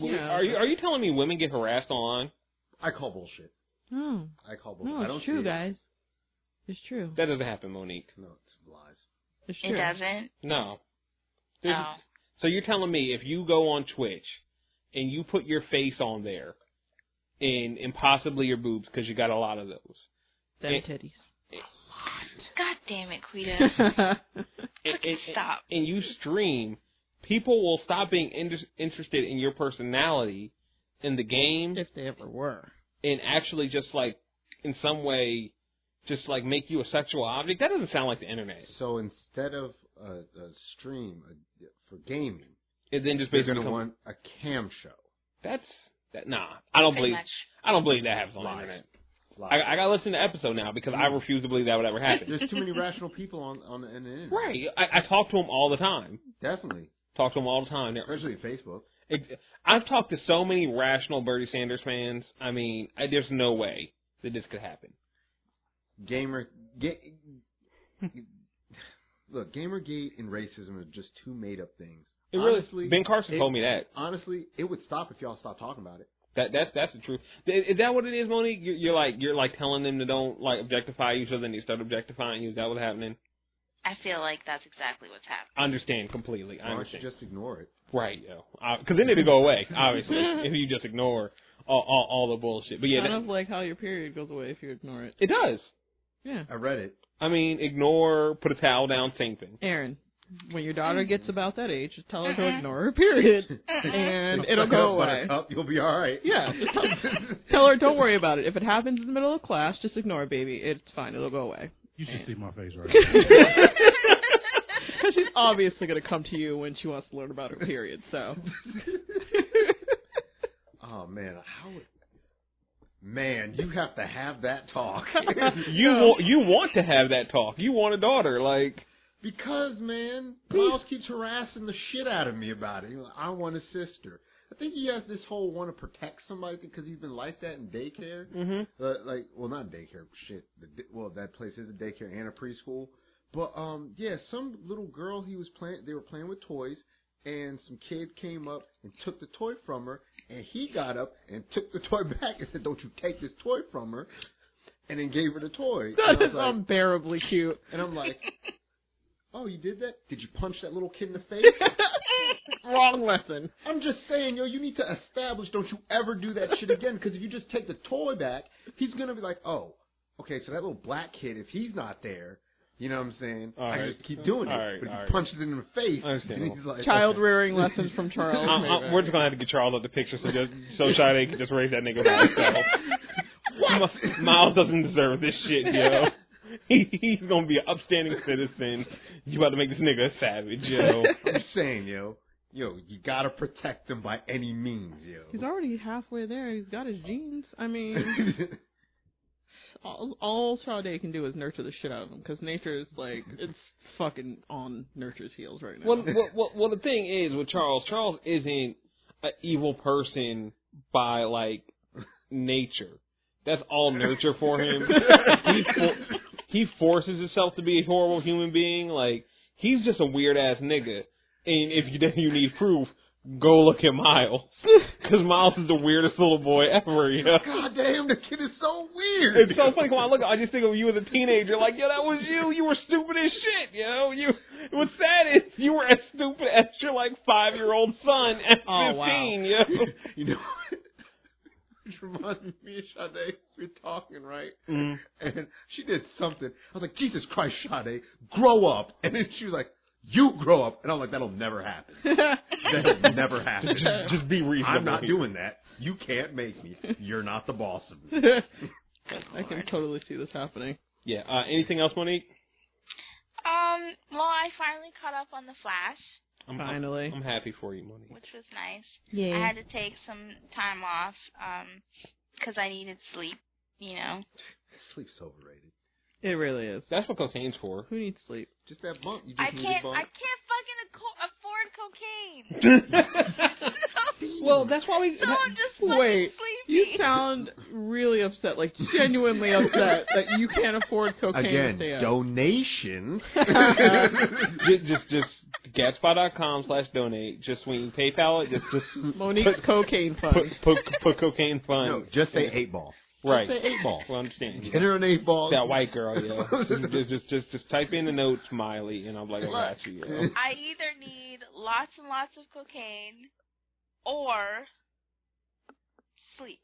Wait, Yeah. Are you are you telling me women get harassed online? I call bullshit. No, I call bullshit. no, I don't it's true, see it. guys. It's true. That doesn't happen, Monique. No, it's lies. It's It doesn't. No. There's- Oh. So you're telling me if you go on Twitch and you put your face on there, and and possibly your boobs because you got a lot of those, Them It- titties. God damn it, Quita. and, Fucking and- stop. and you stream, people will stop being inter- interested in your personality in the game if they ever were. and actually just like in some way just like make you a sexual object. That doesn't sound like the internet. So instead of a, a stream a, for gaming, And then just they're basically going to become- want a cam show. that's that. Nah, I don't Pretty believe. much. I don't believe that happens on the internet. Lies. I, I gotta listen to the episode now because I mm. refuse to believe that would ever happen. There's too many rational people on on the, the internet. right. I, I talk to them all the time. Definitely, Talk to them all the time. They're, especially Facebook. I've talked to so many rational Bernie Sanders fans. I mean, I, there's no way that this could happen. Gamer, ga- look, Gamergate and racism are just two made up things. It really. Honestly, ben Carson it- told me that. Honestly, it would stop if y'all stopped talking about it. That that's that's the truth. Is is that what it is, Monique? You're, you're like you're like telling them to don't like objectify you, so then they start objectifying you. Is that what's happening? I feel like that's exactly what's happening. I understand completely. I Why don't understand. you just ignore it? Right, yo. Because uh, then it'll go away. Obviously, if you just ignore all, all all the bullshit. But yeah, kind that, of like how your period goes away if you ignore it. it does. Yeah. I read it. I mean, ignore, put a towel down, same thing. Aaron, when your daughter gets about that age, just tell her to ignore her period, and it'll go away. Buttercup, you'll be all right. Yeah. Just tell, tell her, don't worry about it. If it happens in the middle of class, just ignore it, baby. It's fine. It'll go away. You should see my face right now. Because she's obviously going to come to you when she wants to learn about her period. So. oh man, how? Man, you have to have that talk. You want you want to have that talk. You want a daughter, like because man, Miles keeps harassing the shit out of me about it. Like, I want a sister. I think he has this whole want to protect somebody because he's been like that in daycare. Mhm. Uh, like, well, not daycare. Shit. Well, that place is a daycare and a preschool. But um, yeah, some little girl he was playing. They were playing with toys, and some kid came up and took the toy from her, and he got up and took the toy back and said, "Don't you take this toy from her," and then gave her the toy. That was like- unbearably cute. and I'm like, "Oh, you did that? Did you punch that little kid in the face?" Wrong lesson. I'm just saying, yo, you need to establish. Don't you ever do that shit again? Because if you just take the toy back, he's gonna be like, oh, okay, so that little black kid, if he's not there, you know what I'm saying? All I right. just keep doing it. All right, but if all he right. punches it in the face, and he's like, Child okay. rearing lessons from Charles. I, I, Mayberry. we're just gonna have to get Charles up the picture so just so Sade can just raise that nigga by himself. Mi- Miles doesn't deserve this shit, yo. He, he's gonna be an upstanding citizen. You about to make this nigga a savage, yo. I'm saying, yo, yo, you gotta protect him by any means, yo. He's already halfway there. He's got his genes. I mean, all, all Sade can do is nurture the shit out of him because nature is like it's fucking on nurture's heels right now. Well, well, well, well, the thing is with Charles, Charles isn't an evil person by like nature. That's all nurture for him. he, for, he forces himself to be a horrible human being. Like he's just a weird ass nigga. And if you then you need proof, go look at Miles, because Miles is the weirdest little boy ever. You know? God damn, the kid is so weird. It's so funny. Come on, look. I just think of you as a teenager. Like, yo, that was you. You were stupid as shit. Yo, you. What's sad is you were as stupid as your like five year old son at Oh, wow. fifteen. Yo. you know, which reminds me, me and Sade, we were talking, right? Mm. And she did something. I was like, Jesus Christ, Sade, grow up. And then she was like, you grow up. And I'm like, that'll never happen. That'll never happen. Just, just be reasonable. I'm not doing that. You can't make me. You're not the boss of me. I can totally see this happening. Yeah. Uh, anything else, Monique? Um, well, I finally caught up on The Flash, I'm, Finally. I'm, I'm happy for you, Monique. which was nice. Yeah. I had to take some time off um 'cause I needed sleep. You know. Sleep's overrated. It really is. That's what cocaine's for. Who needs sleep? Just that bump. You just I need can't. a bump. I can't fucking acco- afford cocaine. well, that's why we. so I'm just Wait, sleepy. you sound really upset, like genuinely upset that you can't afford cocaine Again, stay up. donations. just, just, just, Gatsby.com slash donate. Just when you PayPal it, just just Monique's cocaine fund. put, put put cocaine fund. No, just say eight ball. right. Just Say eight ball. Well, I understand. Get her an eight ball. That white girl, yeah. just, just just just type in the notes, Miley, and I'm like, oh, I got you. Yo. I either need lots and lots of cocaine or sleep.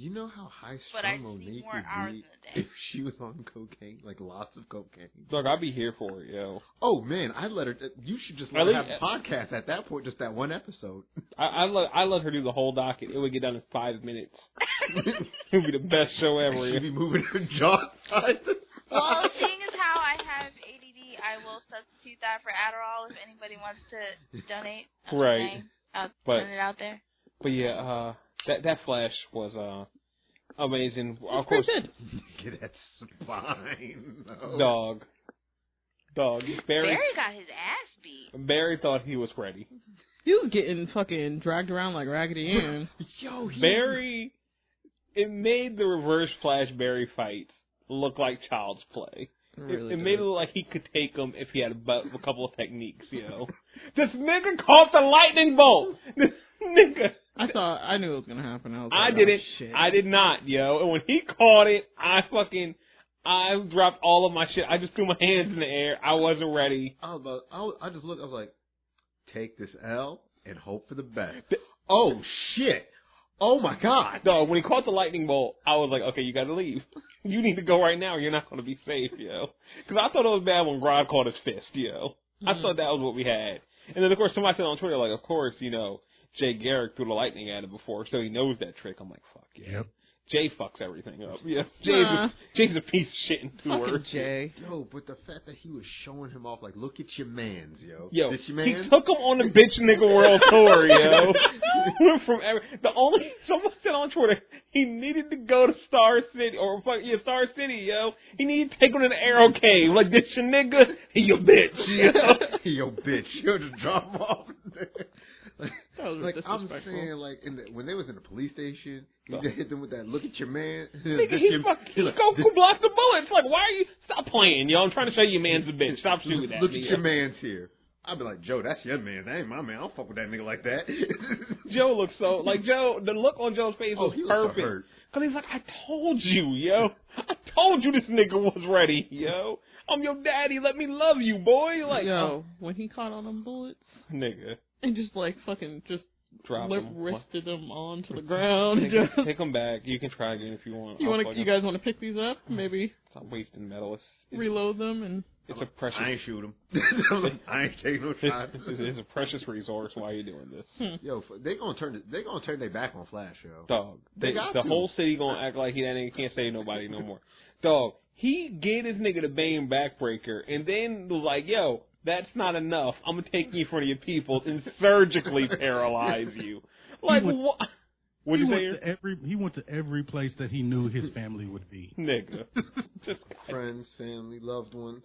You know how high But I strung Monique would be in a day. if she was on cocaine, like lots of cocaine. Look, I'd be here for it, yo. Oh man, I'd let her. You should just At let her least- have a podcast at that point, just that one episode. I I let I let her do the whole docket. It would get done in five minutes. it would be the best show ever. She'd be moving her jaw side to Well, side. seeing as how I have ADD, I will substitute that for Adderall if anybody wants to donate. Right. saying. I'll But- put it out there. But yeah, uh, that that flash was uh amazing. Of course, Good. Get that spine. No. dog, dog. Barry Barry got his ass beat. Barry thought he was ready. He was getting fucking dragged around like Raggedy Ann. Yo, he, Barry, it made the reverse Flash Barry fight look like child's play. It, Really it did. made it look like he could take him if he had a, a couple of techniques, you know. this nigga caught the lightning bolt. This nigga. I thought I knew it was gonna happen. I was I like, didn't. Oh, shit. I did not, yo. And when he caught it, I fucking, I dropped all of my shit. I just threw my hands in the air. I wasn't ready. I was about, I, was, I just looked. I was like, take this L and hope for the best. Th- Oh shit! Oh my god! Dog, when he caught the lightning bolt, I was like, okay, you gotta leave. You need to go right now. You're not gonna be safe, yo. Because I thought it was bad when Grodd caught his fist, yo. I Mhm. thought that was what we had. And then of course somebody said on Twitter, like, of course, you know, Jay Garrick threw the lightning at him before, so he knows that trick. I'm like, fuck yeah. Yep. Jay fucks everything up. Yeah. Jay's, Nah. a, Jay's a piece of shit in two Fucking words. Jay. Yo, but the fact that he was showing him off, like, look at your man's, yo. Yo, this your man? he took him on the bitch nigga world tour, yo. Went from every, the only someone said on Twitter he needed to go to Star City or fuck yeah Star City, yo. He needed to take him to the Arrow Cave. Like this your nigga, he your bitch, yo. yo, bitch, yo, just drop him off. Like, That like I'm saying, like in the, when they was in the police station, he No. just hit them with that. Look at your man. Nigga, he your- fuck, he look, go this- block the bullets. Like why are you stop playing, yo? I'm trying to show you, man's a bitch. Stop shooting at Look at your man's here. I'd be like, Joe, that's your man. That ain't my man. I don't fuck with that nigga like that. Joe looks so like Joe. The look on Joe's face oh, was so perfect. Cause he's like, I told you, yo. I told you this nigga was ready, yo. I'm your daddy. Let me love you, boy. Like, Yo, oh. when he caught all them bullets oh, nigga, and just like fucking just drop lip wristed them onto the ground. Take, him- take him back. You can try again if you want. you want to? You guys want to pick these up? Maybe Stop wasting metal. It's, it's, reload them and it's a precious. I ain't shoot him. I ain't taking no shots. it's, it's a precious resource. Why are you doing this, hmm. Yo, they gonna turn. They gonna turn their back on Flash, yo. dog? They They, got the to. whole city gonna act like he that nigga can't save nobody no more. Dog, he gave this nigga the Bane backbreaker, and then was like, yo. That's not enough. I'm gonna take you in front of your people and surgically paralyze you. Like what? What'd he you say? went to every he went to every place that he knew his family would be. Nigga. Just Friends, family, loved ones.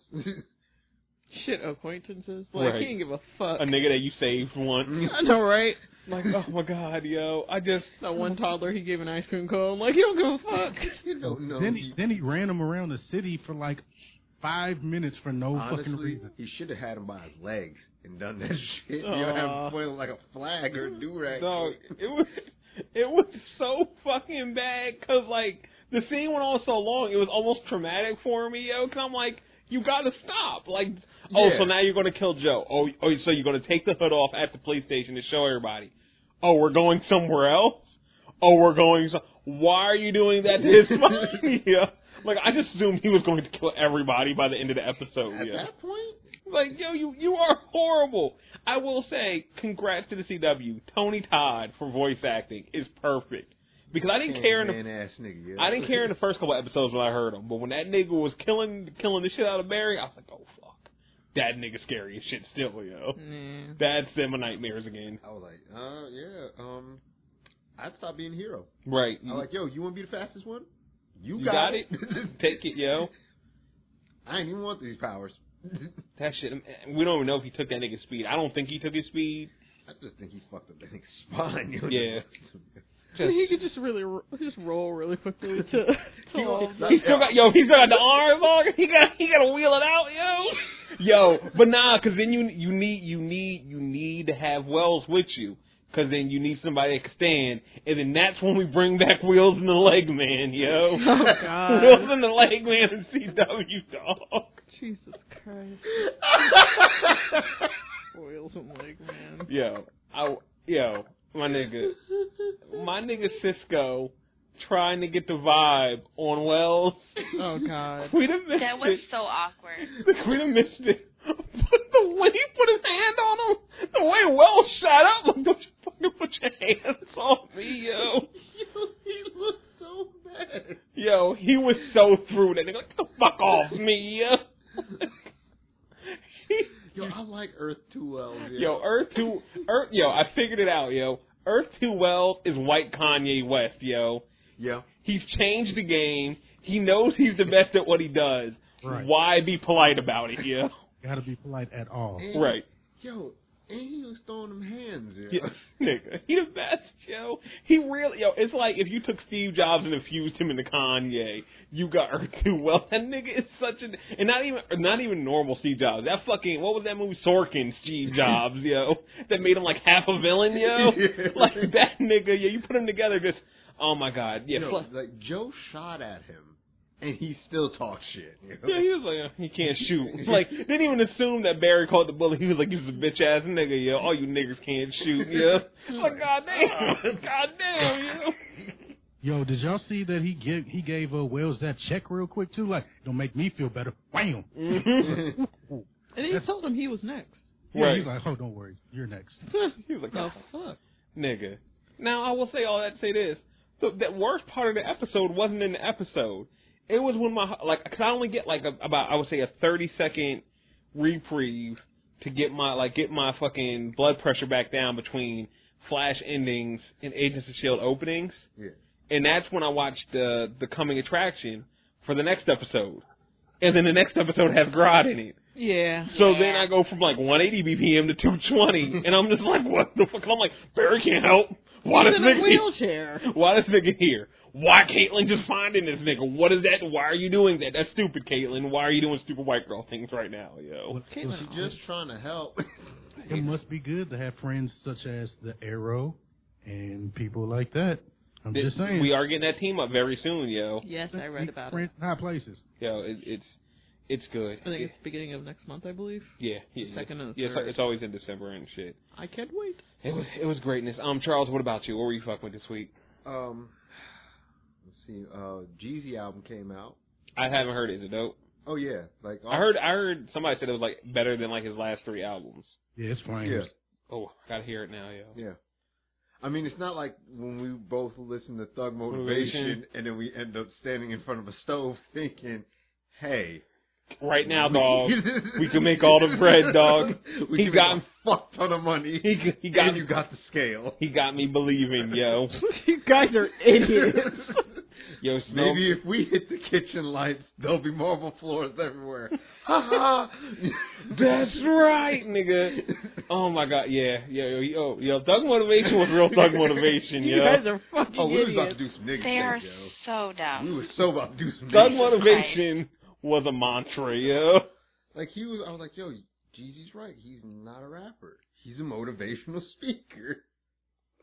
shit acquaintances. Like Right. he didn't give a fuck. a nigga that you saved once. I know, right? Like, oh my god, yo. I just That one toddler he gave an ice cream cone. Like he don't give a fuck. you don't know. then he then he ran him around the city for like five minutes for no fucking reason. he should have had him by his legs and done that shit. You know, have him point like a flag or a do-rag. dog. It was it was so fucking bad because like the scene went on so long, it was almost traumatic for me, yo. Cause I'm like, you gotta stop. Like, oh, Yeah. so now you're gonna kill Joe. Oh, oh, so you're gonna take the hood off at the police station to show everybody. Oh, we're going somewhere else. Oh, we're going. So- Why are you doing that to his spine? yeah. Like I just assumed he was going to kill everybody by the end of the episode. At yeah. that point, Like, yo, you you are horrible. I will say, congrats to the CW. Tony Todd for voice acting is perfect. Because I didn't care in the ass nigga. Yeah. I didn't care in the first couple episodes when I heard him, but when that nigga was killing killing the shit out of Barry, I was like, oh fuck, that nigga scary as shit still, yo. Nah. That's them nightmares again. I was like, uh, yeah, um, I'd stop being a hero. Right? I'm like, yo, you want to be the fastest one? You, You got, got it. Take it, yo. I ain't even want these powers. That shit. We don't even know if he took that nigga's speed. I don't think he took his speed. I just think he fucked up that nigga's spine. you know? Yeah. I mean, he could just really ro- just roll really quickly to. to He- all he- the- He still got yo. He still got the arms on. He got he got to wheel it out, yo. Yo, but nah, cause then you you need you need you need to have Wells with you, cause then you need somebody that can stand, and then that's when we bring back Wheels and the Leg Man, yo. Oh, God. Wheels and the Leg Man and CW dog. Jesus Christ. Oils and leg man. Yo, I yo, my nigga, my nigga Cisco trying to get the vibe on Wells. Oh God. We'd have missed That was it. so awkward. We'd have missed it. But the way he put his hand on him, the way Wells shot up, like, don't you fucking put your hands on me, yo. yo he looked so bad. Yo, he was so through that nigga. Like, get the fuck off me, yo. Yo, I like Earth too well. Yeah. Yo, Earth Two, Earth, yo, I figured it out, yo. Earth Two Wells is white Kanye West, yo. yeah. He's changed the game. He knows he's the best at what he does. Right. Why be polite about it, yo? Gotta be polite at all. And- Right. Yo, and he was throwing them hands. Yeah. Yeah, nigga, he the best, yo. He really, yo. It's like if you took Steve Jobs and infused him into Kanye, you got Earth Two Wells. That nigga is such an, and not even, not even normal Steve Jobs. That fucking, what was that movie, Sorkin Steve Jobs, yo, that made him like half a villain, yo. Yeah. Like that nigga, yeah. You put him together, just, oh my god, yeah. Yo, plus- like Joe shot at him, and he still talks shit. You know? Yeah, he was like, uh, he can't shoot. Like, didn't even assume that Barry called the bullet. He was like, he's a bitch ass nigga, yo. All you niggas can't shoot, yo. Like, goddamn, goddamn, yo. Yo, did y'all see that he give he gave uh, Wells that check real quick too? Like, don't make me feel better. Wham. And he told him he was next. Yeah, Right. he's like, oh, don't worry, you're next. he was like, The oh, fuck? nigga. Now, I will say all that to say this. The, the worst part of the episode wasn't in the episode. It was when my, like, cause I only get like a, about, I would say a 30 second reprieve to get my, like, get my fucking blood pressure back down between Flash endings and Agents of S.H.I.E.L.D. openings. Yeah. And that's when I watched the, the coming attraction for the next episode. And then the next episode has Grodd in it. Yeah. So Yeah. then I go from like 180 BPM to 220, and I'm just like, what the fuck? And I'm like, Barry can't help. Why He's this in a nigga? wheelchair. Why this nigga here? Why Caitlin just finding this nigga? What is that? Why are you doing that? That's stupid, Caitlin. Why are you doing stupid white girl things right now, yo? Well, Caitlin, She just trying to help. it must be good to have friends such as the Arrow and people like that. I'm This- just saying. we are getting that team up very soon, yo. Yes, I read about friends it. in high places. Yo, it, it's it's good. I think it's beginning of next month, I believe. yeah, yeah, yeah. second and the yeah, it's, it's always in December and shit. I can't wait. It was it was greatness. Um, Charles, what about you? What were you fucking with this week? um, let's see. Uh, Jeezy album came out. I haven't heard it. Is it dope? Oh yeah, like I heard I heard somebody said it was like better than like his last three albums. Yeah, it's flames. Yeah, Oh, I gotta hear it now, yo. yeah. I mean, it's not like when we both listen to Thug Motivation, Motivation. and then we end up standing in front of a stove thinking, "Hey, Right now, dog, we can make all the bread, dog. we He can got- make a fuck ton of money. He he got and you got the scale. he got me believing, yo. you guys are idiots. Yo, Snow, Maybe if we hit the kitchen lights, there'll be marble floors everywhere. Ha ha! that's right, nigga. Oh my god, yeah, yo, yo, yo, yo. Thug motivation was real thug motivation, you guys are fucking Oh, we was about to do some nigga They are shit, yo. so dumb. We dumb. was so about to do some Thug nigga shit. motivation was a mantra, yo. Like he was, I was like, yo, Jeezy's right. He's not a rapper. He's a motivational speaker.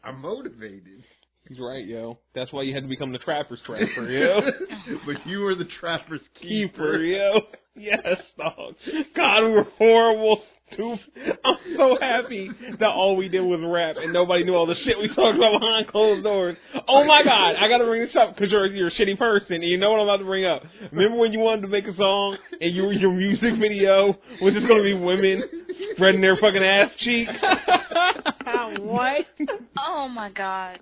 I'm motivated. He's right, yo. That's why you had to become the trapper's trapper, yo. but you were the trapper's Keeper, keeper. yo. Yes, dog. God, we were horrible. I'm so happy that all we did was rap and nobody knew all the shit we talked about behind closed doors. Oh my God, I gotta bring this up because you're you're a shitty person and you know what I'm about to bring up. Remember when you wanted to make a song and you, your music video was just gonna be women spreading their fucking ass cheeks? what? Oh my god.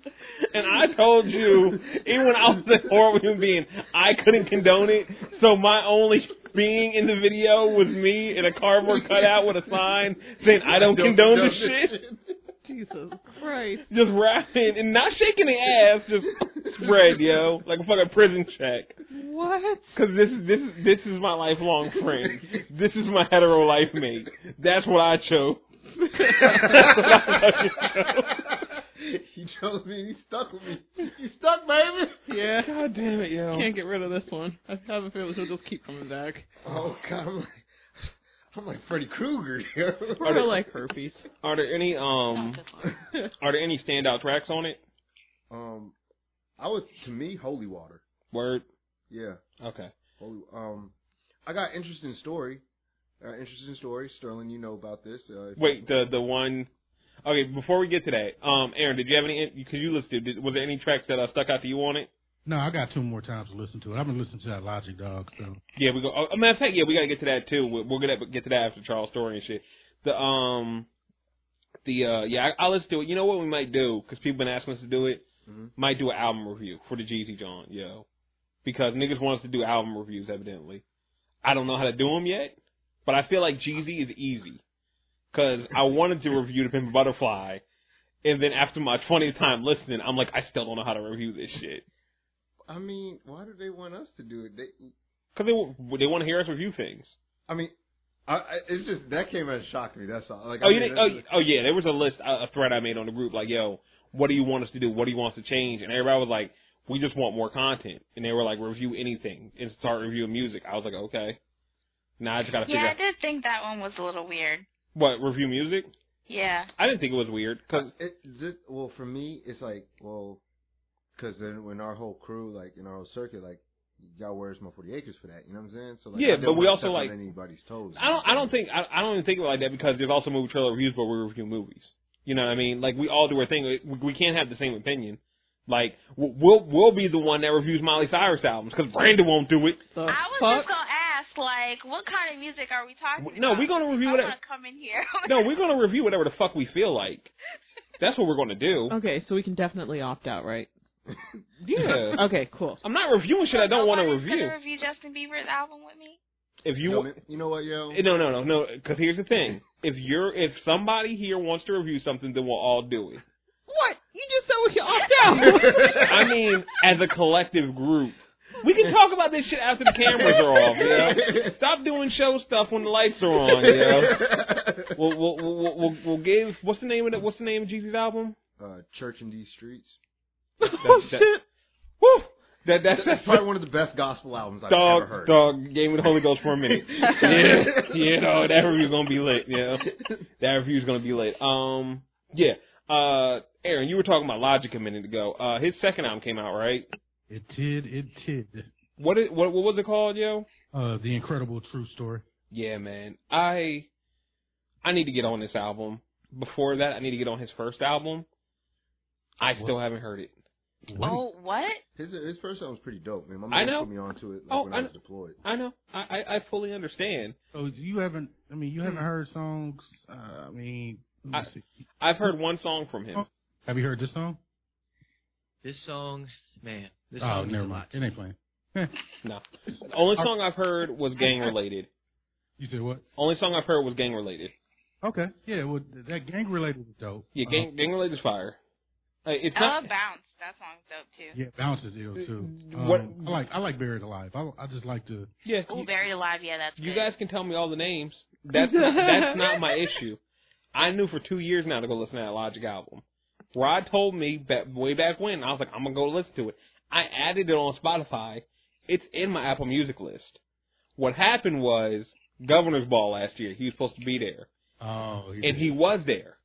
And I told you, even when I was a horrible human being, I couldn't condone it. So my only being in the video was me in a cardboard cutout with a sign saying, I don't condone this shit. Jesus Christ. Just rapping and not shaking the ass, just spread, yo, like a fucking prison check. What? Cause this is this is this is my lifelong friend. This is my hetero life mate. That's what I chose. That's what I chose. he chose me and he stuck with me. You stuck, baby. Yeah. God damn it, yo. Can't get rid of this one. I have a feeling he'll just keep coming back. Oh God, I'm like, I'm like Freddy Krueger. Or like herpes. Are there any um are there any standout tracks on it? um, I would to me holy water. Word. Yeah, Okay. holy. Um, I got interesting story. Uh, interesting story, Sterling. You know about this? Uh, Wait, the the one. Okay, before we get to that, um, Aaron, did you have any? Because you listened to, it, did, was there any tracks that uh, stuck out to you on it? No, I got two more times to listen to it. I've been listening to that Logic Dog, so Yeah, we go. Oh, matter of fact, yeah, we gotta get to that too. We're, we're gonna get to that after Charles' story and shit. The um, the uh, yeah, I, I'll listen to it. You know what we might do? Because people been asking us to do it. Mhm. Might do an album review for the Jeezy John, yo. Because niggas want us to do album reviews, evidently. I don't know how to do them yet, but I feel like Jeezy is easy. Cause I wanted to review the Pimp Butterfly, and then after my 20th time listening, I'm like, I still don't know how to review this shit. I mean, why do they want us to do it? They, Cause they they want to hear us review things. I mean, I, I, it's just that came as a shock to me. That's all. Like, Oh, I mean, didn't, oh, that's- oh yeah, there was a list, a, a thread I made on the group, like, yo, what do you want us to do? What do you want us to change? And everybody was like, we just want more content. And they were like, review anything and start reviewing music. I was like, okay. Now I just gotta figure Yeah, I out did think that one was a little weird. What review music. Yeah. I didn't think it was weird because uh, it, this, well, for me, it's like, well, because then when our whole crew, like in our whole circuit, like y'all wears my forty acres for that. You know what I'm saying? So like, Yeah, but we also, like- anybody's toes. I don't I don't think I, I don't even think of it like that because there's also movie trailer reviews, but we review movies. You know what I mean? Like we all do our thing. We, we can't have the same opinion. Like we'll we'll, we'll be the one that reviews Miley Cyrus albums because Brandon won't do it. The I was fuck? just gonna ask, like, what kind of music are we talking no, about? we're gonna review I whatever- come in here. No, we're gonna review whatever the fuck we feel like. That's what we're gonna do. Okay, so we can definitely opt out, right? Yeah. Okay, cool. I'm not reviewing shit I don't want to review. Gonna review Justin Bieber's album with me. If you You know, you know what, yo? Eh, no no no no because here's the thing. If you're if somebody here wants to review something, then we'll all do it. What? You just said we can opt out. I mean, as a collective group. We can talk about this shit after the cameras are off, yeah. Stop doing show stuff when the lights are on, yeah. We'll we'll we'll we'll, we'll give what's the name of it? What's the name of Jeezy's album? uh, Church in these streets. oh that- shit. Woo! That that's, That's probably one of the best gospel albums I've dog ever heard. dog gave me the Holy Ghost for a minute. yeah, you know that review's gonna be lit. Yeah, that review's gonna be lit. Um, yeah. Uh, Aaron, you were talking about Logic a minute ago. Uh, his second album came out, right? It did, it did. What it, what what was it called, yo? Uh, the incredible true story. Yeah, man. I I need to get on this album. Before that, I need to get on his first album. I still haven't heard it. What? Oh, what? His his first album was pretty dope, man. My I know. put me onto it like, Oh, when I I, was deployed. I know. I I, I fully understand. So you haven't? I mean, you haven't heard songs. Uh, I mean, let me I- see. I've heard one song from him. Oh. have you heard this song? This song, man, this oh, never mind. lot. It ain't playing. No. The only song I've heard was gang related. You said what? Only song I've heard was gang related. Okay. Yeah. Well, that gang related is dope. Yeah, gang gang related is fire. Uh, it's I not. love Bounce. That song's dope too. yeah, bounce is ill too. Um, What- I like I like Buried Alive. I, I just like to. Yeah, Ooh, Buried Alive. Yeah, that's you good. guys can tell me all the names. That's that's not my issue. I knew for two years now to go listen to that Logic album. Rod told me back, way back when. I was like, I'm gonna go listen to it. I added it on Spotify. It's in my Apple Music list. What happened was Governor's Ball last year. He was supposed to be there, Oh. and he was there.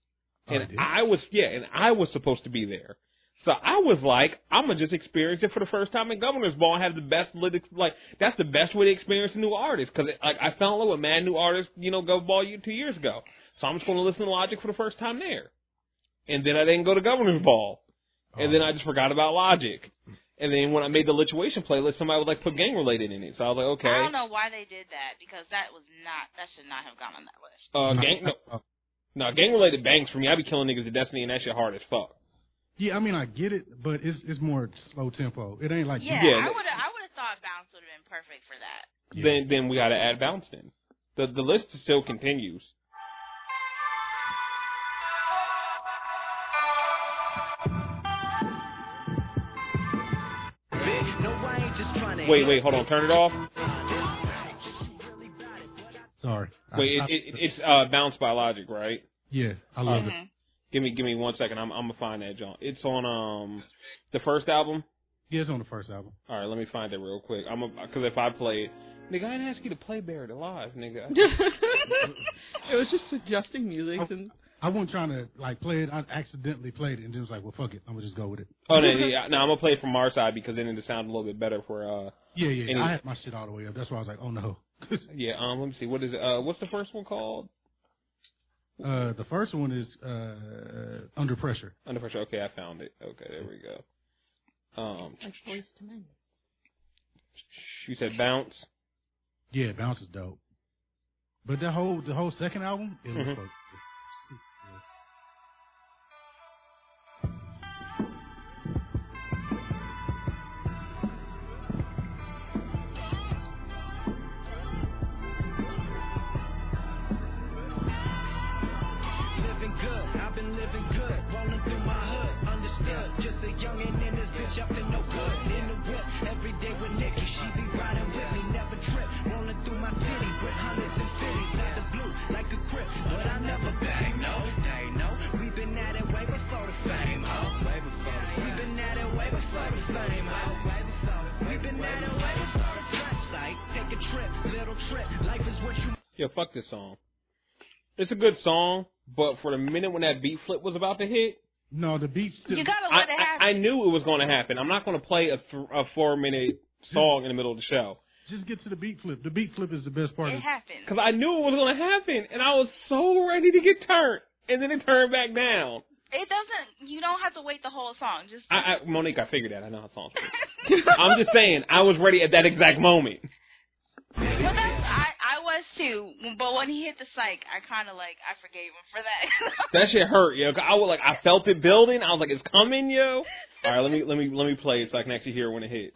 Oh, and? I was yeah, and I was supposed to be there. So I was like, I'm gonna just experience it for the first time in Governor's Ball and have the best like that's the best way to experience a new artist because like I fell in love with mad new Artist, you know, Gov Ball two years ago. So I'm just gonna listen to Logic for the first time there, and then I didn't go to Governor's Ball, and then I just forgot about Logic. And then when I made the Lituation playlist, somebody would like put gang related in it. So I was like, okay, I don't know why they did that because that was not. That should not have gone on that list. uh, gang no, Oh. no gang related bangs for me. I be killing niggas to Destiny and that shit hard as fuck. Yeah, I mean I get it, but it's it's more slow tempo. It ain't like Yeah, Yeah, I that- would. I would have thought Bounce would have been perfect for that. Yeah. then then we got to add bounce in. The the list still continues. Wait, wait, hold on, turn it off. Sorry. Wait, it, I- it, it's uh bounce by Logic, right? yeah, I love it. Mhm. Give me give me one second. I'm I'm gonna find that John. It's on um the first album. Yeah, it's on the first album. All right, let me find it real quick. I'm because if I play it, Nigga, I didn't ask you to play Buried Alive, nigga. it was just suggesting music and I wasn't trying to like play it. I accidentally played it, and then was like, "Well, fuck it, I'm gonna just go with it." oh no, yeah, no, I'm gonna play it from our side because then it'll sound a little bit better for uh Yeah, yeah. Any- I had my shit all the way up. That's why I was like, "Oh no." yeah um let me see what is it uh what's the first one called uh, the first one is uh, under pressure. Under Pressure okay I found it okay there we go um like voice to men. you said bounce Yeah, bounce is dope. But the whole the whole second album, it was Mhm. It's a good song but for the minute when that beat flip was about to hit No, the beat still. You gotta I, let it happen. I knew it was going to happen I'm not going to play a, th- a four minute song in the middle of the show Just get to the beat flip. The beat flip is the best part. it of happened. because I knew it was going to happen and I was so ready to get turned and then it turned back down It doesn't. You don't have to wait the whole song. Just. I, I Monique I figured that I know how songs work. I'm just saying I was ready at that exact moment But that's I I was too. But when he hit the psych, I kind of like I forgave him for that. That shit hurt, yo. I was like, I felt it building. I was like, it's coming, yo. All right, let me let me let me play it so I can actually hear it when it hit.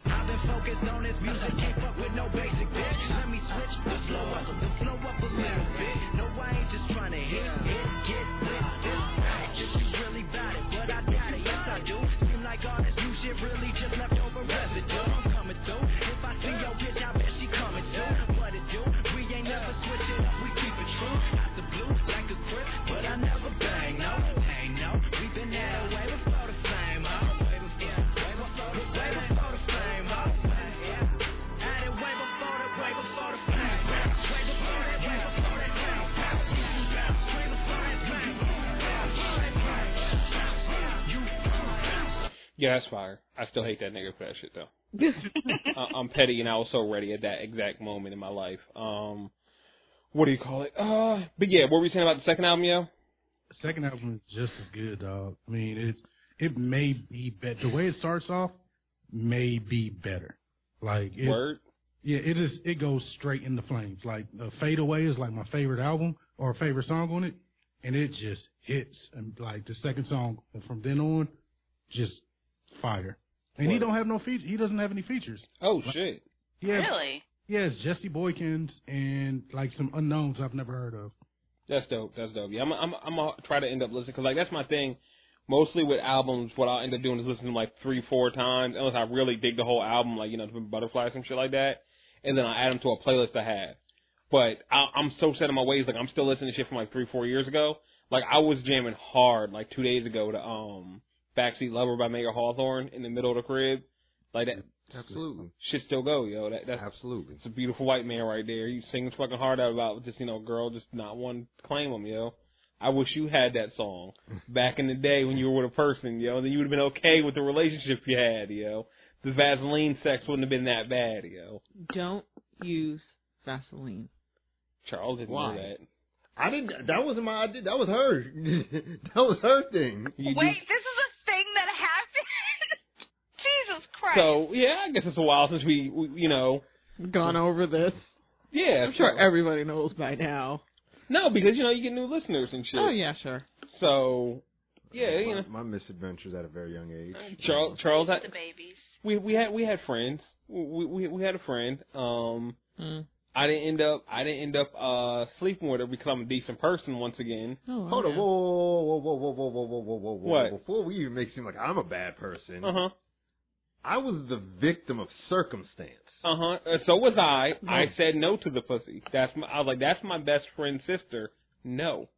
Yeah, that's fire. I still hate that nigga for that shit though. I, I'm petty, and I was so ready at that exact moment in my life. Um, what do you call it? Uh, but yeah, what were you saying about the second album, yo? The second album is just as good, dog. I mean, it's it may be better. The way it starts off may be better. Like it, Word. yeah, it is. It goes straight in the flames. Like uh, Fade Away is like my favorite album or favorite song on it, and it just hits. And like the second song from then on, just fire. And he don't have no features. He doesn't have any features. Oh shit. He has, really? he has Jesse Boykins and like some unknowns I've never heard of. That's dope. That's dope. Yeah, I'm I'm I'm gonna try to end up listening because like that's my thing. Mostly with albums, what I'll end up doing is listening to them like three, four times, unless I really dig the whole album, like you know, the butterflies and shit like that, and then I add them to a playlist I have. But I, I'm so set in my ways, like I'm still listening to shit from like three, four years ago. Like I was jamming hard like two days ago to um Backseat Lover by Mayer Hawthorne in the middle of the crib. Like that Absolutely. shit still go, yo. That that's Absolutely. it's a beautiful white man right there. He's singing fucking hard out about just, you know, girl just not wanting to claim him, yo. I wish you had that song back in the day when you were with a person, yo. Then you would have been okay with the relationship you had, yo. The Vaseline sex wouldn't have been that bad, yo. Don't use Vaseline. Charles didn't Why? know that. I didn't. That wasn't my idea. That was her. that was her thing. You- Wait, this is a thing that happened. Jesus Christ. So yeah, I guess it's a while since we, we you know, Gone over this. yeah. I'm sure so- everybody knows by now. no, because you know you get new listeners and shit. Oh yeah, sure. So yeah, you know, my, my misadventures at a very young age. Charles, Charles, had, the babies. we we had we had friends. We we we had a friend. Um, Mm. I didn't end up I didn't end up uh sleeping with her because I'm a decent person once again. Oh, Hold on, yeah. whoa, whoa, whoa, whoa, whoa, whoa, whoa, whoa, whoa, whoa. What? Before we even make it seem like I'm a bad person, Uh huh. I was the victim of circumstance. Uh huh. Uh, so was I. I said no to the pussy. That's my. I was like, that's my best friend's sister. No.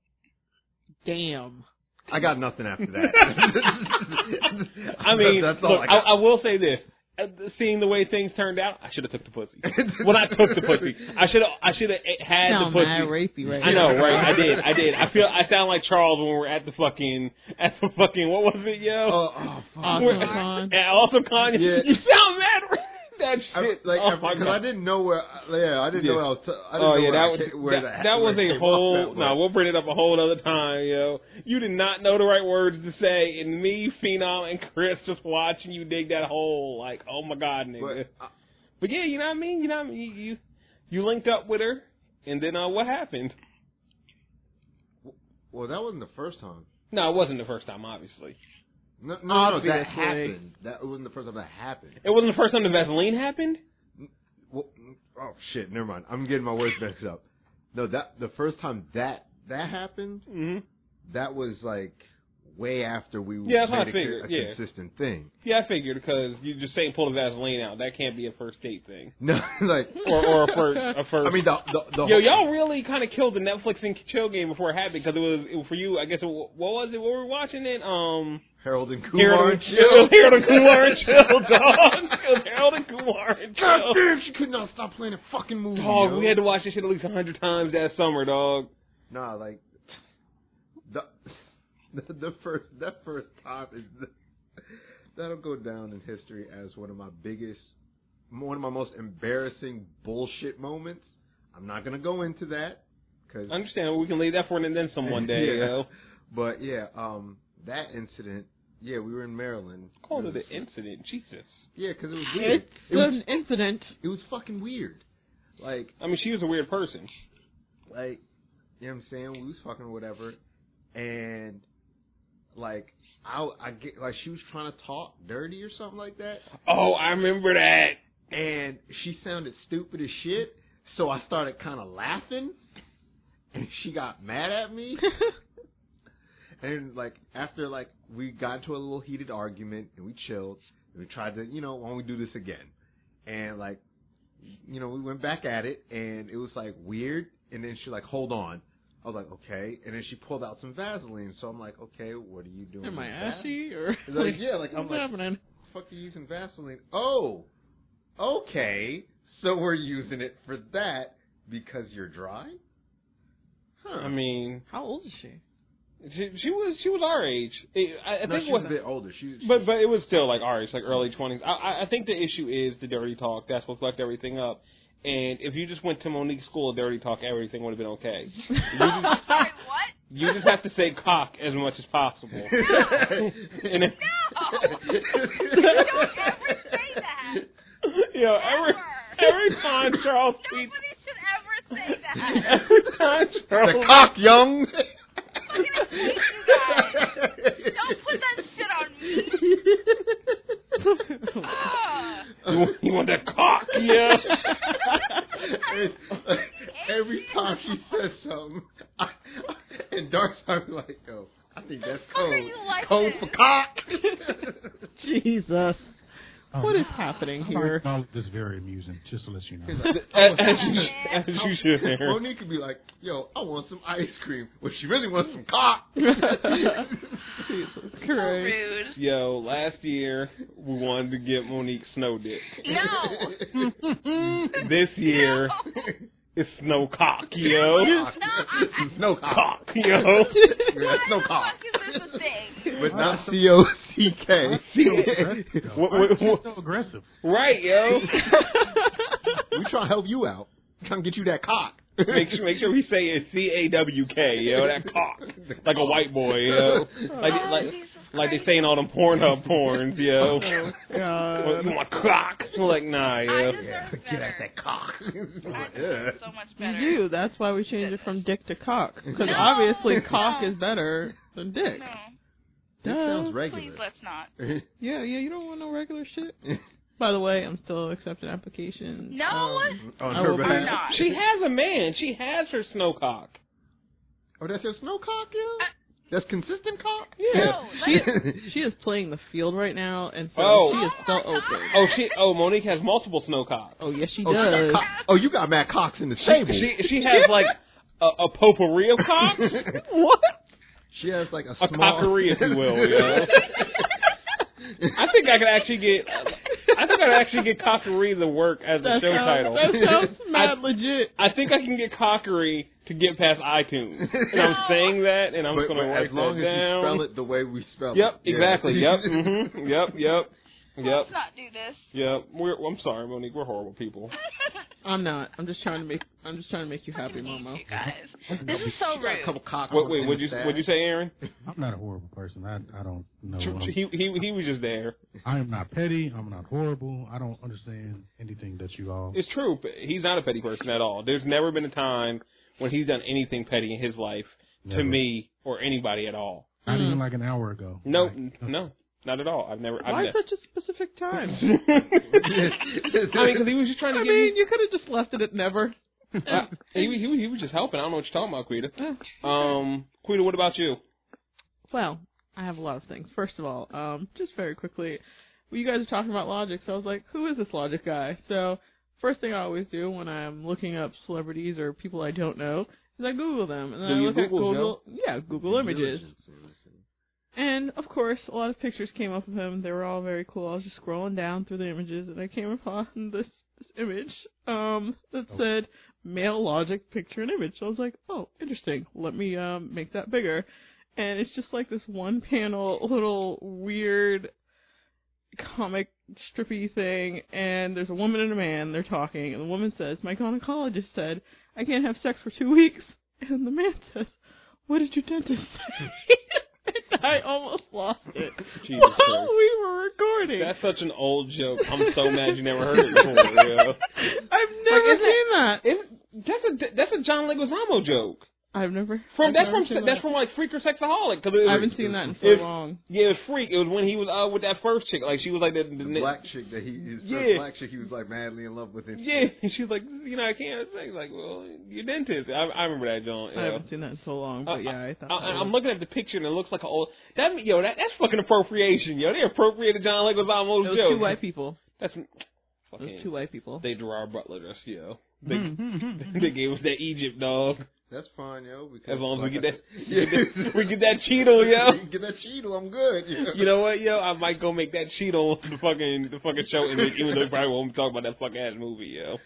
Damn. I got nothing after that. I mean, that's all look, I I. I will say this: Uh, seeing the way things turned out, I should have took the pussy. well, I took the pussy. I should have. I should have had the pussy. mad rapey right I know, right? I did. I did. I feel. I sound like Charles when we're at the fucking at the fucking what was it, yo? Oh, oh, fuck. Awesome con. Yeah, also con. Yeah. You sound mad. That I, shit. like, oh because god. I didn't know where. Yeah, I didn't Yeah. know where I was. T- I didn't Oh know yeah, where that I was ca- where that, the- that was a whole. off No, way. we'll bring it up a whole other time, yo. You did not know the right words to say, and me, Phenom, and Chris just watching you dig that hole. Like, oh my god, nigga. But, uh, But yeah, you know what I mean. You know what I mean. You you, you linked up with her, and then uh, what happened? well, that wasn't the first time. No, it wasn't the first time, obviously. No, no, no, that happened. That wasn't the first time that happened. It wasn't the first time the Vaseline happened. Well, oh shit, never mind. I'm getting my words mixed up. No, that the first time that that happened, hmm that was like way after we Yeah, that's what I made a, figured, a yeah. consistent thing. Yeah, I figured because you just saying pull the Vaseline out. That can't be a first date thing, No, like or or a first a first. I mean the the, the Yo, y'all really kind of killed the Netflix and chill game before it happened because it was it, for you. I guess it, what was it? What were we watching it? Um, Harold and Kumar Harold and Chill. Harold and Kumar and Chill, dog. Harold and Kumar and God Chill. damn, she could not stop playing a fucking movie. Dog, yo. we had to watch this shit at least a hundred times that summer, dog. Nah, like the, the first that first time is the, that'll go down in history as one of my biggest, one of my most embarrassing bullshit moments. I'm not gonna go into that because I understand. We can leave that for an and then some one day, Yeah. yo. But yeah, um, that incident. Yeah, we were in Maryland. Called it it an incident. Jesus. Yeah, because it was weird. It's It was, an incident. it was fucking weird. Like I mean, she was a weird person. like you know what I'm saying? We was fucking whatever, and like I I get like she was trying to talk dirty or something like that, Oh, I remember that. and she sounded stupid as shit. So I started kind of laughing, and she got mad at me. and like after like we got into a little heated argument and we chilled and we tried to you know why don't we do this again and like you know we went back at it and it was like weird and then she like hold on I was like okay and then she pulled out some Vaseline so I'm like okay what are you doing Am I with that? ashy or like yeah like I'm what's like happening? fuck you using Vaseline oh okay so we're using it for that because you're dry huh I mean, How old is she? she, she was she was our age. It, I, I no, think she what, was a bit older she, she but but it was still like our age, like early twenties. I- I I think the issue is the dirty talk. That's what fucked everything up. And if you just went to Monique's school of dirty talk, everything would have been okay. Sorry, what? You just have to say cock as much as possible. and if, No! Don't ever say that. you know, every every time Charles tweets, Nobody should ever say that. every time Charles. the Charles cock young Don't put that shit on me. Ah. you, want- you want that cock, yeah. every, every time she says something, I, and Dark's I'm like, yo, I think that's fuck are code. like code this? for cock. Jesus. Oh, What is happening I here? found this very amusing, just to let you know. as, oh, as you, as you should. Monique could be like, yo, I want some ice cream. Well, she really wants some cock. Jesus So rude. Yo, last year we wanted to get Monique snow dick. No. This year it's no cock, yo. no cock. Cock, yo. Yeah, no Why cock. the fuck is this thing? But not C O C K. Why what- is she so aggressive? Right, yo. We trying to help you out. Trying to get you that cock. Make sure, make sure we say it C A W K, yo. That cock, like a white boy, yo. Like, like, Jesus like they Christ. saying all them Pornhub porns, yo. God. Well, you want cock? We're like, nah, I yo. deserve Yeah, get out that cock. I so much better. You do. That's why we changed it from dick to cock. Because No, obviously cock no. is better than dick. No, This Duh. sounds regular. please regular. let's not. Yeah, yeah, you don't want no regular shit. By the way, I'm still accepting applications. No. Um, On I her will behalf. not. She has a man. She has her snow cock. Oh, that's your snow cock, yeah? That's consistent cock? No, she, like, she is playing the field right now, and so Oh. she is still open. Oh, she. Oh, Monique has multiple snow cocks. Oh, yes, she Oh, she got does. oh, you got mad cocks in the stable. She she has like a, a potpourri of cocks, what? She has like a a small. cockery, if you will. Yo. I think I could actually get. I think I could actually get cockery to work as a That show sounds, title. that sounds mad legit. I think I can get cockery to get past iTunes, and I'm saying that, and I'm but, just gonna but write as long that as you spell it the way we spell Yep, it. Yep, exactly. Yep. hmm Yep. Yep. Yep. Let's not do this. Yep. We're. I'm sorry, Monique. We're horrible people. I'm not. I'm just trying to make. I'm just trying to make you happy, Momo. You guys, this is so Got a rude. couple cock Wait, wait. What'd you stash. What'd you say, Aaron? I'm not a horrible person. I I don't know. He he he was just there. I am not petty. I'm not horrible. I don't understand anything that you all. It's true. but He's not a petty person at all. There's never been a time when he's done anything petty in his life to me or anybody at all. Not Mm. even like an hour ago. No, Like, no, not at all. I've never. I've Why ne- such a specific time? I mean, because he was just trying to I give mean, you could have just left it at never. Uh, he, was- he, was- he was just helping. I don't know what you're talking about, Quita. Um, Quita, what about you? Well, I have a lot of things. First of all, um, just very quickly, well, you guys are talking about Logic, so I was like, who is this Logic guy? So, first thing I always do when I'm looking up celebrities or people I don't know is I Google them, and then Do I you look at Google, Google, yeah, Google Images, Diligence, yeah, that's it. And of course, a lot of pictures came up of him. They were all very cool. I was just scrolling down through the images, and I came upon this this image um that Oh. said male logic picture and image. So I was like, oh, interesting. Let me um make that bigger. And it's just like this one panel little weird comic strippy thing and there's a woman and a man, they're talking, and the woman says, My gynecologist said I can't have sex for two weeks and the man says, What did your dentist say? And I almost lost it. Jesus while Christ. we were recording. That's such an old joke. I'm so mad you never heard it before. Yeah. I've never isn't seen that. It's, that's a that's a John Leguizamo joke. I've never. From I've that's never from seen that's that. from like Freak or Sexaholix. Cause it was, I haven't seen that in so If- long. Yeah, it was Freak. It was when he was uh with that first chick. Like she was like the, the, The black chick that he, his first Yeah. black chick, he was like madly in love with. And Yeah, and she was like, you know, I can't have sex. Like, well, your dentist. I, I remember that, John. I Yeah. haven't seen that in so long, but Uh, yeah, I thought. I, that I'm looking at the picture and it looks like an old. That yo, that that's fucking appropriation, yo. They appropriated John Leguizamo's It was joke. two white people. That's It was fucking. two white people. They Gerard Butler dress, yo. They Mm-hmm. they gave us that Egypt dog. That's fine, yo. Because As long as we get that, said- we get that, we get that Cheeto, yo. get that Cheeto, I'm good. yo. You know what, yo? I might go make that Cheeto the fucking the fucking show, and even though we probably won't talk about that fucking ass movie, yo.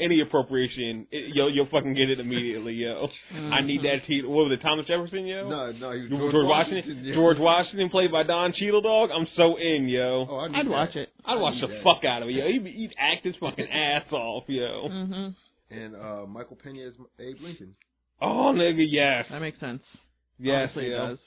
Any appropriation, it, yo, you'll fucking get it immediately, yo. I need that Cheeto. What was it, Thomas Jefferson, yo? No, no, he was George, George, Washington, yeah. George Washington played by Don Cheadle dog. I'm so in, yo. Oh, I need I'd that. watch it. I'd watch the that. fuck out of it, yo. He'd, be- he'd act his fucking ass off, yo. Mhm. And uh, Michael Pena is Abe Lincoln. Oh, nigga, yes, That makes sense. yes, Honestly, it yo. does.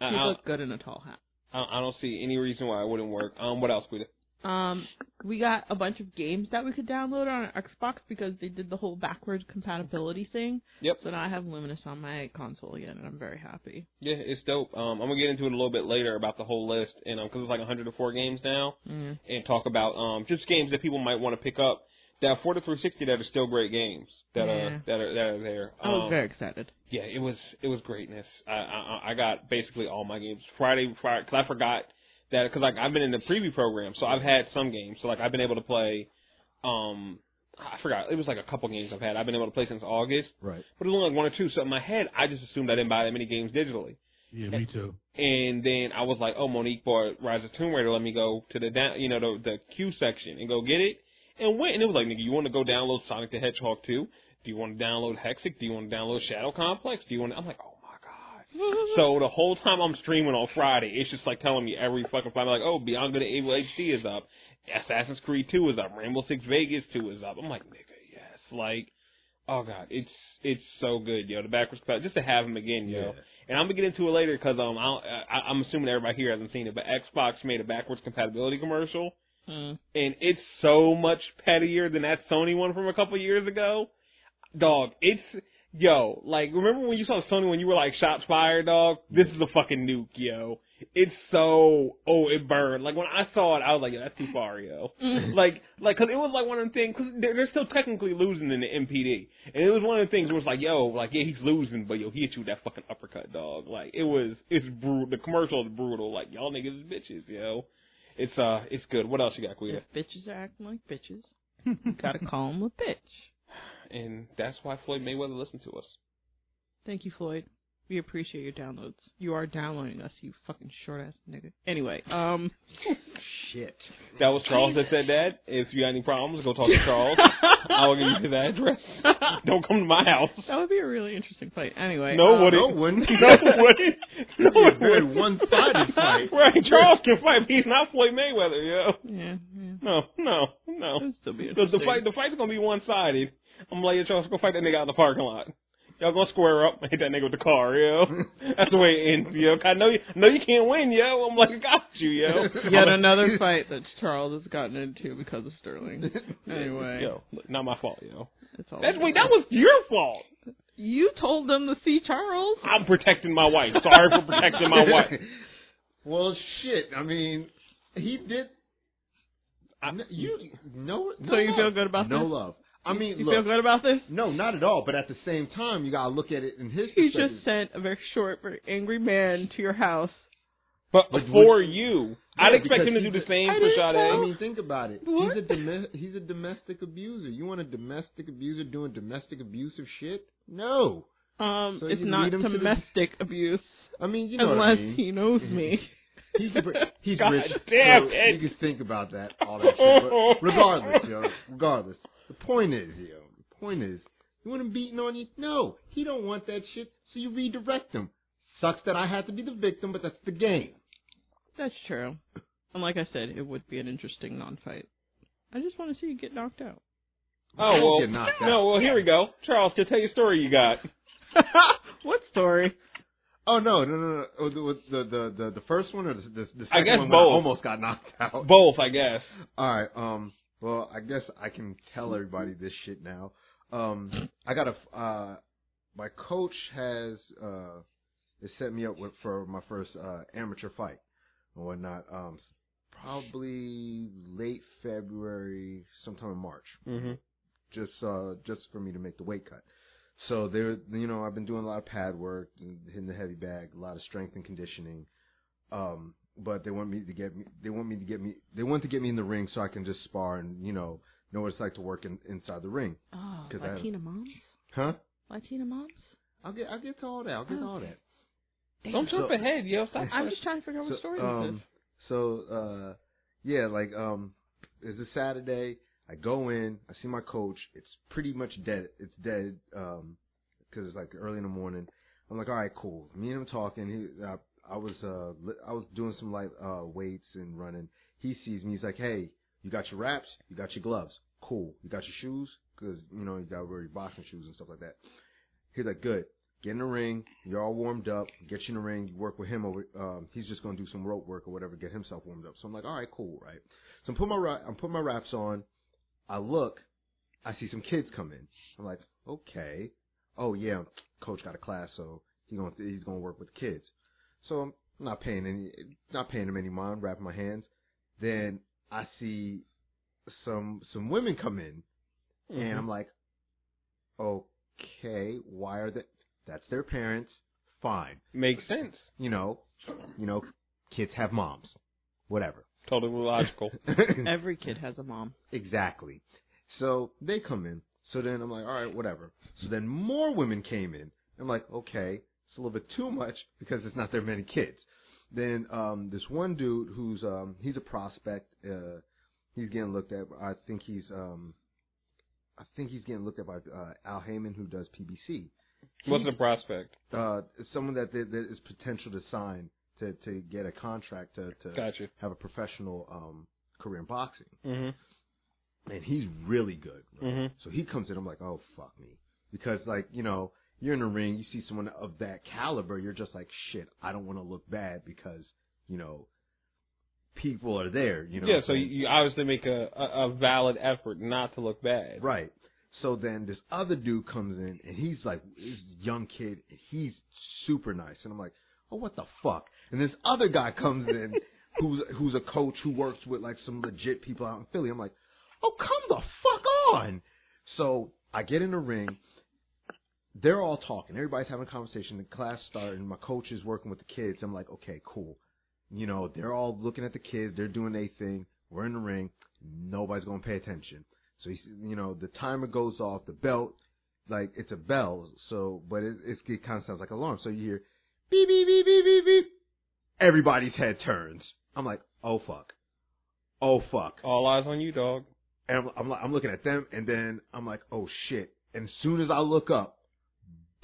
I, He I, looked good in a tall hat. I, I don't see any reason why it wouldn't work. Um, what else, Quita? Um, we got a bunch of games that we could download on our Xbox because they did the whole backwards compatibility thing. Yep. So now I have Lumines on my console again, and I'm very happy. Yeah, it's dope. Um, I'm gonna get into it a little bit later about the whole list, and um, because it's like 104 games now, Mm. and talk about um just games that people might want to pick up that are for the 360 that are still great games that Yeah. are that are that are there. I was Um, very excited. yeah, it was it was greatness. I I, I got basically all my games Friday Friday because I forgot that because like I've been in the preview program, so I've had some games. So like I've been able to play. Um, I forgot it was like a couple games I've had. I've been able to play since August, Right. but it was only like one or two. So in my head, I just assumed I didn't buy that many games digitally. Yeah, me too. And then I was like, oh, Monique bought Rise of Tomb Raider. Let me go to the down, you know, the the queue section and go get it. And went, and it was like, nigga, you want to go download Sonic the Hedgehog 2? Do you want to download Hexic? Do you want to download Shadow Complex? Do you want? to... I'm like, oh my god. So the whole time I'm streaming on Friday, it's just like telling me every fucking Friday, like, oh, Beyond Good and Evil HD is up, Assassin's Creed 2 is up, Rainbow Six Vegas 2 is up. I'm like, nigga, yes, like, oh god, it's it's so good, yo. The backwards compatibility, just to have them again, yo. Yeah. And I'm gonna get into it later because um, I'll, I, I'm assuming everybody here hasn't seen it, but Xbox made a backwards compatibility commercial, Mm. and it's so much pettier than that Sony one from a couple years ago. Dog, it's yo, like remember when you saw Sony when you were like shots fired, dog? This is a fucking nuke, yo. It's so oh it burned. Like when I saw it, I was like, yeah, that's too far, yo. like like because it was like one of the things because they're, they're still technically losing in the NPD, and it was one of the things where it's like, yo, like yeah, he's losing, but yo, he hit you with that fucking uppercut, dog. Like it was, it's brutal. The commercial is brutal. Like y'all niggas is bitches, yo. It's uh, it's good. What else you got, Quita? If bitches are acting like bitches, you gotta call them a bitch. And that's why Floyd Mayweather listened to us. Thank you, Floyd. We appreciate your downloads. You are downloading us, you fucking short ass nigga. Anyway, um, Shit. That was Charles that said that. If you got any problems, go talk to Charles. I will give you his address. Don't come to my house. that would be a really interesting fight. Anyway, No, um, what No it wouldn't. No, it wouldn't. No, It'd be a very wouldn't. one-sided fight. Right, Charles can fight, but he's not Floyd Mayweather, yo. Yeah, yeah. No, no, no. That'd still be The, interesting. the fight, the fight's gonna be one sided. I'm like, yo, Charles, go fight that nigga out in the parking lot. Y'all gonna square up and hit that nigga with the car, yo. That's the way it ends, yo. I know you, know you can't win, yo. I'm like, I got you, yo. Yet another fight that Charles has gotten into because of Sterling. Anyway, Yo, not my fault, yo. it's all That's wait, that was your fault. you told them to see Charles. I'm protecting my wife. Sorry for protecting my wife. well, shit. I mean, he did. I, you no. So no you love. feel good about that? no this? love. I mean, You look, feel good about this? no, not at all. But at the same time, you gotta look at it in his. He perspective. just sent a very short, very angry man to your house. But But for would- you, Yeah, I'd expect him to do the a- same I for didn't Sade. I mean, think about it. What? He's a domes- he's a domestic abuser. You want a domestic abuser doing domestic abusive shit? No. Um, So it's not lead him to the- domestic abuse I mean, you know unless what I mean. he knows me. He's he's God rich. damn so it. You can think about that, all that shit. But regardless, yo, regardless, the point is, yo, the point is, you want him beating on you? No, he don't want that shit. So you redirect him. Sucks that I had to be the victim, but that's the game. That's true. And like I said, it would be an interesting non-fight. I just want to see you get knocked out. Oh well, Get knocked out. no. Well, here we go. Charles, to tell you a story you got. what story? Oh no, no, no, no. Oh, the, the the the the first one or the the, the second I guess one when I both. almost got knocked out. Both, I guess. All right. Um. Well, I guess I can tell everybody this shit now. Um. I got a. Uh. My coach has uh. Has set me up with for my first uh amateur fight and whatnot. Um. Probably late February, sometime in March. Mm-hmm. Just uh. Just for me to make the weight cut. So there, you know, I've been doing a lot of pad work, hitting the heavy bag, a lot of strength and conditioning. Um, but they want me to get me, they want me to get me, they want to get me in the ring so I can just spar and, you know, know what it's like to work in, inside the ring. Oh, 'Cause I have- Latina moms? Huh? Latina moms? I'll get, I'll get to all that. I'll get to all that. Don't jump So- ahead, yo. Stop. I'm just trying to figure out what story um, this is. So, uh, yeah, like, um, it's a Saturday. I go in, I see my coach. It's pretty much dead. It's dead, um, cause it's like early in the morning. I'm like, all right, cool. Me and him talking. He, I, I was, uh, I was doing some light, uh, weights and running. He sees me. He's like, hey, you got your wraps? You got your gloves? Cool. You got your shoes? Cause, you know, you got to wear your boxing shoes and stuff like that. He's like, good. Get in the ring. You're all warmed up. Get you in the ring. You work with him over. Um, he's just gonna do some rope work or whatever. Get himself warmed up. So I'm like, all right, cool, right? So I'm putting my I'm putting my wraps on. I look. I see some kids come in. I'm like, okay. Oh yeah, coach got a class, so he gonna he's gonna work with the kids. So I'm not paying any not paying him any mind. Wrapping my hands. Then I see some some women come in, Mm-hmm. and I'm like, okay, why are they? That's their parents. Fine. Makes sense. You know, you know, kids have moms. Whatever. Totally logical. Every kid has a mom. exactly. So they come in. So then I'm like, all right, whatever. So then more women came in. I'm like, okay, it's a little bit too much because it's not that many kids. Then um this one dude who's um he's a prospect. Uh, he's getting looked at. I think he's um I think he's getting looked at by uh, Al Haymon who does PBC. He, What's the prospect? uh, someone that that that is potential to sign to to get a contract to to Gotcha. have a professional um career in boxing, Mm-hmm. and he's really good. right? Mhm. So he comes in, I'm like, oh fuck me, because like you know you're in the ring, you see someone of that caliber, you're just like shit. I don't want to look bad because you know people are there. You know. yeah, so you obviously make a, a, a valid effort not to look bad. Right. So then this other dude comes in and he's like, this young kid, and he's super nice. And I'm like, oh, what the fuck? And this other guy comes in who's, who's a coach who works with like some legit people out in Philly. I'm like, oh, come the fuck on. So I get in the ring. They're all talking. Everybody's having a conversation. The class started and my coach is working with the kids. I'm like, okay, cool. You know, they're all looking at the kids. They're doing their thing. We're in the ring. Nobody's going to pay attention. So he's, you know, the timer goes off, the belt like it's a bell. So, but it, it, it kind of sounds like an alarm. So you hear beep beep beep beep beep beep. Everybody's head turns. I'm like, oh fuck, oh fuck. All eyes on you, dog. And I'm, I'm I'm looking at them, and then I'm like, oh shit. And as soon as I look up,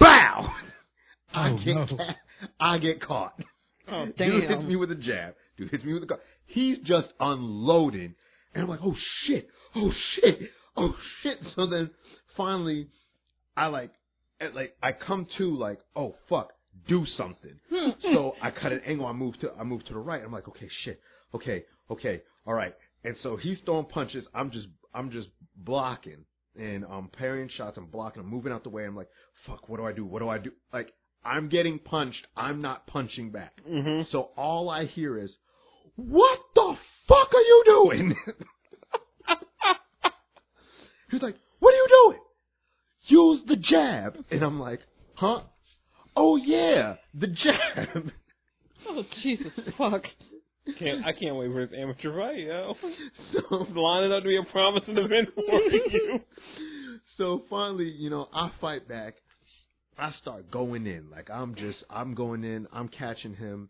bow! Oh, I Oh, get no. ca- I get caught. Oh Dude hits me with a jab. Dude hits me with a car. He's just unloading, and I'm like, oh shit, oh shit, oh shit. So then finally, I like, at, like I come to like, oh fuck, do something. Hmm. so I cut an angle. I move to I move to the right. I'm like, okay, shit, okay, okay, all right. And so he's throwing punches. I'm just I'm just blocking and um, I'm parrying shots. I'm blocking. I'm moving out the way. I'm like, fuck, what do I do? What do I do? Like I'm getting punched. I'm not punching back. Mm-hmm. So all I hear is, "What the fuck are you doing?" He's like, "What are you doing?" Use the jab, and I'm like, "Huh? Oh yeah, the jab." Oh Jesus fuck! Can't I can't wait for this amateur fight, yo. so, Lining up to be a promising event for you. so finally, you know, I fight back. I start going in, like I'm just, I'm going in. I'm catching him.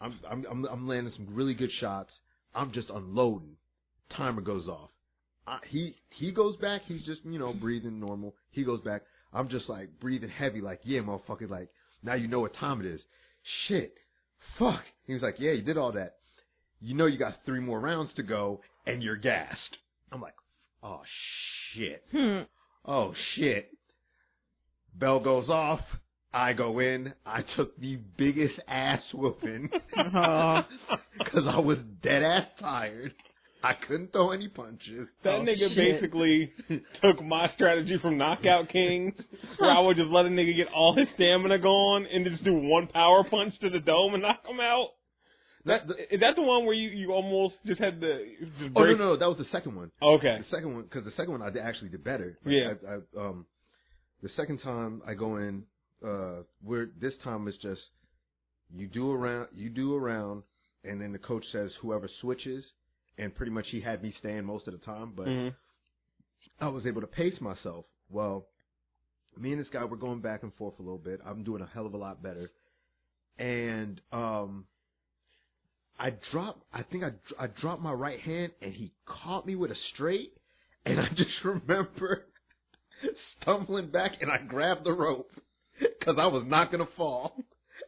I'm, I'm, I'm, I'm landing some really good shots. I'm just unloading. Timer goes off. I, he, he goes back. He's just, you know, breathing normal. He goes back. I'm just like breathing heavy, like yeah, motherfucker. Like now you know what time it is. Shit, fuck. He was like, yeah, you did all that. You know you got three more rounds to go, and you're gassed. I'm like, oh shit. Hmm. Oh shit. Bell goes off. I go in. I took the biggest ass whooping because I was dead ass tired. I couldn't throw any punches. That Oh, nigga shit. basically took my strategy from Knockout King, where I would just let a nigga get all his stamina gone and just do one power punch to the dome and knock him out. That, The- is that the one where you, you almost just had to just Oh no no, that was the second one. Okay. The second one because the second one I did, actually did better. Like, Yeah. I, I, um, the second time I go in, uh, where this time it's just you do around, you do around, and then the coach says whoever switches, and pretty much he had me staying most of the time, but. Mhm. I was able to pace myself. Well, me and this guy were going back and forth a little bit. I'm doing a hell of a lot better. And um I dropped I think I I dropped my right hand and he caught me with a straight and I just remember stumbling back and I grabbed the rope cuz I was not going to fall.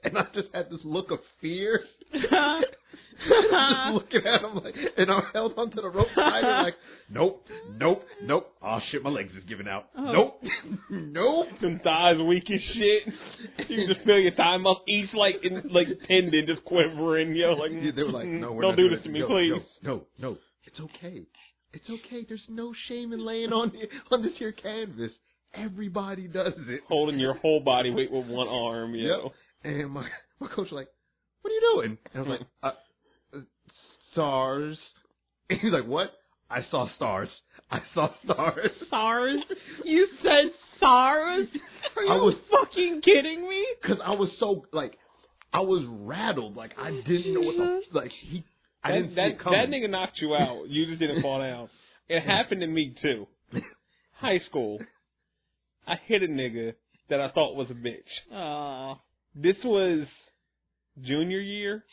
And I just had this look of fear. just uh-huh. looking at him like, and I held onto the rope tighter, like, nope, nope, nope. Oh shit, my legs is giving out. Oh. Nope, nope. Them thighs weak as shit. You can just feel your thigh muscle each like in, like tendon just quivering. Yo, like Yeah, they were like, no, we're don't not do doing this to me, No, please. No, no, no, it's okay. It's okay. There's no shame in laying on the, on this here canvas. Everybody does it. Holding your whole body weight with one arm. Yo. Yep. And my my coach was like, "What are you doing?" And I was like, uh, uh, "Stars." And he's like, "What?" I saw stars. I saw stars. SARS? You said SARS? Are you I was- fucking kidding me? Because I was so like, I was rattled. Like I didn't know what the like he. I that, didn't that, that nigga knocked you out. You just didn't fall down. It happened to me too. High school. I hit a nigga that I thought was a bitch. Oh. This was junior year.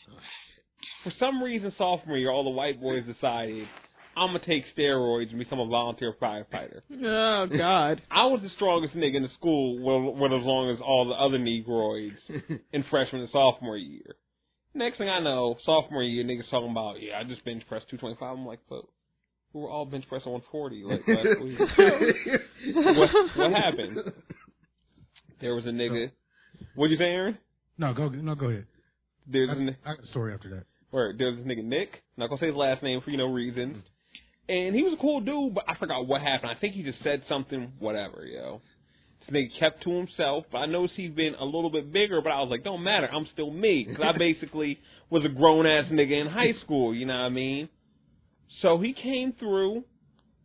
For some reason, sophomore year, all the white boys decided I'm gonna take steroids and become a volunteer firefighter. Oh God. I was the strongest nigga in the school, well, well as long as all the other negroids in freshman and sophomore year. Next thing I know, sophomore year, niggas talking about, yeah, I just bench pressed 225. I'm like, but we were all bench pressing 140. Like, what, what, what happened? There was a nigga. What'd you say, Aaron? No, go no, go ahead. There's I, a, I got a story after that. where there was this nigga Nick. Not gonna say his last name for you know reasons. Mm. And he was a cool dude, but I forgot what happened. I think he just said something, whatever, yo. Nigga kept to himself, but I noticed he'd been a little bit bigger, but I was like, don't matter, I'm still me. Because I basically was a grown ass nigga in high school, you know what I mean? So he came through,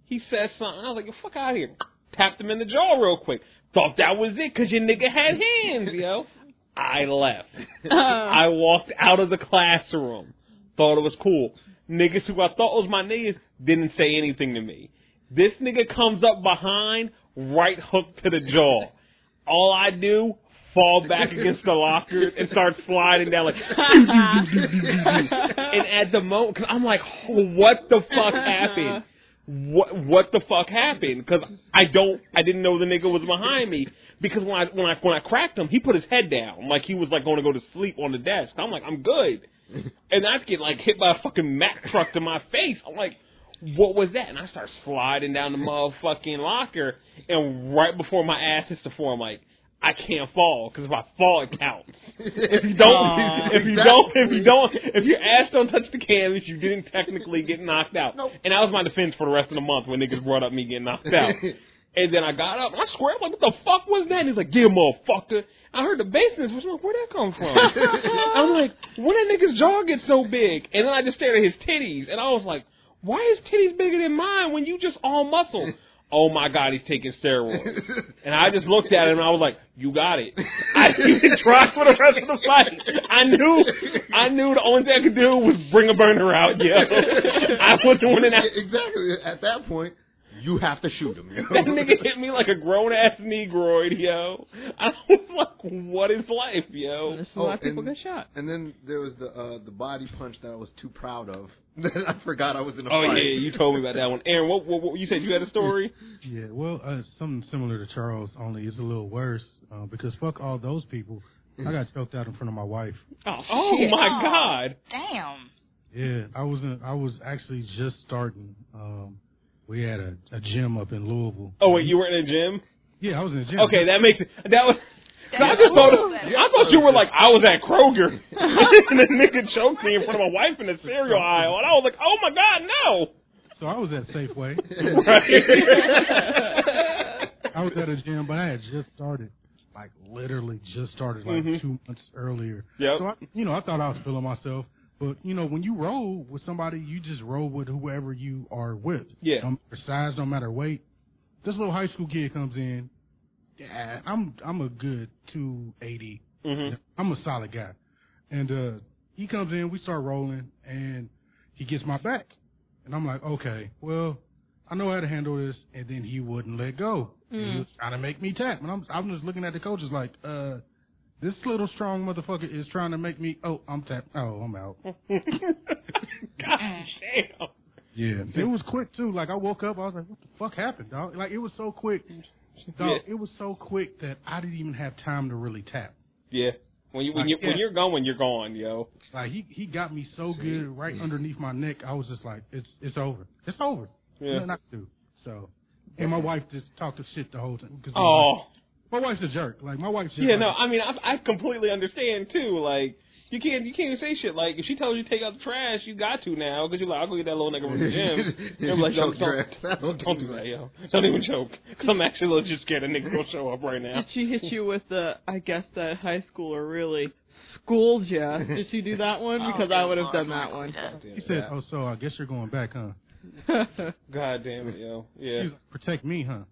he said something, I was like, fuck out of here. Tapped him in the jaw real quick. Thought that was it, because your nigga had hands, yo. I left. Uh-huh. I walked out of the classroom. Thought it was cool. Niggas who I thought was my niggas didn't say anything to me. This nigga comes up behind, right hook to the jaw. All I do, fall back against the locker and start sliding down like. and at the moment, cause I'm like, what the fuck happened? What what the fuck happened? Because I don't, I didn't know the nigga was behind me. Because when I when I when I cracked him, he put his head down like he was like going to go to sleep on the desk. I'm like, I'm good. And I get like hit by a fucking Mack truck to my face. I'm like, what was that? And I start sliding down the motherfucking locker, and right before my ass hits the floor, I'm like, I can't fall because if I fall, it counts. If you don't, Aw. Oh, if you don't, if you don't, if your ass don't touch the canvas, you didn't technically get knocked out. Nope. And that was my defense for the rest of the month when niggas brought up me getting knocked out. And then I got up and I swear, I'm like, what the fuck was that? And he's like, yeah, motherfucker. I heard the bassness. I was like, where'd that come from? I'm like, when that nigga's jaw get so big? And then I just stared at his titties, and I was like, why is titties bigger than mine when you just all muscle? Oh my god, he's taking steroids. And I just looked at him and I was like, you got it. I didn't try for the rest of the fight. I knew, I knew the only thing I could do was bring a burner out, Yeah, I wasn't winning that. exactly. At that point, you have to shoot him. Yo. That nigga hit me like a grown ass negroid, yo. I was like, what is life, yo? This is Oh, why people and- get shot. And then there was the uh, the body punch that I was too proud of. I forgot I was in a Oh fight. yeah, you told me about that one. Aaron, what, what, what you said you had a story? Yeah, well, uh, something similar to Charles, only it's a little worse uh, because fuck all those people. I got choked out in front of my wife. Oh, oh shit. my god. Damn. Yeah, I was in, I was actually just starting. Um, we had a, a gym up in Louisville. Oh wait, you were in a gym? Yeah, I was in a gym. Okay, that makes it. That was. So I just thought. I thought you were like I was at Kroger and the nigga choked me in front of my wife in the cereal aisle and I was like, oh my god, no. So I was at Safeway. Right. I was at a gym, but I had just started, like literally just started, like Mhm. two months earlier. Yep. So I, you know, I thought I was feeling myself, but you know, when you roll with somebody, you just roll with whoever you are with. Yeah. No matter size, no matter weight. This little high school kid comes in. Yeah, I'm I'm a good two eighty. Mhm. I'm a solid guy, and uh he comes in. We start rolling, and he gets my back, and I'm like, okay, well, I know how to handle this. And then he wouldn't let go. And He Mm. was trying to make me tap, and I'm I'm just looking at the coaches like, uh, this little strong motherfucker is trying to make me. Oh, I'm tapped. Oh, I'm out. God damn. Yeah, it was quick too. Like I woke up, I was like, "What the fuck happened, dog?" Like it was so quick, dog. Yeah. It was so quick that I didn't even have time to really tap. Yeah. When you when you when Yeah. you're going, you're gone, yo. Like he he got me so good right underneath my neck. I was just like, "It's it's over. It's over. Yeah. Nothing I can do." So, and my wife just talked to shit the whole time. 'cause my Oh. Wife- my wife's a jerk. Like my wife's Yeah, no, I mean, I, I completely understand too. Like, you can't, you can't even say shit. Like, if she tells you to take out the trash, you got to now because you're like, I'll go get that little nigga from the gym. You I'm like, don't, choked don't, don't, don't do that, yo. Don't even choke. Cause I'm actually legit scared a nigga gonna show up right now. Did she hit you with the? I guess that high schooler really schooled you. Did she do that one? Oh, Because good I would have done that one. yeah. He said, "Oh, so I guess you're going back, huh?" God damn it, yo. Yeah. She's like, "Protect me, huh?"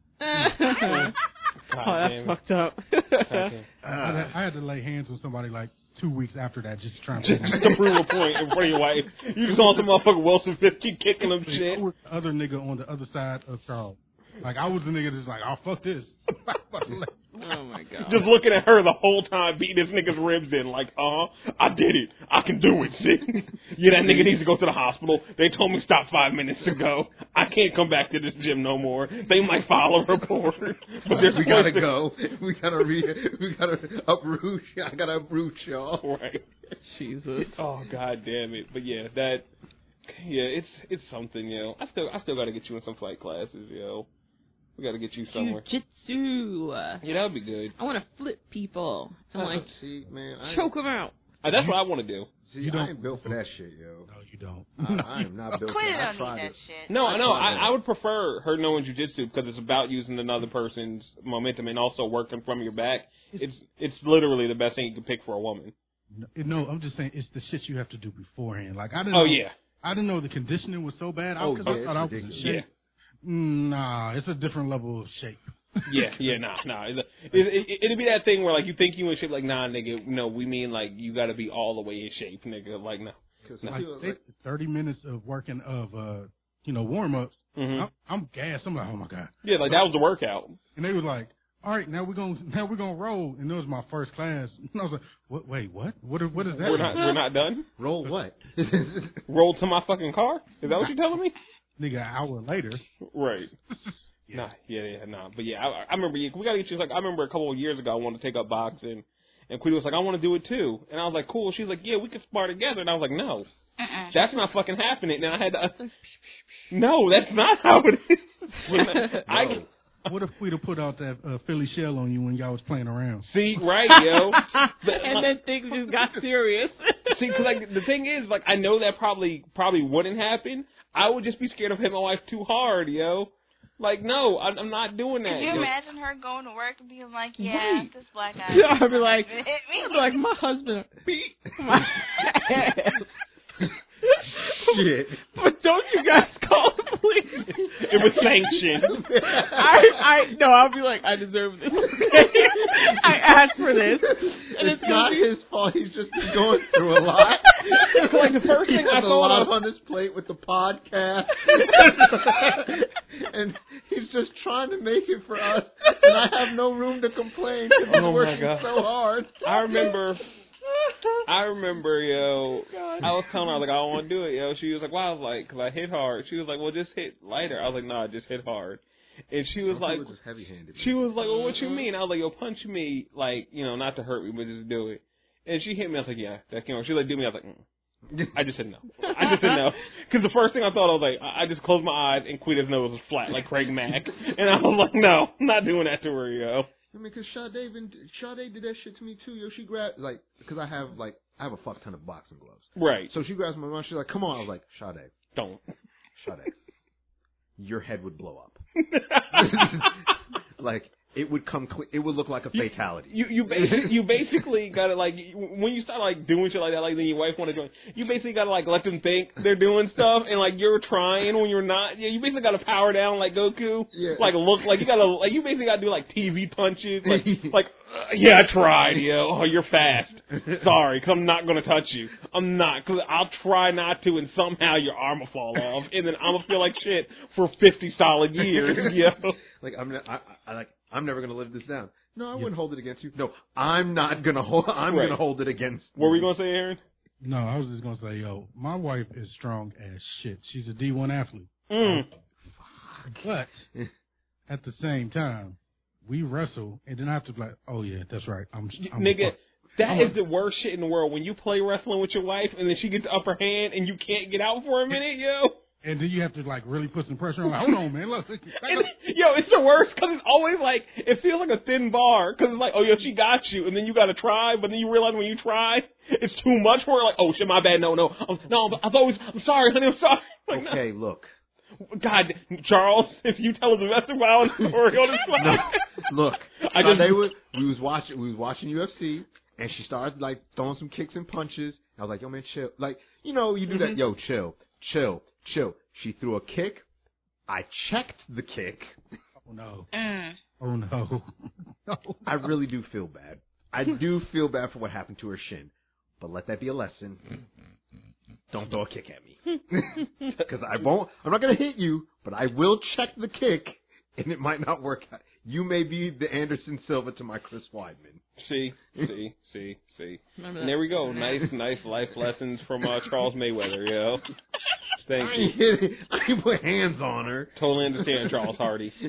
God oh, that's fucked up. God. I, had, I had to lay hands on somebody like two weeks after that, just trying to. Just, just to prove a point in front of your wife. You just on some motherfucker Wilson Fisk keep kicking him shit. The other nigga on the other side of Charles. Like I was the nigga that's like, "Oh fuck this." oh my god. Just looking at her the whole time, beating this nigga's ribs in, like, uh, I did it. I can do it, see? yeah, that nigga needs to go to the hospital. They told me stop five minutes ago. I can't come back to this gym no more. They might file a report. But there's we gotta go. We gotta re. We gotta uproot. I gotta uproot y'all. Right. Jesus. Oh, god damn it. But yeah, that, yeah, it's, it's something, yo. I still, I still gotta get you in some flight classes, yo. We gotta get you somewhere. Jiu-jitsu. Yeah, that would be good. I want to flip people and like see, man, I, choke them out. Uh, that's what I want to do. see, You I don't- ain't built for that shit, yo. no, you don't. I, I am not built for that. I don't tried need that shit. No, I know. I. I would prefer her knowing jujitsu because it's about using another person's momentum and also working from your back. It's it's literally the best thing you can pick for a woman. No, no, I'm just saying it's the shit you have to do beforehand. Like I didn't. Oh know, yeah, I didn't know the conditioning was so bad. I, Oh, 'cause yeah, I thought I was it's in shape. Mm, Nah, it's a different level of shape. yeah, yeah. Nah, nah. It, it, it, it'd be that thing where like you think you in shape, like nah, nigga. No, we mean like you got to be all the way in shape, nigga. Like no. 'Cause No. I like like- thirty minutes of working of uh you know warm ups, hmm I'm, I'm gassed. I'm like, oh my god. Yeah, like that was the workout. And they was like, all right, now we're gonna now we're gonna roll. And it was my first class. And I was like, what? Wait, what? What? is- What is that? We're not we're not done. Roll what? Roll to my fucking car. Is that what you're telling me? Nigga, an hour later. Right. Yeah. Nah, yeah, yeah, nah. But yeah, I, I remember. Yeah, we gotta get you. Like, I remember a couple of years ago, I wanted to take up boxing, and Queen was like, "I want to do it too," and I was like, "Cool." She's like, "Yeah, we can spar together," and I was like, "No, Mm-mm. that's not fucking happening." And I had to. No, that's not how it is. When I What if we'd have put out that uh, Philly shell on you when y'all was playing around? see right, yo. But, and then things just got serious. See, cause like the thing is, like I know that probably probably wouldn't happen. I would just be scared of hitting my wife too hard, yo. Like, no, I'm, I'm not doing that. Could you yo. imagine her going to work and being like, "Yeah, Right. this black guy." Yeah, I'd be like, hit me. I'd be like, my husband beat my ass. Shit. But don't you guys call the police? It was sanctioned. I, I, no, I'll be like, I deserve this. I asked for this. And it's it's not be, his fault. He's just been going through a lot. like the first he thing has I a thought lot of- on his plate with the podcast, and he's just trying to make it for us. And I have no room to complain because he's Oh my working God. so hard. I remember, I remember, yo. I was telling her I was like, I don't want to do it, yo. She was like, Why? I was like, Cause I hit hard. She was like, Well, just hit lighter. I was like, Nah, just hit hard. And she was like, just heavy-handed. She was like, "Well, what you mean?" I was like, "Yo, punch me, like, you know, not to hurt me, but just do it." And she hit me. I was like, "Yeah, that can work." She was like, "Do me?" I was like, mm. "I just said no." I just said no because the first thing I thought I was like, I I just closed my eyes and Quita's nose was flat like Craig Mack, and I was like, "No, I'm not doing that to her, yo." I mean, cause Sade Sade did that shit to me too. Yo, she grabbed like, cause I have like I have a fuck ton of boxing gloves. Right? So she grabs my mouth. She's like, "Come on!" I was like, "Sade, Don't. Sade, your head would blow up. like it would come. Cle- it would look like a fatality." You you basically you basically gotta like when you start like doing shit like that, like then your wife want to join. You basically gotta like let them think they're doing stuff, and like you're trying when you're not. Yeah, you basically gotta power down like Goku. Yeah. Like look like you gotta like you basically gotta do like TV punches. Like like uh, yeah, I tried. Yo, oh you're fast. Sorry, cause I'm not gonna touch you. I'm not, cause I'll try not to, and somehow your arm will fall off, and then I'm gonna feel like shit for 50 solid years. Yo. like I'm, I, I, I like I'm never gonna live this down. No, I wouldn't hold it against you. No, I'm not gonna hold. I'm Right. gonna hold it against. What were you gonna say, Aaron? No, I was just gonna say, yo, my wife is strong as shit. She's a D1 athlete, Mm. but at the same time, we wrestle, and then I have to be like, oh yeah, that's right. I'm, I'm Nigga, fuck- that I'm is a- the worst shit in the world. When you play wrestling with your wife and then she gets the upper hand and you can't get out for a minute, yo. And then you have to like really put some pressure on. Like, Hold on, man. Look, And, yo, it's the worst because it's always like it feels like a thin bar because it's like, oh, yo, she got you, and then you got to try, but then you realize when you try, it's too much for her. Like, oh shit, my bad, no, no, um, no, I thought it was, I'm sorry, honey, I'm sorry. Like, no. Okay, look, God, Charles, if you tell a domestic violence story on this no, look. I So just- they were, we was watching, we was watching UFC, and she started like throwing some kicks and punches. I was like, yo, man, chill. Like, you know, you do Mm-hmm. that. Yo, chill, chill, chill. She threw a kick. I checked the kick. oh no, Mm. oh no, no. I really do feel bad. I do feel bad for what happened to her shin. But let that be a lesson. Don't throw a kick at me. Because I won't, I'm not going to hit you, but I will check the kick, and it might not work out. You may be the Anderson Silva to my Chris Weidman. see, see, see, see. Remember And that? there we go. Nice, nice life lessons from uh, Charles Mayweather, yo. Thank I you. ain't. I ain't put hands on her. Totally understand, Charles Hardy.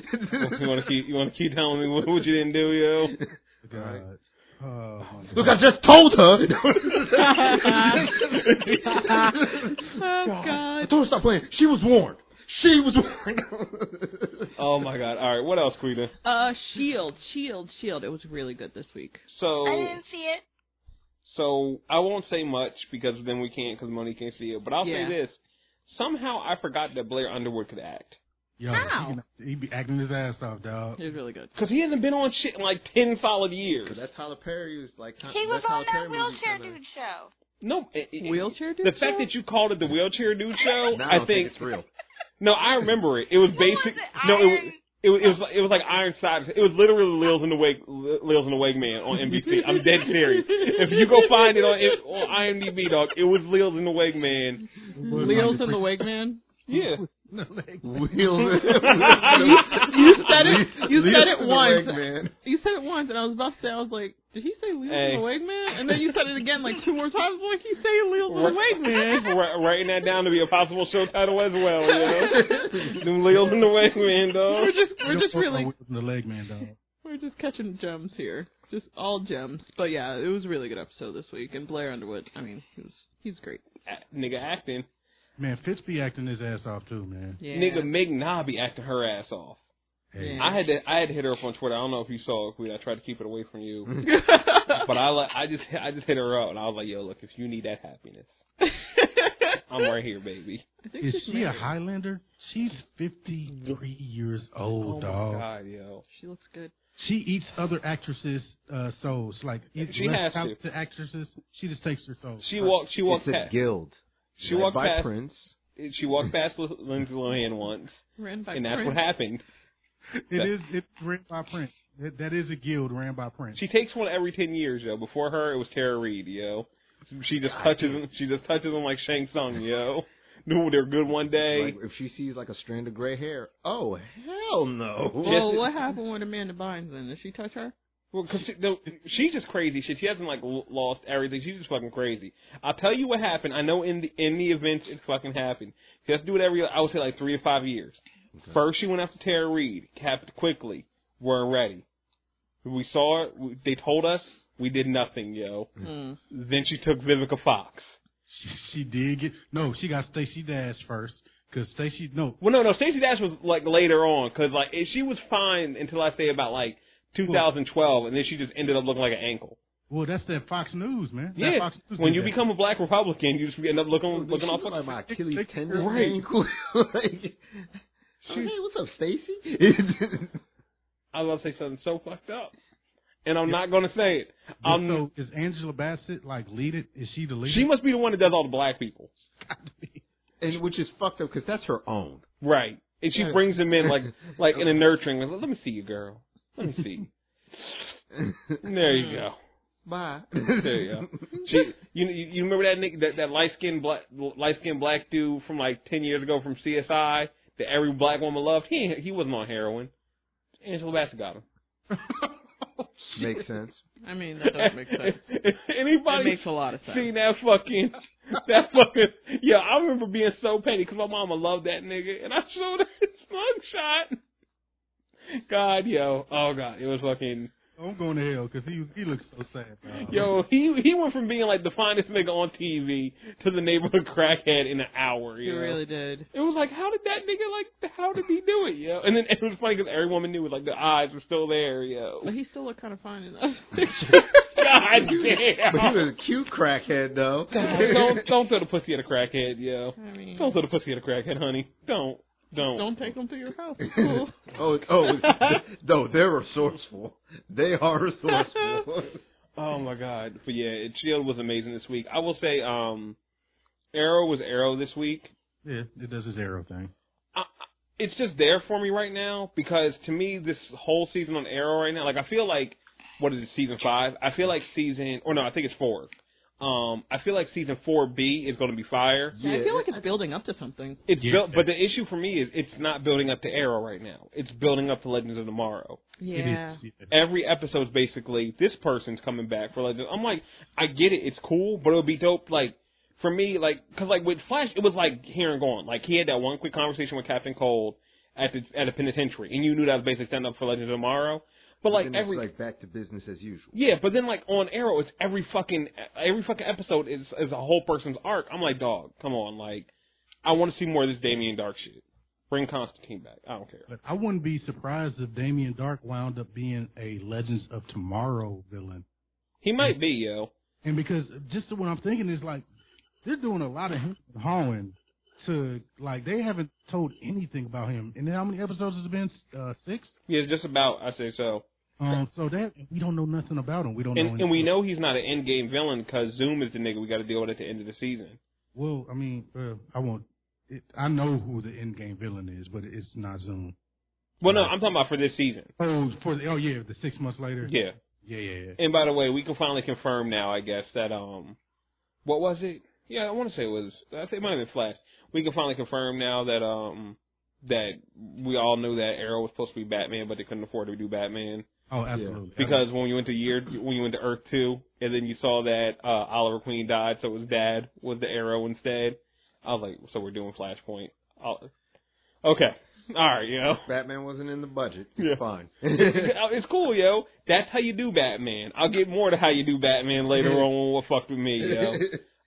You want to keep you want to keep telling me what, what you didn't do, yo? God. Oh, Look, God. I just told her. oh God. I told her stop playing. She was warned. She was warned. Oh my God! All right, what else, Quita? Uh, Shield, Shield, Shield. It was really good this week. So, I didn't see it. so I won't say much because then we can't because money can't see it. But I'll Yeah. say this: somehow I forgot that Blair Underwood could act Yo, How? he, can- he be acting his ass off, dog. He's really good. because he hasn't been on shit in like ten solid years. That Tyler Perry was like. He was that Tyler on that Perry movie wheelchair kinda- dude show. No, it, it- Wheelchair dude The show? fact that you called it the wheelchair dude show, Now I don't think it's real. No, I remember it. It was What was basic. it? No, it was. It was, it was like it was like Ironside. It was literally Lils in the Wig, Lils in the Wig Man on NBC. I'm dead serious. If you go find it on, on IMDb, dog, it was Lils in the Wig Man. Leo's in the Wig Man. Yeah, the leg. Wheel You said it. You said it the once. leg man. You said it once, and I was about to say, I was like, did he say Leo Hey. the Wig Man? And then you said it again like two more times. I'm like, he's saying Leo the Wig Man. Wri- writing that down to be a possible show title as well, you know? Them Leos in the way, man, dog. We're just we're just really the leg man dog. we're just catching gems here, just all gems. But yeah, it was a really good episode this week, and Blair Underwood. I mean, he was he's great. A- Nigga acting. Man, Fitz be acting his ass off too, man. Yeah. Nigga Ming-Na be acting her ass off. Hey. Yeah. I had to I had to hit her up on Twitter. I don't know if you saw it, Queen. I tried to keep it away from you. But I I just I just hit her up and I was like, yo, look, if you need that happiness, I'm right here, baby. Is she's she a. Highlander? She's 53 years Oh old, my dog. god, yo. She looks good. She eats other actresses' uh, souls. Like, She less has to. talented actresses. She just takes their soul. She walked she walked It's a guild. She led walked by past Prince. she walked past Lindsay Lohan once, Ran by and that's Prince. what happened. It is. it ran by Prince. That, that is a guild ran by Prince. She takes one every ten years, yo. Before her, it was Tara Reid, yo. She just touches them. She just touches them like Shang Tsung, yo. No, they're good one day. Like if she sees like a strand of gray hair, oh hell no! Well, Yes, what happened with Amanda Bynes then? Did she touch her? Well, cause she, no, she's just crazy. Shit, she hasn't like lost everything. She's just fucking crazy. I'll tell you what happened. I know in the in the events it fucking happened. She has to do it every. I would say like three to five years. First, she went after Tara Reid. Happened quickly. weren't ready. We saw it. They told us. We did nothing, yo. Mm. Then she took Vivica Fox. She, she did get no. She got Stacey Dash first because Stacey no. Well, no, no. Stacey Dash was like later on because like she was fine until I say about like 2012, and then she just ended up looking like an ankle. Well, that's that Fox News man. That Yeah, Fox News when you that. become a black Republican, you just end up looking Dude, looking she off look like my Achilles Right. tendon. Right. ankle. like, oh, hey, what's up, Stacy? I was about to say something so fucked up, and I'm not gonna say it. But Um, so is Angela Bassett like lead it? Is she the lead? she must be the one that does all the black people, and which is fucked up because that's her own. right? And she brings them in like like in a nurturing. Like, Let me see you, girl. Let me see. There you go. Uh, bye. There you go. She, you you remember that nigga, that that light skinned black light skinned black dude from like ten years ago from CSI that every black woman loved? He he wasn't on heroin. Angela Bassett got him. Makes sense. I mean, that doesn't make sense. Anybody It makes a lot of sense. seen that fucking that fucking yeah? I remember being so petty because my mama loved that nigga, and I showed her his mugshot. God, yo, oh god, it was fucking I'm going to hell because he he looks so sad. dog. yo. He he went from being like the finest nigga on TV to the neighborhood crackhead in an hour. You You know? really did. It was like, how did that nigga like? How did he do it, yo? And then it was funny because every woman knew like the eyes were still there, yo. But he still looked kind of fine in that picture. God But he was a cute crackhead though. don't don't throw the pussy at a crackhead, yo. I mean, Don't throw the pussy at a crackhead, honey. Don't don't. don't take them to your house. oh, oh, no, they're resourceful. They are resourceful. Oh my god! But yeah, it, Shield was amazing this week. I will say, um, Arrow was Arrow this week. Yeah, it does his arrow thing. I, it's just there for me right now because to me this whole season on Arrow right now, like I feel like what is it, season five? I feel like season or no, I think it's four. Um, I feel like season four B is going to be fire. Yeah, I feel like it's building up to something. It's Yeah. built, but the issue for me is it's not building up to Arrow right now. It's building up to Legends of Tomorrow. Yeah. It is. Yeah. Every episode's basically this person's coming back for Legends. I'm like, I get it, it's cool, but it would be dope. Like for me, like because like with Flash, it was like here and gone. Like he had that one quick conversation with Captain Cold at the at a penitentiary, and you knew that was basically setting up for Legends of Tomorrow. But like Then it's every like back to business as usual. yeah, but then like on Arrow, it's every fucking every fucking episode is is a whole person's arc. I'm like, dog, come on, like I want to see more of this Damien Darhk shit. Bring Constantine back. I don't care. But I wouldn't be surprised if Damien Darhk wound up being a Legends of Tomorrow villain. He might be, yo. And because just what I'm thinking is like they're doing a lot of him hawing to like they haven't told anything about him. And how many episodes has it been? Uh, six. Yeah, just about. I say so. Um, so that we don't know nothing about him. We don't know. And, and we know he's not an end game villain because Zoom is the nigga we got to deal with at the end of the season. Well, I mean, uh, I won't. It, I know who the end game villain is, but it's not Zoom. Well, no, I'm talking about for this season. Oh, for the, oh yeah, the six months later. Yeah. yeah, yeah, yeah. And by the way, we can finally confirm now, I guess, that um, what was it? Yeah, I want to say it was. I think it might have been Flash. We can finally confirm now that um, that we all knew that Arrow was supposed to be Batman, but they couldn't afford to do Batman Oh, absolutely. because when you went to year when you went to Earth two, and then you saw that uh Oliver Queen died, so his dad was the Arrow instead. I was like, so we're doing Flashpoint. I'll, okay, all right, you know. Batman wasn't in the budget. It's Yeah. fine. it's cool, yo. That's how you do Batman. I'll get more to how you do Batman later on when what fucked with me, yo.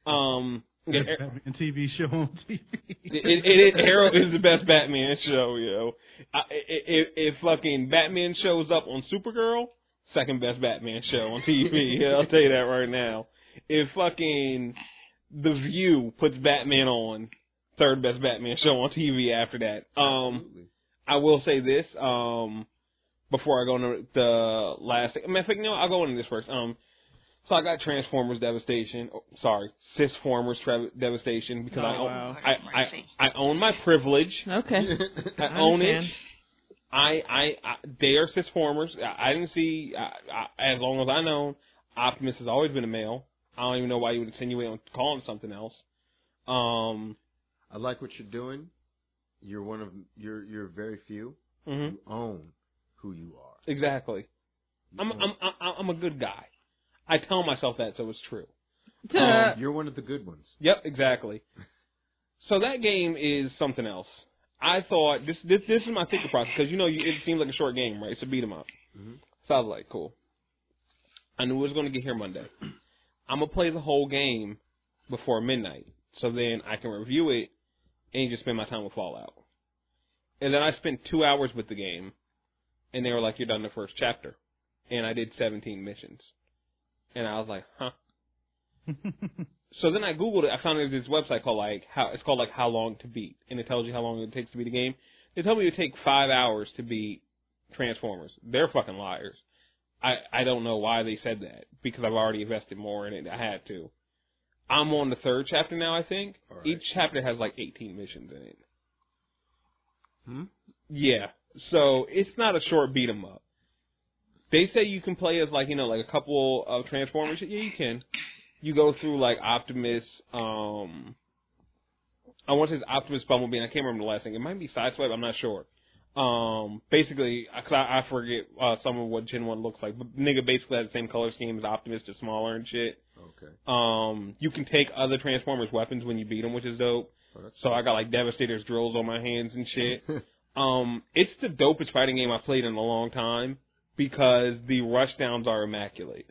Um, yeah, Best Batman TV show on TV. it, it, it, Arrow is the best Batman show, yo. I, if, if fucking Batman shows up on Supergirl, second best Batman show on TV. yeah, I'll tell you that right now. If fucking The View puts Batman on, third best Batman show on TV after that. Um, Absolutely. I will say this, um, before I go into the last thing. I mean, I think, no, I'll go into this first. Um, so I got Transformers Devastation. Oh, sorry, Sysformers Tra- Devastation because I Oh, own, wow. I, I, I own my privilege. Okay. I I own it. I, I, I, they are Sysformers. I, I didn't see, I, I, as long as I know, Optimus has always been a male. I don't even know why you would insinuate on calling him something else. Um, I like what you're doing. You're one of you're you're very few mhm, who own who you are. exactly. You I'm, own- I'm, I'm, I'm a good guy. I tell myself that, so it's true. Uh, you're one of the good ones. Yep, exactly. So that game is something else. I thought this this this is my thinking process because you know you, it seems like a short game, right? It's a beat 'em up. Mhm. So I was like, cool. I knew it was going to get here Monday. I'm gonna play the whole game before midnight, so then I can review it and just spend my time with Fallout. And then I spent two hours with the game, and they were like, "You're done the first chapter," and I did 17 missions, and I was like, "Huh." So then I googled it. I found there's this website called like how it's called like how long to beat, and it tells you how long it takes to beat a game. They told me it would take five hours to beat Transformers. They're fucking liars. I I don't know why they said that because I've already invested more in it. I had to. I'm on the third chapter now. I think right. each chapter has like 18 missions in it. Hmm? Yeah, so it's not a short beat 'em up. They say you can play as like you know like a couple of Transformers. Yeah, you can. You go through like Optimus. Um, I want to say it's Optimus Bumblebee. And I can't remember the last thing. It might be Sideswipe. I'm not sure. Um, basically, cause I, I forget uh, some of what Gen One looks like. But nigga basically has the same color scheme as Optimus, just smaller and shit. Okay. Um, you can take other Transformers weapons when you beat them, which is dope. Oh, So I got like Devastator's drills on my hands and shit. Um, it's the dopest fighting game I've played in a long time because the rushdowns are immaculate.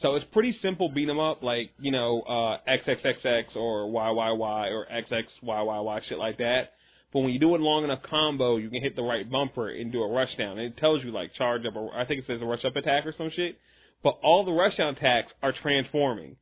So it's pretty simple beat 'em up, like you know uh, XXXX or YYY or XXYYY shit like that. But when you do it long enough combo, you can hit the right bumper and do a rushdown. And it tells you like charge up, or I think it says a rush up attack or some shit. But all the rushdown attacks are transforming.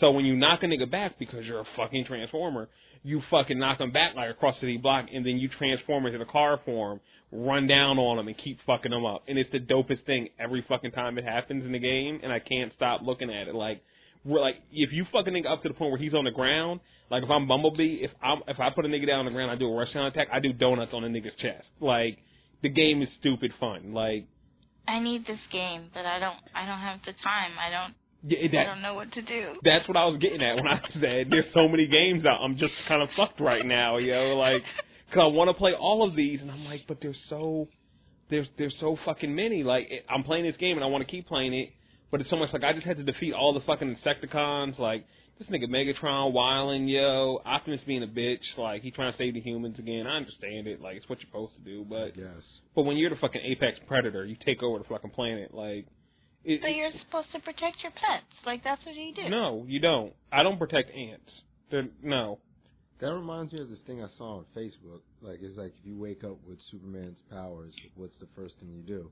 So when you knock a nigga back because you're a fucking transformer, you fucking knock him back like across the block, and then you transform into the car form, run down on him, and keep fucking him up. And it's the dopest thing every fucking time it happens in the game, and I can't stop looking at it. Like, we're like, if you fucking nigga up to the point where he's on the ground, like if I'm Bumblebee, if I'm if I put a nigga down on the ground, I do a rush down attack, I do donuts on a nigga's chest. Like, the game is stupid fun. Like, I need this game, but I don't. I don't have the time. I don't. Yeah, I don't know what to do. that's what I was getting at when I said there's so many games out. I'm just kind of fucked right now, yo. Like, cause I want to play all of these, and I'm like, but there's so there's there's so fucking many. Like, it, I'm playing this game and I want to keep playing it, but it's so much like I just had to defeat all the fucking Insecticons. Like this nigga Megatron wilding, yo. Optimus being a bitch. Like he trying to save the humans again. I understand it. Like it's what you're supposed to do, but yes. but when you're the fucking apex predator, you take over the fucking planet. Like. It, But you're supposed to protect your pets. Like that's what you do. no, you don't. I don't protect ants. They're, no. That reminds me of this thing I saw on Facebook. Like it's like if you wake up with Superman's powers, what's the first thing you do?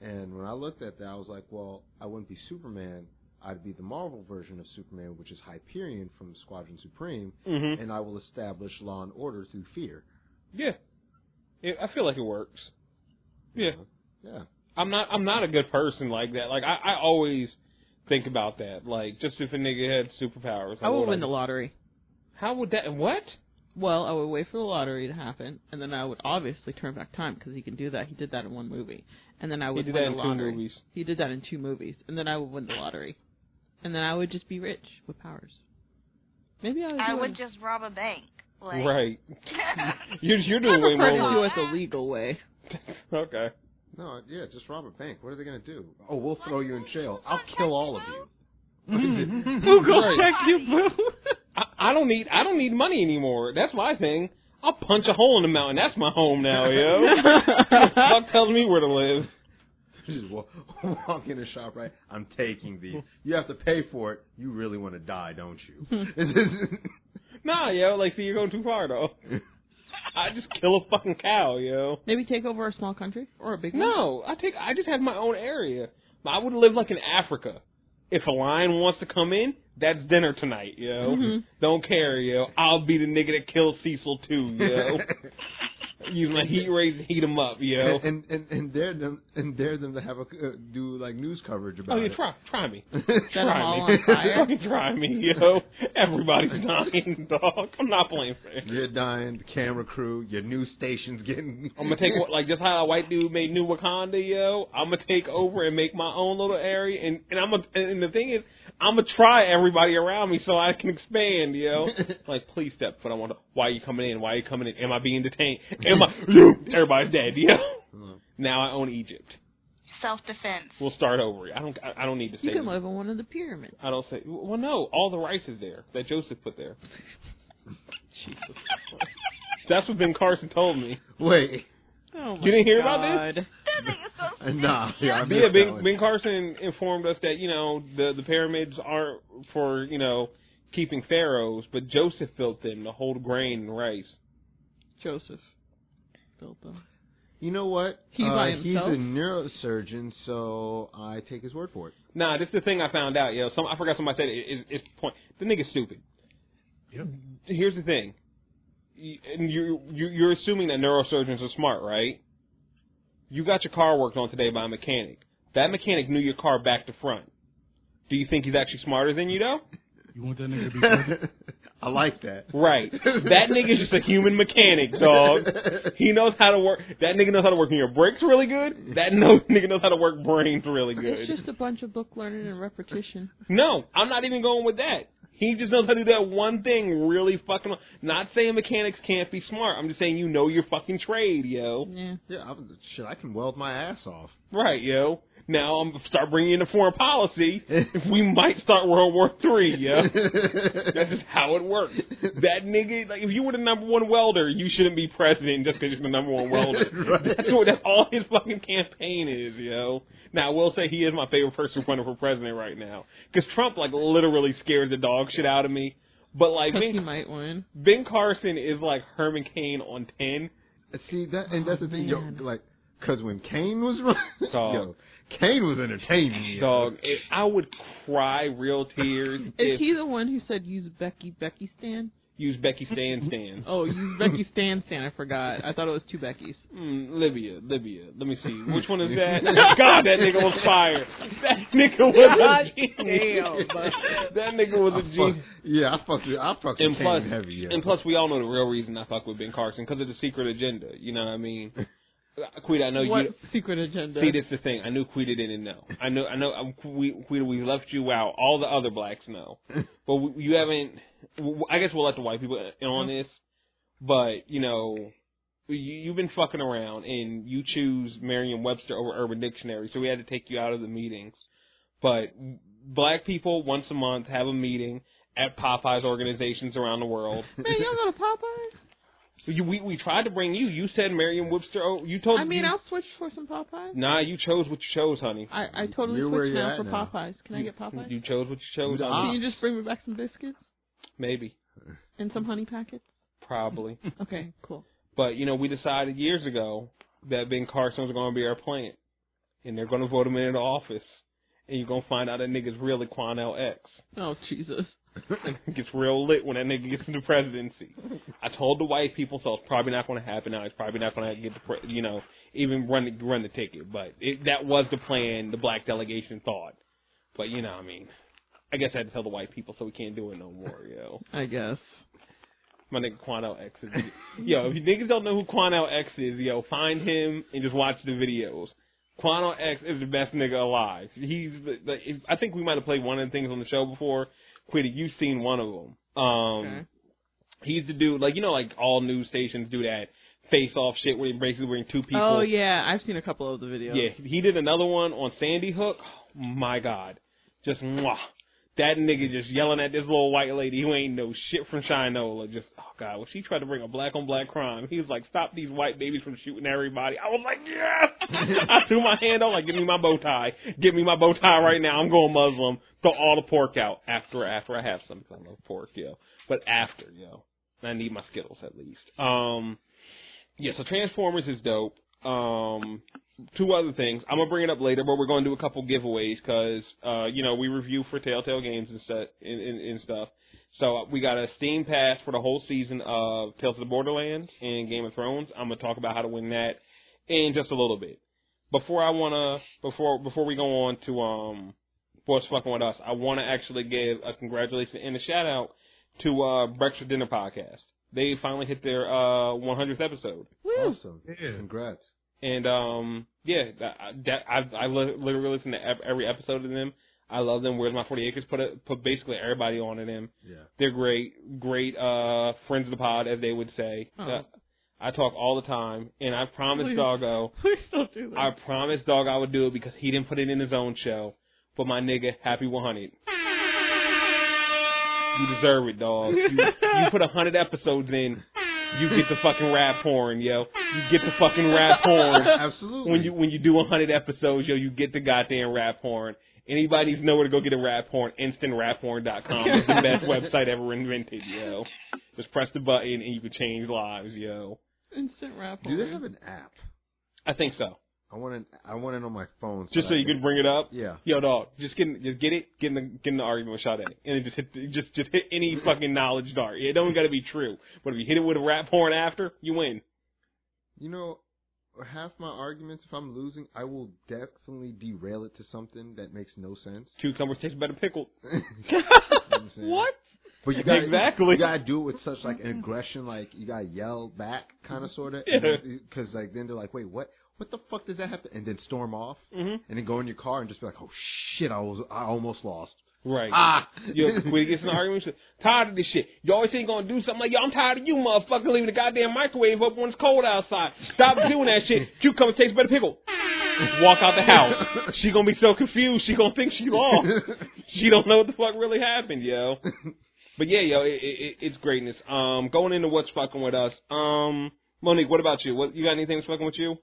And when I looked at that, I was like, well, I wouldn't be Superman. I'd be the Marvel version of Superman, which is Hyperion from Squadron Supreme, hmm and I will establish law and order through fear. Yeah. yeah. I feel like it works. Yeah. Yeah. I'm not. I'm not a good person like that. Like I, I always think about that. Like just if a nigga had superpowers, I would what win the lottery. How would that? What? Well, I would wait for the lottery to happen, and then I would obviously turn back time because he can do that. He did that in one movie, and then I would He would did win that in the two movies. He did that in two movies, and then I would win the lottery, and then I would just be rich with powers. Maybe I would. I would just rob a bank. Like, Right. You're you're I doing way prefer to more. do it the legal way. Okay. No, yeah, just rob a bank. What are they gonna do? Oh, we'll throw you in jail. I'll kill all of you. Who goes Right. check you, boo? I, I don't need I don't need money anymore. That's my thing. I'll punch a hole in the mountain. That's my home now, yo. Fuck tells me where to live. Just walk, walk in the shop, right? I'm taking these. You have to pay for it. You really want to die, don't you? Nah, yo, like see you're going too far though. I just kill a fucking cow, yo. Maybe take over a small country or a big one. No, I take I just have my own area. I would live like in Africa. If a lion wants to come in, that's dinner tonight, yo. Mhm. Don't care, yo. I'll be the nigga that kills Cecil too, yo. Use my heat rays to heat them up, yo. and and and dare them and dare them to have a uh, do like news coverage about it. Oh yeah, it. try try me. Try me. Fucking try me, yo. Everybody's dying, dog. I'm not playing fair. You're dying. The camera crew, your news station's getting. I'm gonna take what like just how a white dude made New Wakanda, yo. I'm gonna take over and make my own little area, and and I'm gonna, and the thing is, I'm gonna try everybody around me so I can expand, yo. like, please step foot. I want to. Why are you coming in? Why are you coming in? Am I being detained? Am I? Everybody's dead, yo. Now I own Egypt. Self-defense. We'll start over. I don't. I I don't need to You can live in one of the pyramids. I don't say. Well, no. All the rice is there that Joseph put there. Jesus. Christ. That's what Ben Carson told me. Wait. Oh my You didn't hear about this? That thing is so stupid. Nah, yeah, I yeah, Ben, ben Carson informed us that you know the the pyramids aren't for you know keeping pharaohs, but Joseph built them to hold grain and rice. Joseph built them. You know what? He's uh, by He's a neurosurgeon, so I take his word for it. Nah, this is the thing I found out. Yo, some I forgot somebody said it. Is it's point. The nigga's stupid. Yep. Here's the thing. You- you you- you're assuming that neurosurgeons are smart, right? You got your car worked on today by a mechanic. That mechanic knew your car back to front. Do you think he's actually smarter than you, though? You want that nigga to be president? I like that. Right. That nigga's just a human mechanic, dog. He knows how to work. That nigga knows how to work your brakes really good. That no, nigga knows how to work brains really good. It's just a bunch of book learning and repetition. No, I'm not even going with that. He just knows how to do that one thing really fucking. well. Not saying mechanics can't be smart. I'm just saying you know your fucking trade, yo. Yeah. Yeah, I'm, shit, I can weld my ass off. Right, yo. Now I'm gonna start bringing in the foreign policy. if we might start World War Three, Yeah, That's just how it works. That nigga, like, if you were the number one welder, you shouldn't be president just because you're the number one welder. Right. That's what. That's all his fucking campaign is, yo. Now I will say he is my favorite person running for president right now because Trump like literally scares the dog shit out of me. But like Because he Ben, might win. ben Carson is like Herman Cain on ten. See that, and that's the thing, yo, oh, like, cause when Cain was running, Dog. yo, Cain was entertaining. yo. Dog, if I would cry real tears Is if he the one who said use Becky Becky Stan? use Becky Stan Stan. Oh, use Becky Stan Stan. I forgot. I thought it was two Beckys. Mm, Libya, Libya. Let me see. Which one is that? God, that nigga was fire. That nigga was a genius. That nigga was I a fuck, genius. yeah, I fucked with, I fucked And with plus, heavy. Yeah. and plus, we all know the real reason I fuck with Ben Carson because of the secret agenda. You know what I mean? Quita, I know what you. secret agenda? See, that's the thing. I knew Quita didn't know. I know. I know. um, We, Quita, we left you out. All the other blacks know, but we, you haven't. I guess we'll let the white people in on this. But you know, you, you've been fucking around, and you choose Merriam-Webster over Urban Dictionary, so we had to take you out of the meetings. But black people once a month have a meeting at Popeyes organizations around the world. Man, you don't go to Popeyes? You, we we tried to bring you. You said Merriam-Webster. Oh, you told. Me I mean, you, I'll switch for some Popeyes. Nah, you chose what you chose, honey. I, I totally You're switched now for now. Popeyes. Can I get Popeyes? You chose what you chose, You the honey. Can you just bring me back some biscuits Maybe, and some honey packets? probably. Okay, cool. but you know, we decided years ago that Ben Carson was going to be our plant, and they're going to vote him into office, and you're going to find out that nigga's really Quanell X. Oh Jesus. and it gets real lit when that nigga gets into the presidency. I told the white people, so it's probably not going to happen now. He's probably not going to get the, pre- you know, even run the, run the ticket. But it, that was the plan. The black delegation thought. But you know, I mean, I guess I had to tell the white people, so we can't do it no more, yo. I guess. My nigga Quanell X is, yo. If you niggas don't know who Quanell X is, yo, find him and just watch the videos. Quanell X is the best nigga alive. He's, the, the, I think we might have played one of the things on the show before. Quitty, you've seen one of them. Um, Okay. He's the dude, like you know, like all news stations do that face off shit where they basically bring two people. Oh yeah, I've seen a couple of the videos. Yeah, he did another one on Sandy Hook. Oh, my God, just mwah. That nigga just yelling at this little white lady who ain't no shit from Shinola. Just oh god, when she tried to bring a black on black crime, he was like, "Stop these white babies from shooting everybody." I was like, "Yes!" I threw my hand up like, "Give me my bow tie. Give me my bow tie right now. I'm going Muslim. Throw all the pork out after after I have some. I love pork, yo. But after, yo, I need my Skittles at least. Um, yeah. So Transformers is dope. Um, two other things. I'm gonna bring it up later, but we're gonna do a couple giveaways because uh, you know we review for Telltale Games and stuff and, and, and stuff. So uh, we got a Steam Pass for the whole season of Tales of the Borderlands and Game of Thrones. I'm gonna talk about how to win that in just a little bit. Before I wanna before before we go on to um what's fucking with us, I wanna actually give a congratulations and a shout out to uh Breakfast Dinner podcast. They finally hit their uh 100th episode. Woo. Awesome. Yeah. Congrats. And um, yeah, that, that I I literally listen to every episode of them. I love them. Where's my 40 acres? Put a, put basically everybody on to them. Yeah. They're great, great uh friends of the pod, as they would say. Oh. Uh, I talk all the time, and I promised Please. Doggo, Please don't do that. I promised Dog I would do it because he didn't put it in his own show. But my nigga, Happy 100. You deserve it, dog. You, you put a hundred episodes in, you get the fucking rap horn, yo. You get the fucking rap horn Absolutely. when you when you do a hundred episodes, yo, you get the goddamn rap horn. Anybody who's nowhere to go get a rap horn, instantraphorn.com is the best website ever invented, yo. Just press the button and you can change lives, yo. Instant rap. horn. do they have an app? I think so. I want it. I want it on my phone. Just so you can bring it up. Yeah. Yo, dog, just get in, just get it, get in the get in the argument with Sade, and then just hit the- just just hit any fucking knowledge dart. It don't got to be true, but if you hit it with a rap horn after, you win. You know, half my arguments, if I'm losing, I will definitely derail it to something that makes no sense. Cucumbers taste better pickled. You know what I'm saying? What? But you gotta, Exactly. You gotta do it with such like an aggression, like you gotta yell back, kind of, sort of, Yeah. because like then they're like, wait, what? What the fuck does that have to? And then storm off, hmm and then go in your car and just be like, oh shit, I was, I almost lost. Right. Ah, Yo, we get in an argument. Tired of this shit. You always ain't gonna do something like, yo, I'm tired of you, motherfucker, leaving the goddamn microwave up when it's cold outside. Stop doing that shit. Cucumber tastes better pickle. Walk out the house. She gonna be so confused. She gonna think she lost. She don't know what the fuck really happened, yo. But yeah, yo, it, it, it's greatness. Um, going into what's fucking with us. Um, Monique, what about you? What you got anything that's fucking with you?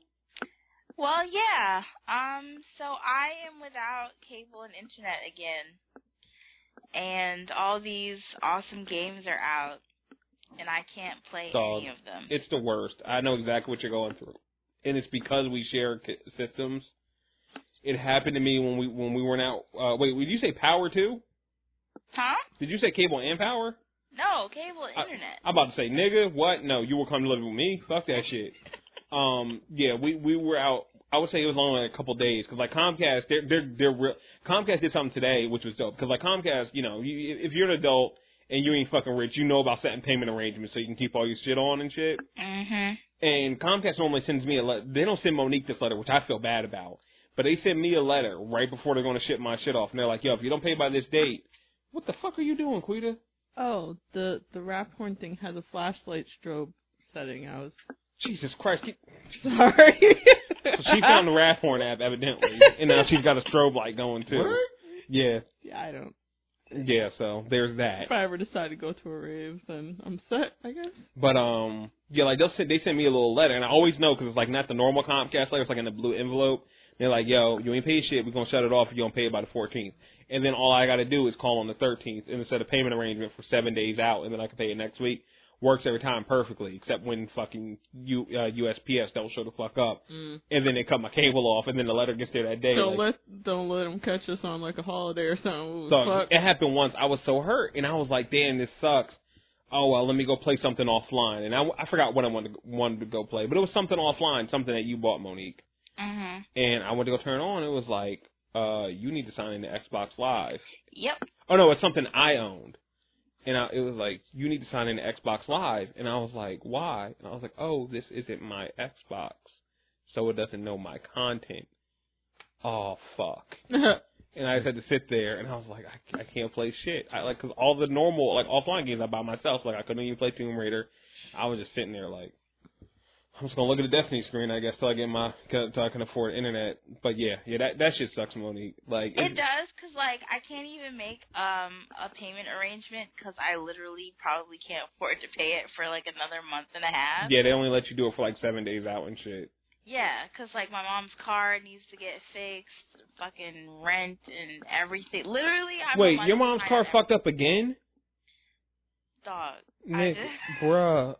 Well, yeah. Um, so I am without cable and internet again. And all these awesome games are out. And I can't play Dog. any of them. It's the worst. I know exactly what you're going through, and it's because we share systems. It happened to me when we when we were out. Uh, wait, did you say power too? Huh? Did you say cable and power? No, cable and I- internet. I'm about to say, nigga, what? No, you will come to live with me. Fuck that shit. Um, yeah, we we were out. I would say it was only a couple days because like Comcast, they're they're they're real. Comcast did something today which was dope because like Comcast, you know, you, if you're an adult and you ain't fucking rich, you know about setting payment arrangements so you can keep all your shit on and shit. mhm. And Comcast normally sends me a letter. They don't send Monique this letter, which I feel bad about. But they send me a letter right before they're going to ship my shit off. And they're like, yo, if you don't pay by this date, what the fuck are you doing, Quita? Oh, the the rap horn thing has a flashlight strobe setting. I was Jesus Christ. Keep... sorry. So she found the Rap Horn app, evidently. And now she's got a strobe light going, too. Word? Yeah. yeah, I don't. Yeah, so there's that. If I ever decide to go to a rave, then I'm set. I guess. But, um, yeah, like, they'll send, they send me a little letter. And I always know because it's, like, not the normal Comcast letter. It's, like, in a blue envelope. They're like, yo, you ain't paid shit. We're going to shut it off if you don't pay it by the 14th. And then all I got to do is call on the 13th and set a payment arrangement for seven days out, and then I can pay it next week. Works every time perfectly, except when fucking U, uh, USPS don't show the fuck up, Mm. and then they cut my cable off, and then the letter gets there that day. Don't like- let don't let them catch us on like a holiday or something. so Fuck. it happened once. I was so hurt, and I was like, "Damn, this sucks." Oh well, let me go play something offline, and I, I forgot what I wanted to, wanted to go play, but it was something offline, something that you bought, Monique. Mhm. And I went to go turn it on. It was like, uh, you need to sign into Xbox Live. Yep. Oh no, it's something I owned. And I, it was like, you need to sign into Xbox Live. And I was like, why? And I was like, oh, this isn't my Xbox. So it doesn't know my content. Oh, fuck. and I just had to sit there, and I was like, I, I can't play shit. I like because all the normal like offline games I buy myself, like I couldn't even play Tomb Raider. I was just sitting there like. I'm just gonna look at the Destiny screen, I guess, till I get my till I can afford internet. But yeah, yeah, that that shit sucks, Monique. Like, It does, cause like I can't even make um a payment arrangement, cause I literally probably can't afford to pay it for like another month and a half. yeah, they only let you do it for like seven days out and shit. Yeah, 'cause like my mom's car needs to get fixed, fucking rent and everything. Literally, I'm Wait, your mom's car fucked up again? Dog. I Nick, bruh,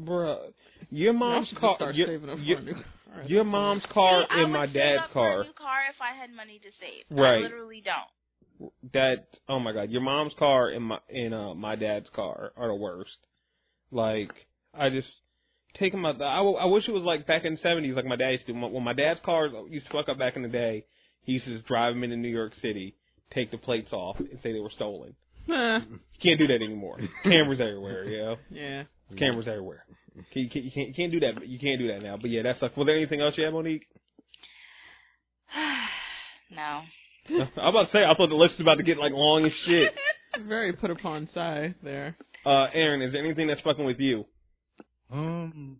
bruh. Your mom's car, start your, saving up for your, a new car. your mom's car See, I and my would save dad's up for car. a new car if I had money to save. Right. I literally don't. That oh my god, your mom's car and my and uh my dad's car are the worst. Like I just take them out. I, I wish it was like back in the seventies, like my dad used to. When my dad's cars used to fuck up back in the day, he used to just drive them into New York City, take the plates off, and say they were stolen. Nah. You can't do that anymore. Cameras everywhere, you know. yeah. Cameras everywhere. You can't, you can't, you can't do that. You can't do that now. But yeah, that's like. Was there anything else you had, Monique? no. I'm about to say. I thought the list was about to get like long as shit. Very put upon side there. Uh, Aaron, is there anything that's fucking with you? Um,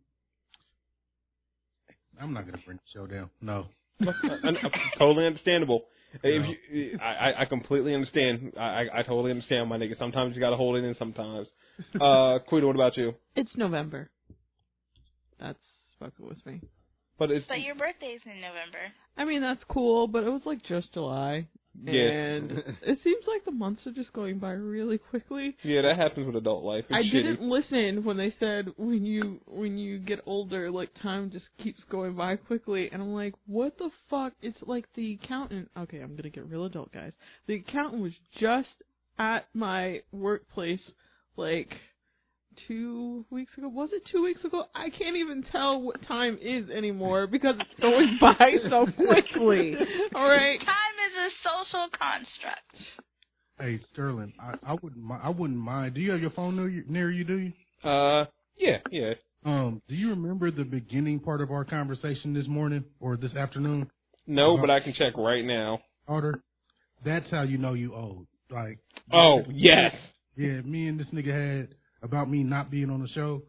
I'm not gonna bring the show down. No. Uh, uh, totally understandable. If you, I, I- I completely understand. I, I I totally understand, my nigga. Sometimes you gotta hold it in. Sometimes. Uh, Quita, what about you? It's November. That's fucking with me. But it's But your birthday's in November. I mean, that's cool, but it was like just July. Yeah. And it seems like the months are just going by really quickly. yeah, that happens with adult life. It's I shitty. didn't listen when they said when you when you get older, like time just keeps going by quickly, and I'm like, what the fuck? It's like the accountant. Okay, I'm gonna get real adult, guys. The accountant was just at my workplace, like two weeks ago. Was it two weeks ago? I can't even tell what time is anymore because it's going by so quickly. All right. Time is a social construct. Hey Sterling, I, I wouldn't I wouldn't mind. Do you have your phone near you, near you? Do you? Uh, yeah, yeah. Um, do you remember the beginning part of our conversation this morning or this afternoon? No, but I can check right now. Order. that's how you know you old. Like, Oh yes. yeah, me and this nigga had about me not being on the show.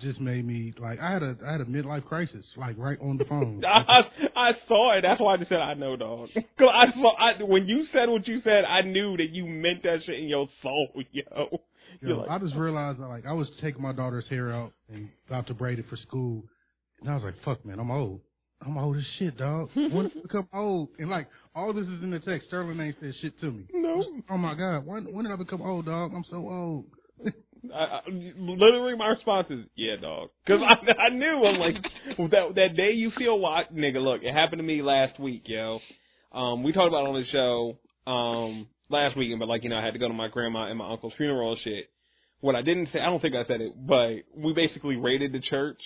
Just made me like I had a I had a midlife crisis like right on the phone. I, I saw it. That's why I just said I know, dog. Cause I saw I, when you said what you said, I knew that you meant that shit in your soul, yo. Yo, like, I just oh. realized like I was taking my daughter's hair out and about to braid it for school, and I was like, "Fuck, man, I'm old. I'm old as shit, dog. When did I become old?" And like all this is in the text. Sterling ain't said shit to me. no. Oh my god, when when did I become old, dog? I'm so old. I, literally, my response is, "Yeah, dog," because I, I knew I'm like that that day you feel what, nigga. Look, it happened to me last week, yo. Um, we talked about on the show um last weekend, but like you know, I had to go to my grandma and my uncle's funeral and shit. What I didn't say, I don't think I said it, but we basically raided the church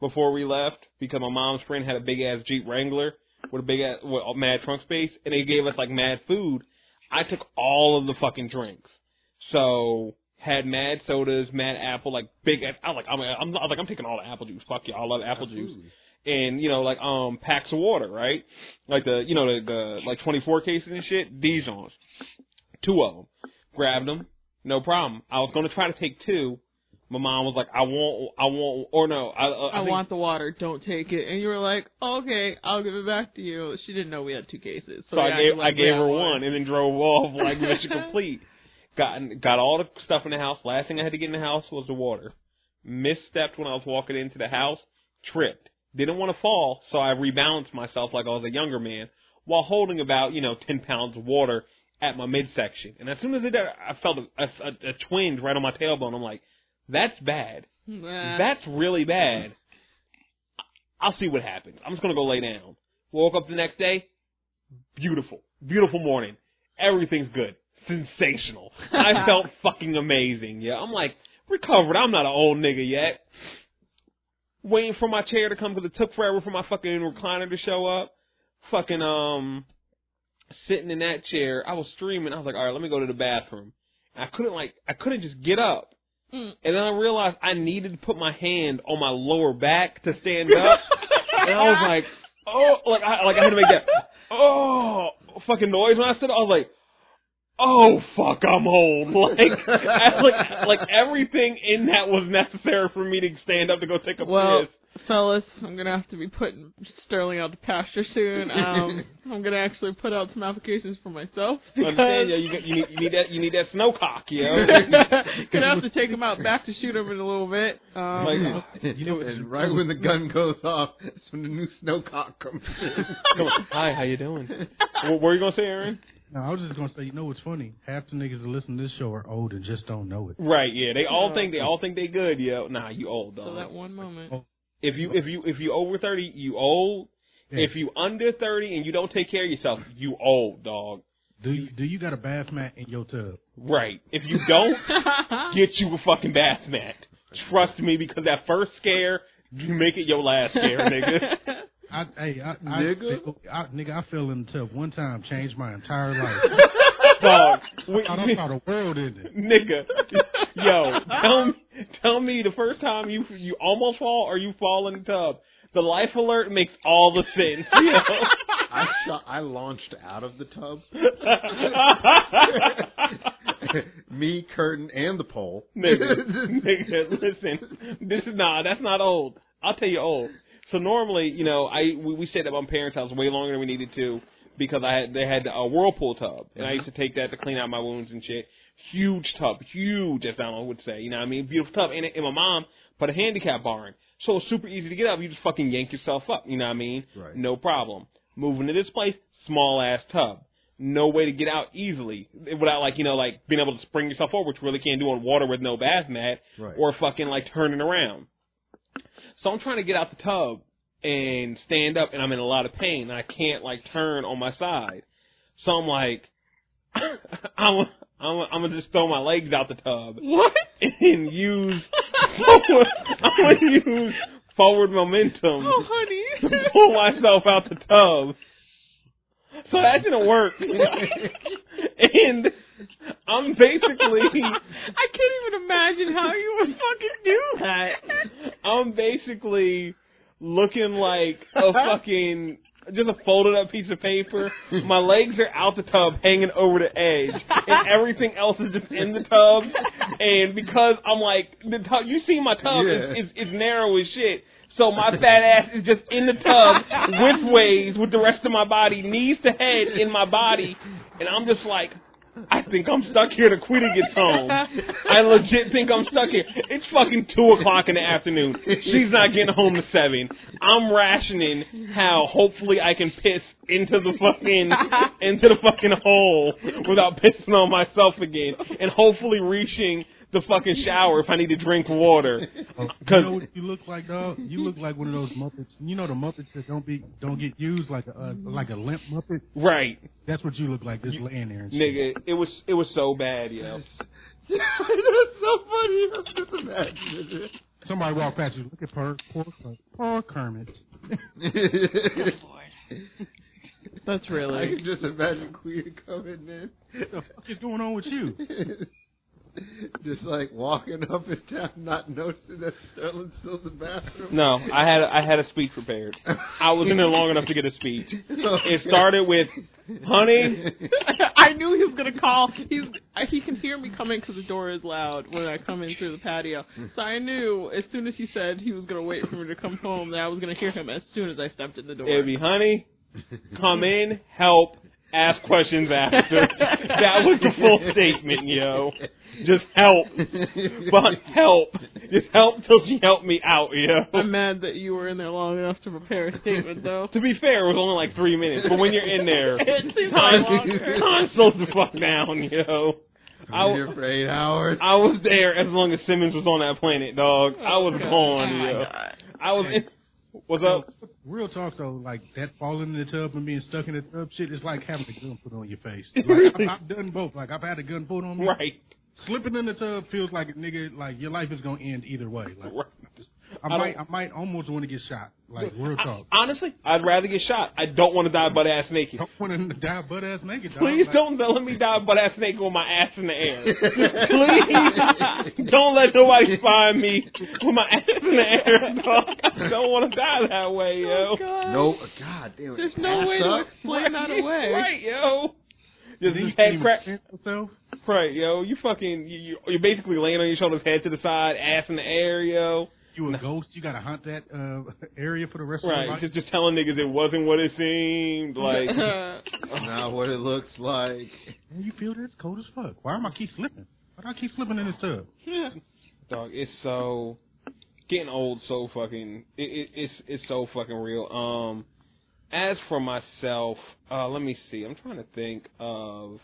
before we left because my mom's friend had a big ass Jeep Wrangler with a big ass with a mad trunk space, and they gave us like mad food. I took all of the fucking drinks. So had mad sodas, mad apple, like big. I was like, I'm, I'm, I was like, I'm taking all the apple juice. Fuck y'all, I love apple juice. And you know, like um packs of water, right? Like the, you know, the, the like 24 cases and shit. Dijons, two of them. Grabbed them, no problem. I was gonna try to take two. My mom was like, I want, I want, or no, I, I, I think- want the water. Don't take it. And you were like, okay, I'll give it back to you. She didn't know we had two cases, so, So I gave you I gave her water. one and then drove off like mission complete. Got got all the stuff in the house. Last thing I had to get in the house was the water. Misstepped when I was walking into the house. Tripped. Didn't want to fall, so I rebalanced myself like I was a younger man while holding about you know ten pounds of water at my midsection. And as soon as I did, I felt a, a, a twinge right on my tailbone. I'm like, that's bad. Nah. That's really bad. I'll see what happens. I'm just gonna go lay down. Woke up the next day. Beautiful. Beautiful morning. Everything's good. Sensational. I felt fucking amazing. Yeah. I'm like, recovered. I'm not an old nigga yet. Waiting for my chair to come because it took forever for my fucking recliner to show up. Fucking, um, sitting in that chair. I was streaming. I was like, alright, let me go to the bathroom. And I couldn't like, I couldn't just get up. Mm. And then I realized I needed to put my hand on my lower back to stand up. and I was like, oh, like I, like I had to make that, oh, fucking noise when I stood. up. I was like, oh fuck, I'm old. Like, I- like, like everything in that was necessary for me to stand up to go take a Well, piss. fellas, I'm gonna have to be putting Sterling out to pasture soon. Um, I'm gonna actually put out some applications for myself Understand? Yeah, you, got- you need you need that you need that snow cock, yo. gonna have to take him out back to shoot him in a little bit. Um, Like, you know, and right when the gun goes off, that's when the new snowcock comes in. come on. Hi, how you doing? what were you gonna say, Aaron? No, I was just gonna say, you know what's funny? Half the niggas that listen to this show are old and just don't know it. Right, yeah. They all think they all think they good, yo. Nah, you old dog. so that one moment. Oh. If you if you if you over thirty, you old. Yeah. If you under thirty and you don't take care of yourself, you old dog. Do you do you got a bath mat in your tub? Right. If you don't, get you a fucking bath mat. Trust me, because that first scare, you make it your last scare, nigga. I, hey, I, I, Nigga? fell- oh, I, nigga, I fell in the tub one time, changed my entire life. Dog. We- I don't saw the world in it. nigga. Yo, tell me, tell me the first time you you almost fall or you fall in the tub. The life alert makes all the sense. Yo. I shot, I launched out of the tub. Me, curtain, and the pole. nigga, nigga, listen, this is nah, that's not old. I'll tell you old. So normally, you know, I we, we stayed at my parents' house way longer than we needed to because I had they had a whirlpool tub, and I used to take that to clean out my wounds and shit. Huge tub, huge, as Donald would say. You know what I mean? Beautiful tub, and, and my mom put a handicap bar in, so it's super easy to get up. You just fucking yank yourself up. You know what I mean? Right. No problem. Moving to this place, small ass tub. No way to get out easily without like you know like being able to spring yourself over, which you really can't do on water with no bath mat Right. or fucking like turning around. So I'm trying to get out the tub and stand up, and I'm in a lot of pain, and I can't like turn on my side. So I'm like, I'm I'm I'm gonna just throw my legs out the tub what? and use I'm gonna use forward momentum Oh, honey. to pull myself out the tub. So that didn't work. and I'm basically I can't even imagine how you would fucking do that. I'm basically looking like a uh-huh. fucking just a folded up piece of paper. My legs are out the tub, hanging over the edge, and everything else is just in the tub. And because I'm like the tub, you see my tub is, is is narrow as shit. So my fat ass is just in the tub widthways with the rest of my body, knees to head in my body, and I'm just like, I think I'm stuck here till Quita gets home. I legit think I'm stuck here. It's fucking two o'clock in the afternoon. She's not getting home to seven. I'm rationing how hopefully I can piss into the fucking into the fucking hole without pissing on myself again, and hopefully reaching the fucking shower if I need to drink water. Oh, you know what you look like, dog? You look like one of those Muppets. You know the Muppets that don't be don't get used like a uh, like a limp Muppet. right, That's what you look like, just laying there. And shit. nigga, it was it was so bad, yo. That's so funny. I'm just imagining Somebody walk past you. Look at poor poor, poor Kermit. it. That's really. I can just imagine Queer coming in. What the fuck is going on with you? just like walking up and down, not noticing that Sterling's still in the bathroom. No, I had I had a speech prepared. I was in there long enough to get a speech. It started with, "Honey, I knew he was gonna call. He's he can hear me coming because the door is loud when I come in through the patio. So I knew as soon as he said he was gonna wait for me to come home that I was gonna hear him as soon as I stepped in the door. it'd be honey, come in, help, ask questions after." That was the full statement, yo. Just help, but help. Just help till she helped me out, yo. I'm mad that you were in there long enough to prepare a statement, though. To be fair, it was only like three minutes, but when you're in there, It time, like slows the fuck down, you know? I'm here for eight hours. I was there as long as Simmons was on that planet, dog. I was Oh, gone, my yo. I was in. What's up? Real talk though, like that falling in the tub and being stuck in the tub shit is like having a gun put on your face. Like, Really? I've, I've done both. Like I've had a gun put on me. Right. Slipping in the tub feels like a nigga like your life is gonna end either way. Like. I, I might, I might almost want to get shot. Like real talk. Honestly, I'd rather get shot. I don't want to die butt ass naked. don't want to die butt ass naked. Dog. Please Like, don't let me die butt ass naked with my ass in the air. Please don't let nobody find me with my ass in the air, dog. I don't want to die that way, oh, yo. Oh, God. no, uh, God damn it. There's no Ass way to explain that away. Right, yo. Just you just head crack. sense yourself. Right, yo. You fucking you, you you're basically laying on your shoulders, head to the side, ass in the air, yo. You a ghost? You gotta hunt that uh, area for the rest of your Right, life. just just telling niggas it wasn't what it seemed. Like, Not what it looks like. And you feel that's cold as fuck. Why am I keep slipping? Why do I keep slipping in this tub? Yeah. dog, it's so getting old. So fucking, it, it, it's it's so fucking real. Um, as for myself, uh, let me see. I'm trying to think of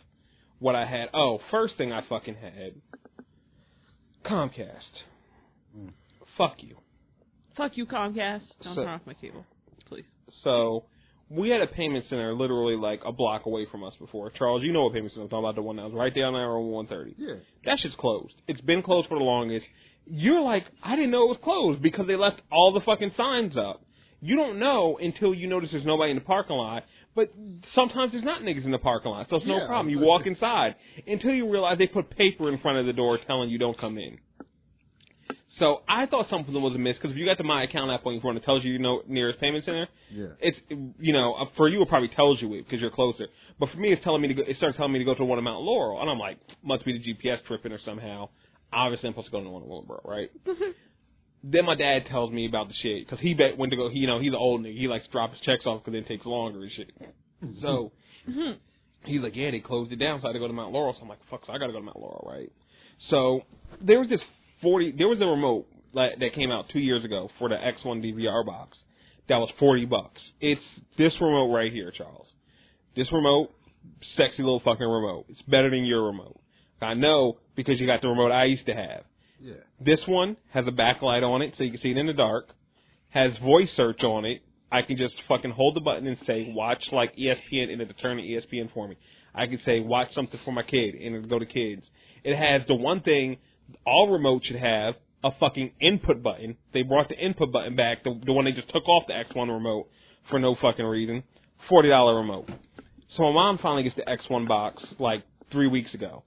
what I had. Oh, first thing I fucking had, Comcast. Mm. Fuck you. Fuck you, Comcast. Don't So- turn off my cable, please. So we had a payment center literally like a block away from us before. Charles, you know what payment center I'm talking about? The one that was right down there on 130. Yeah. That shit's closed. It's been closed for the longest. You're like, I didn't know it was closed because they left all the fucking signs up. You don't know until you notice there's nobody in the parking lot. But sometimes there's not niggas in the parking lot, so it's no Yeah. problem. You walk inside until you realize they put paper in front of the door telling you don't come in. So I thought something was amiss because if you got the My Account app on your phone, it tells you you know nearest payment center. Yeah. It's you know uh, for you it probably tells you it because you're closer. But for me, it's telling me to go. It starts telling me to go to one in Mount Laurel, and I'm like, must be the GPS tripping or somehow. Obviously, I'm supposed to go to the one in Wilbur, right? then my dad tells me about the shit because he bet went to go. He, you know, he's an old nigga. He likes to drop his checks off because it takes longer and shit. Mm-hmm. So mm-hmm. he's like, yeah, they closed it down, so I had to go to Mount Laurel. So I'm like, fuck, so I got to go to Mount Laurel, right? So there was this forty. There was a remote like, that came out two years ago for the X1 DVR box that was forty bucks. It's this remote right here, Charles. This remote, sexy little fucking remote. It's better than your remote. I know because you got the remote I used to have. Yeah. This one has a backlight on it so you can see it in the dark. Has voice search on it. I can just fucking hold the button and say watch like ESPN and it'll turn to ESPN for me. I can say watch something for my kid and it'll go to kids. It has the one thing all remotes should have a fucking input button. They brought the input button back, the, the one they just took off the X1 remote for no fucking reason. Forty dollar remote. So my mom finally gets the X1 box like three weeks ago.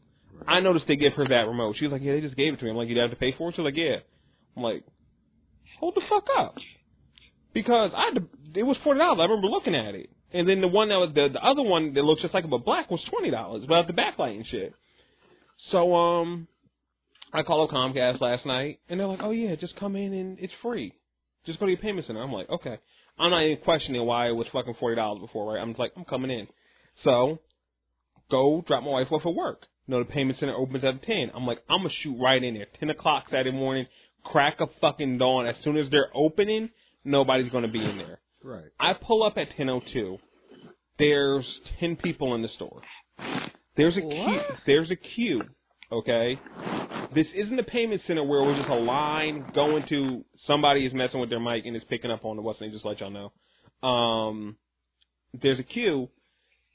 I noticed they give her that remote. She was like, "Yeah, they just gave it to me." I'm like, "You have to pay for it?" She's like, "Yeah." I'm like, "Hold the fuck up," because I had to, it was forty dollars. I remember looking at it, and then the one that was the the other one that looks just like it but black was twenty dollars without the backlight and shit. So um, I called up Comcast last night, and they're like, "Oh yeah, just come in and it's free. Just go to your payment center." I'm like, "Okay." I'm not even questioning why it was fucking forty dollars before, right? I'm just like, I'm coming in. So go drop my wife off at work. No, the payment center opens at ten. I'm like, I'm gonna shoot right in there. Ten o'clock Saturday morning, crack a fucking dawn. As soon as they're opening, nobody's gonna be in there. Right. I pull up at ten oh two. There's ten people in the store. There's a queue. There's a queue. Okay. This isn't a payment center where it was just a line going to somebody is messing with their mic and is picking up on the what's name. Just let y'all know. Um, there's a queue,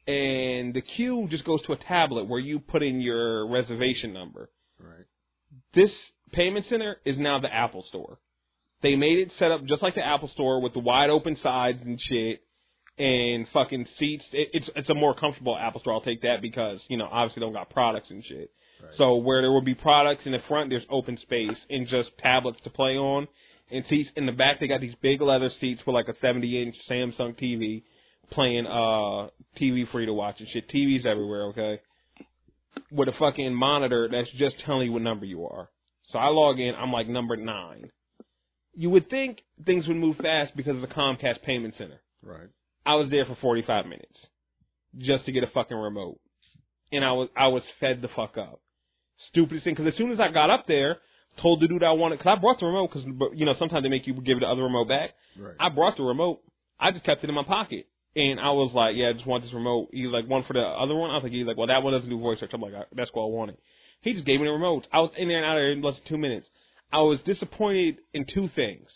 and the queue just goes to a tablet where you put in your reservation number. Right. This payment center is now the Apple Store. They made it set up just like the Apple Store with the wide open sides and shit, and fucking seats. It, it's it's a more comfortable Apple Store. I'll take that because you know obviously they don't got products and shit. Right. So where there will be products in the front, there's open space and just tablets to play on, and seats in the back. They got these big leather seats with like a 70 inch Samsung TV playing uh TV for you to watch and shit. TVs everywhere, okay? With a fucking monitor that's just telling you what number you are. So I log in, I'm like number nine. You would think things would move fast because of the Comcast payment center. Right. I was there for 45 minutes just to get a fucking remote, and I was I was fed the fuck up. Stupidest thing because as soon as I got up there, told the dude I wanted because I brought the remote because you know sometimes they make you give the other remote back. Right. I brought the remote. I just kept it in my pocket. And I was like, yeah, I just want this remote. He's like, one for the other one? I was like, he's like, well, that one doesn't do voice search. I'm like, that's what I wanted. He just gave me the remote. I was in there and out of there in less than two minutes. I was disappointed in two things.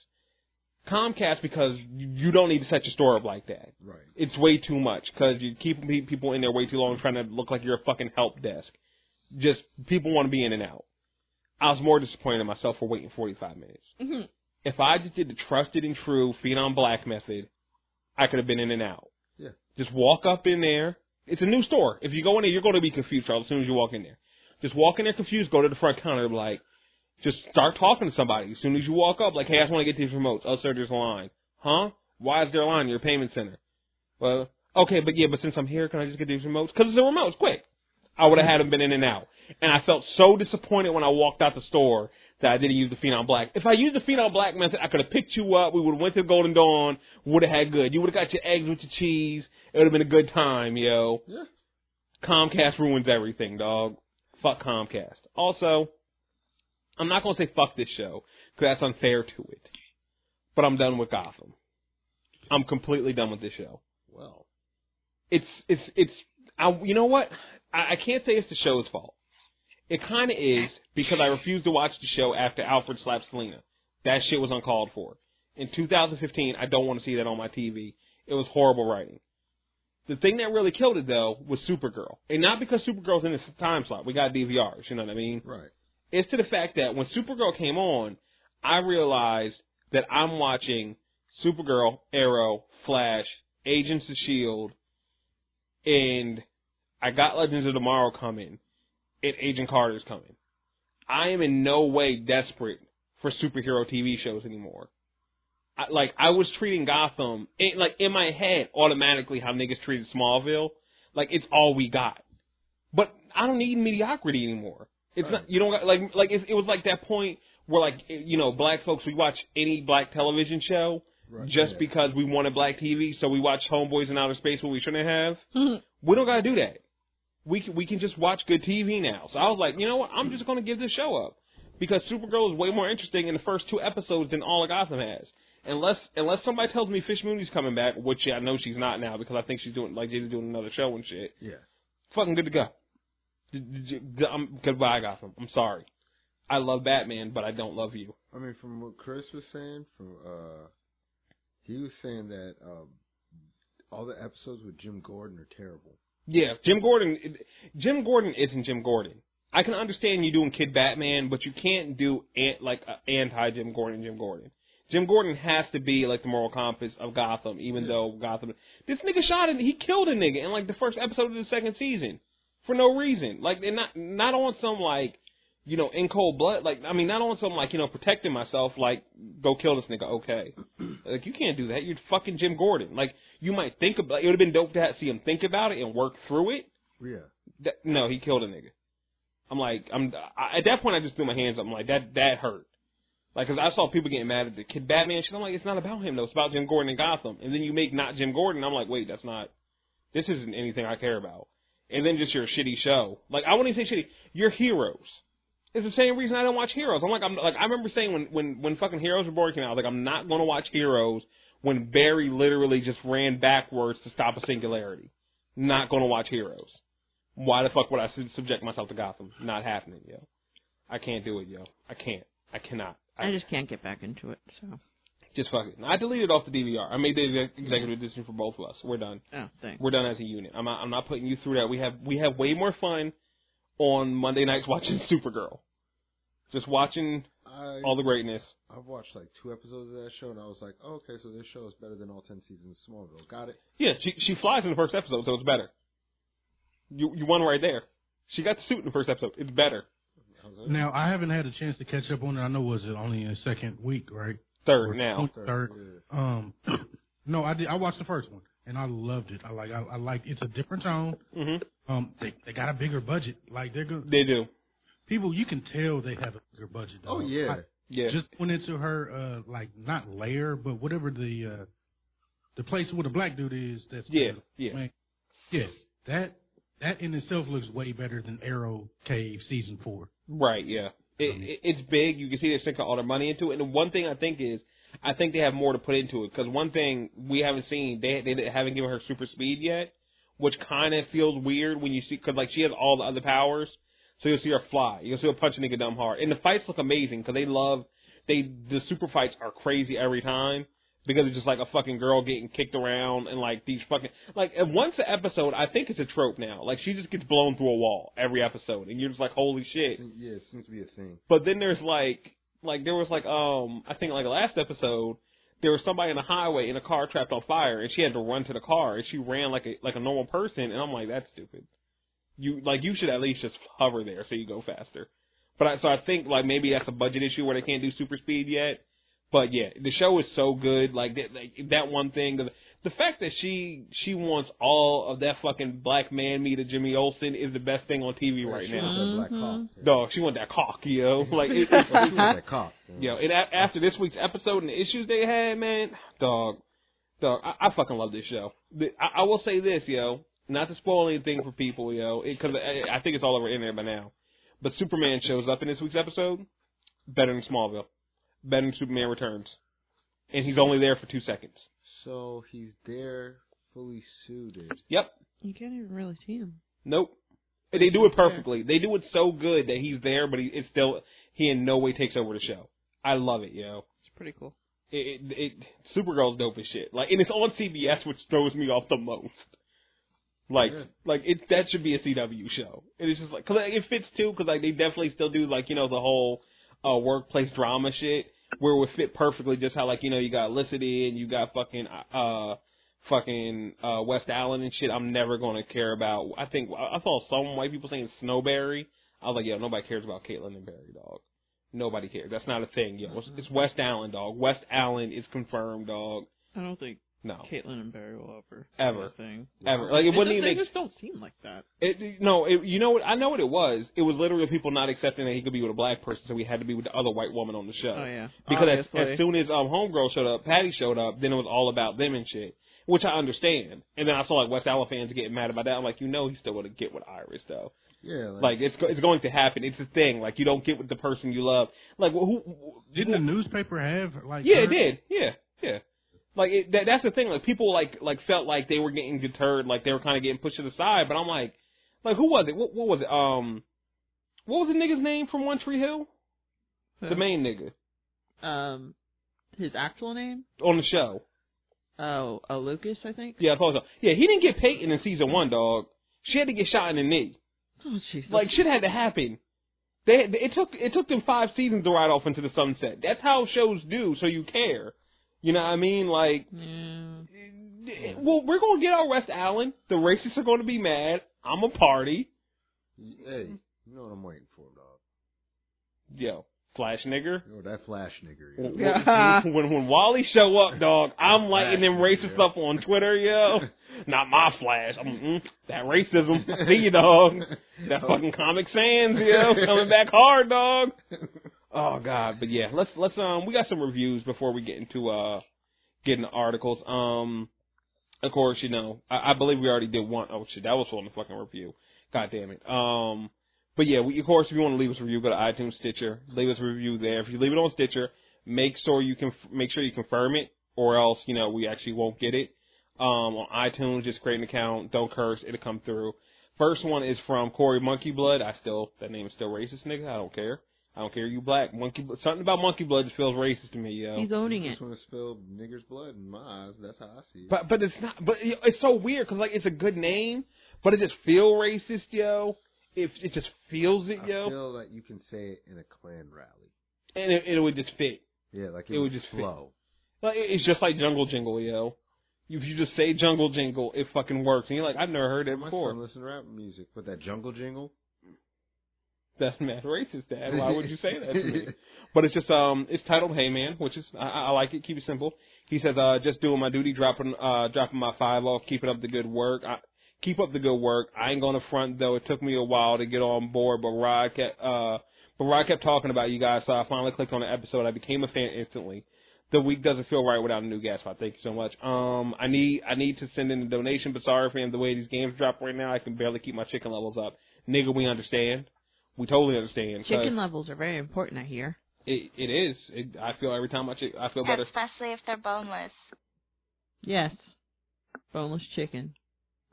Comcast, because you don't need to set your store up like that. Right. It's way too much because you keep people in there way too long trying to look like you're a fucking help desk. Just people want to be in and out. I was more disappointed in myself for waiting 45 minutes. Mhm. If I just did the trusted and true Phenom Black method, I could have been in and out. Yeah. Just walk up in there. It's a new store. If you go in there, you're going to be confused, Charles, as soon as you walk in there. Just walk in there confused, go to the front counter, like, just start talking to somebody. As soon as you walk up, like, hey, I just want to get these remotes. Oh, sir, there's a line. Huh? Why is there a line in your payment center? Well, okay, but yeah, but since I'm here, can I just get these remotes? Because it's the remotes, quick. I would have had them been in and out. And I felt so disappointed when I walked out the store that I didn't use the Phenom Black. If I used the Phenom Black method, I could have picked you up. We would have went to Golden Dawn. Would have had good. You would have got your eggs with your cheese. It would have been a good time, yo. Yeah. Comcast ruins everything, dog. Fuck Comcast. Also, I'm not gonna say fuck this show because that's unfair to it. But I'm done with Gotham. I'm completely done with this show. Well. It's it's it's. I, you know what? I, I can't say it's the show's fault. It kind of is because I refused to watch the show after Alfred slapped Selina. That shit was uncalled for. In 2015, I don't want to see that on my TV. It was horrible writing. The thing that really killed it though was Supergirl, and not because Supergirl's in this time slot. We got DVRs, you know what I mean? Right. It's to the fact that when Supergirl came on, I realized that I'm watching Supergirl, Arrow, Flash, Agents of Shield, and I got Legends of Tomorrow coming, and Agent is coming. I am in no way desperate for superhero TV shows anymore. I, like I was treating Gotham, in, like in my head, automatically how niggas treated Smallville. Like it's all we got. But I don't need mediocrity anymore. It's Right. not you don't got, like like it, it was like that point where like you know black folks we watch any black television show Right. just yeah. because we wanted black TV, so we watch Homeboys in Outer Space when we shouldn't have. We don't gotta do that. We can, we can just watch good TV now. So I was like, you know what? I'm just gonna give this show up because Supergirl is way more interesting in the first two episodes than all of Gotham has. Unless unless somebody tells me Fish Mooney's coming back, which I know she's not now because I think she's doing like Jay's doing another show and shit. Yeah. Fucking good to go. I'm, goodbye, Gotham. I'm sorry. I love Batman, but I don't love you. I mean, from what Chris was saying, from uh, he was saying that um, all the episodes with Jim Gordon are terrible. Yeah, Jim Gordon. Jim Gordon isn't Jim Gordon. I can understand you doing Kid Batman, but you can't do an, like uh, anti Jim Gordon. Jim Gordon. Jim Gordon has to be like the moral compass of Gotham, even though Gotham. This nigga shot and he killed a nigga in like the first episode of the second season for no reason. Like and not not on some like you know in cold blood. Like I mean not on some like you know protecting myself. Like go kill this nigga. Okay, like you can't do that. You're fucking Jim Gordon. Like you might think about. It It would have been dope to have, see him think about it and work through it. Yeah. That, no, he killed a nigga. I'm like, I'm I, at that point. I just threw my hands up. I'm like, that that hurt. Like, cause I saw people getting mad at the kid Batman shit. I'm like, it's not about him though. It's about Jim Gordon and Gotham. And then you make not Jim Gordon. I'm like, wait, that's not. This isn't anything I care about. And then just your shitty show. Like, I wouldn't even say shitty. Your heroes. It's the same reason I don't watch Heroes. I'm like, I'm like, I remember saying when when when fucking Heroes Reborn came out, I was like, I'm not gonna watch Heroes when Barry literally just ran backwards to stop a singularity. Not gonna watch Heroes. Why the fuck would I subject myself to Gotham? Not happening, yo. I can't do it, yo. I can't. I cannot. I, I just can't get back into it. So, just fuck it. I deleted off the DVR. I made the exec- executive decision for both of us. We're done. oh, thanks. We're done as a unit. I'm not. I'm not putting you through that. We have we have way more fun on Monday nights watching Supergirl. Just watching I all the greatness. I've watched like two episodes of that show, and I was like, oh, okay, so this show is better than all ten seasons of Smallville. Got it. Yeah, she she flies in the first episode, so it's better. You you won right there. She got the suit in the first episode. It's better. I was like, Now I haven't had a chance to catch up on it. I know was it only in the second week, right? Third Or now. Third. Um, no, I did. I watched the first one and I loved it. I like. I, I like. It's a different tone. Mhm. Um, they they got a bigger budget. Like they're good. They do. People, you can tell they have a bigger budget. Oh yeah. I Yeah. just went into her uh like not lair, but whatever the uh the place where the black dude is. That's Yeah, the yeah. main- yeah. That that in itself looks way better than Arrow Cave season four. Right, yeah. It, it, it's big. You can see they're sinking all their money into it. And the one thing I think is, I think they have more to put into it. Because one thing we haven't seen, they they haven't given her super speed yet, which kind of feels weird when you see, because like she has all the other powers. So you'll see her fly. You'll see her punch a nigga dumb hard. And the fights look amazing because they love, they the super fights are crazy every time. Because it's just like a fucking girl getting kicked around and like these fucking like once an episode I think it's a trope now. Like she just gets blown through a wall every episode and you're just like holy shit. Yeah, it seems to be a thing. But then there's like like there was like um I think like last episode there was somebody in the highway in a car trapped on fire and she had to run to the car and she ran like a like a normal person and I'm like that's stupid. You like you should at least just hover there so you go faster. But I, so I think like maybe that's a budget issue where they can't do super speed yet. But yeah, the show is so good. Like that, like, that one thing, the, the fact that she she wants all of that fucking black man meat of Jimmy Olsen is the best thing on TV right She now. wants that black Mhm. Dog, she want that cock, yo. Like, it, Oh, she that cock. yo, and a- after this week's episode and the issues they had, man, dog, dog, I, I fucking love this show. The- I, I will say this, yo, not to spoil anything for people, yo, because I, I think it's all over in there by now. But Superman shows up in this week's episode, better than Smallville, better than Superman Returns, and he's only there for two seconds. So he's there, fully suited. Yep. You can't even really see him. Nope. They do it perfectly. They do it so good that he's there, but he it's still he in no way takes over the show. I love it, yo. It's pretty cool. It, it, it Supergirl's dope as shit. Like, and it's on CBS, which throws me off the most. Like, Yeah. like it that should be a CW show. And it's just like, cause like, it fits too, cause like they definitely still do like you know the whole uh workplace drama shit, where it would fit perfectly. Just how like you know you got Felicity and you got fucking uh fucking uh West Allen and shit. I'm never gonna care about. I think I saw some white people saying Snowbarry. I was like, yo, nobody cares about Caitlin and Barry, dog. Nobody cares. That's not a thing, yo. It's, it's West Allen, dog. West Allen is confirmed, dog. I don't think No, Caitlin and Barry will ever Ever. thing. ever. Like it They wouldn't just, even they make just don't seem like that. It, no, it, you know what? I know what it was. It was literally people not accepting that he could be with a black person, so he had to be with the other white woman on the show. Oh yeah, Because as, as soon as um homegirl showed up, Patty showed up, then it was all about them and shit, which I understand. And then I saw like West Allen fans getting mad about that. I'm like, you know, he's still gonna get with Iris though. Yeah, like, Like it's go- it's going to happen. It's a thing. Like you don't get with the person you love. Like who? who Didn't the newspaper have like? yeah, it did. Yeah, yeah. Like it, that, that's the thing. Like people like like felt like they were getting deterred, like they were kind of getting pushed to the side. But I'm like, like who was it? What, what was it? Um, what was the nigga's name from One Tree Hill? The main nigga um, his actual name? on the show. Oh, uh, Lucas, I think. Yeah, I thought so. Yeah, he didn't get Peyton in season one, dog. She had to get shot in the knee. Oh Jesus. Like shit had to happen. They it took it took them five seasons to ride off into the sunset. That's how shows do. So you care. You know what I mean? Like Yeah. Well, we're gonna get our West Allen. The racists are gonna be mad. I'm a party. hey, you know what I'm waiting for, dog. Yo, Flash nigger. You know that flash nigger. When, when, when, when Wally show up, dog, I'm lighting them Flash racist nigger. stuff on Twitter, yo. Not my Flash. I'm, mm, that racism. I see you, dog. That fucking Comic Sans, yo, coming back hard, dog. Oh God, but yeah, let's let's um, we got some reviews before we get into uh, getting the articles. Um, of course, you know, I, I believe we already did one. Oh shit, that was on the fucking review. God damn it. Um, but yeah, we, of course, if you want to leave us a review, go to iTunes, Stitcher, leave us a review there. If you leave it on Stitcher, make sure you can make sure you confirm it, or else you know we actually won't get it. Um, on iTunes, just create an account, don't curse, it'll come through. First one is from Corey Monkey Blood. I still that name is still racist, nigga. I don't care. I don't care. You black monkey. Something about Monkey Blood just feels racist to me, yo. He's owning You it. just want to spill nigger's blood in my eyes. That's how I see it. But but it's not. But it's so weird because like it's a good name, but it just feel racist, yo. It it just feels it, I yo, feel that you can say it in a Klan rally. and it, it would just fit. Yeah, like it, It would would just fit. flow. Like it's just like Jungle Jingle, yo. If you just say Jungle Jingle, it fucking works. And you're like, I've never heard that My before. son listen to rap music, but that jungle jingle. That's mad racist, Dad. Why would you say that to me? But it's just um, it's titled Hey Man, which is I, I like it. Keep it simple. He says, uh, just doing my duty, dropping uh, dropping my five off, keeping up the good work. I, keep up the good work. I ain't gonna front though. It took me a while to get on board, but Rod kept uh, but Rod kept talking about you guys, so I finally clicked on the episode. I became a fan instantly. The week doesn't feel right without a new guest. I thank you so much. Um, I need I need to send in a donation, but sorry for the way these games drop right now. I can barely keep my chicken levels up. Nigga, we understand. We totally understand. Chicken levels are very important, I hear. It it is. It, I feel every time I chick, I feel better. Especially if they're boneless. Yes. Boneless chicken.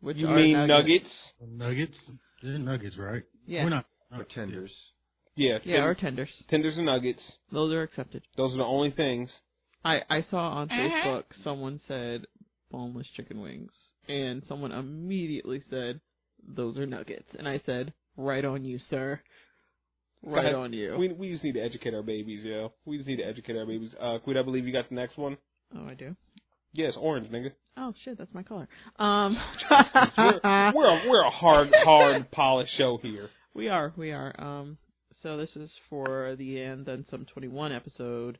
Which You mean nuggets. nuggets? Nuggets. They're nuggets, right? Yeah. We're not. Or tenders. Yeah, Yeah, ten- or tenders. tenders and nuggets. Those are accepted. Those are the only things. I I saw on Mhm. Facebook someone said boneless chicken wings, and someone immediately said those are nuggets, and I said right on you, sir. Right on you. We we just need to educate our babies, yo. We just need to educate our babies. Uh, Quid, I believe you got the next one. oh, I do. Yes, orange, nigga. Oh shit, that's my color. Um, We're we're a, we're a hard hard polished show here. we are, we are. Um, so this is for the and then some twenty one episode.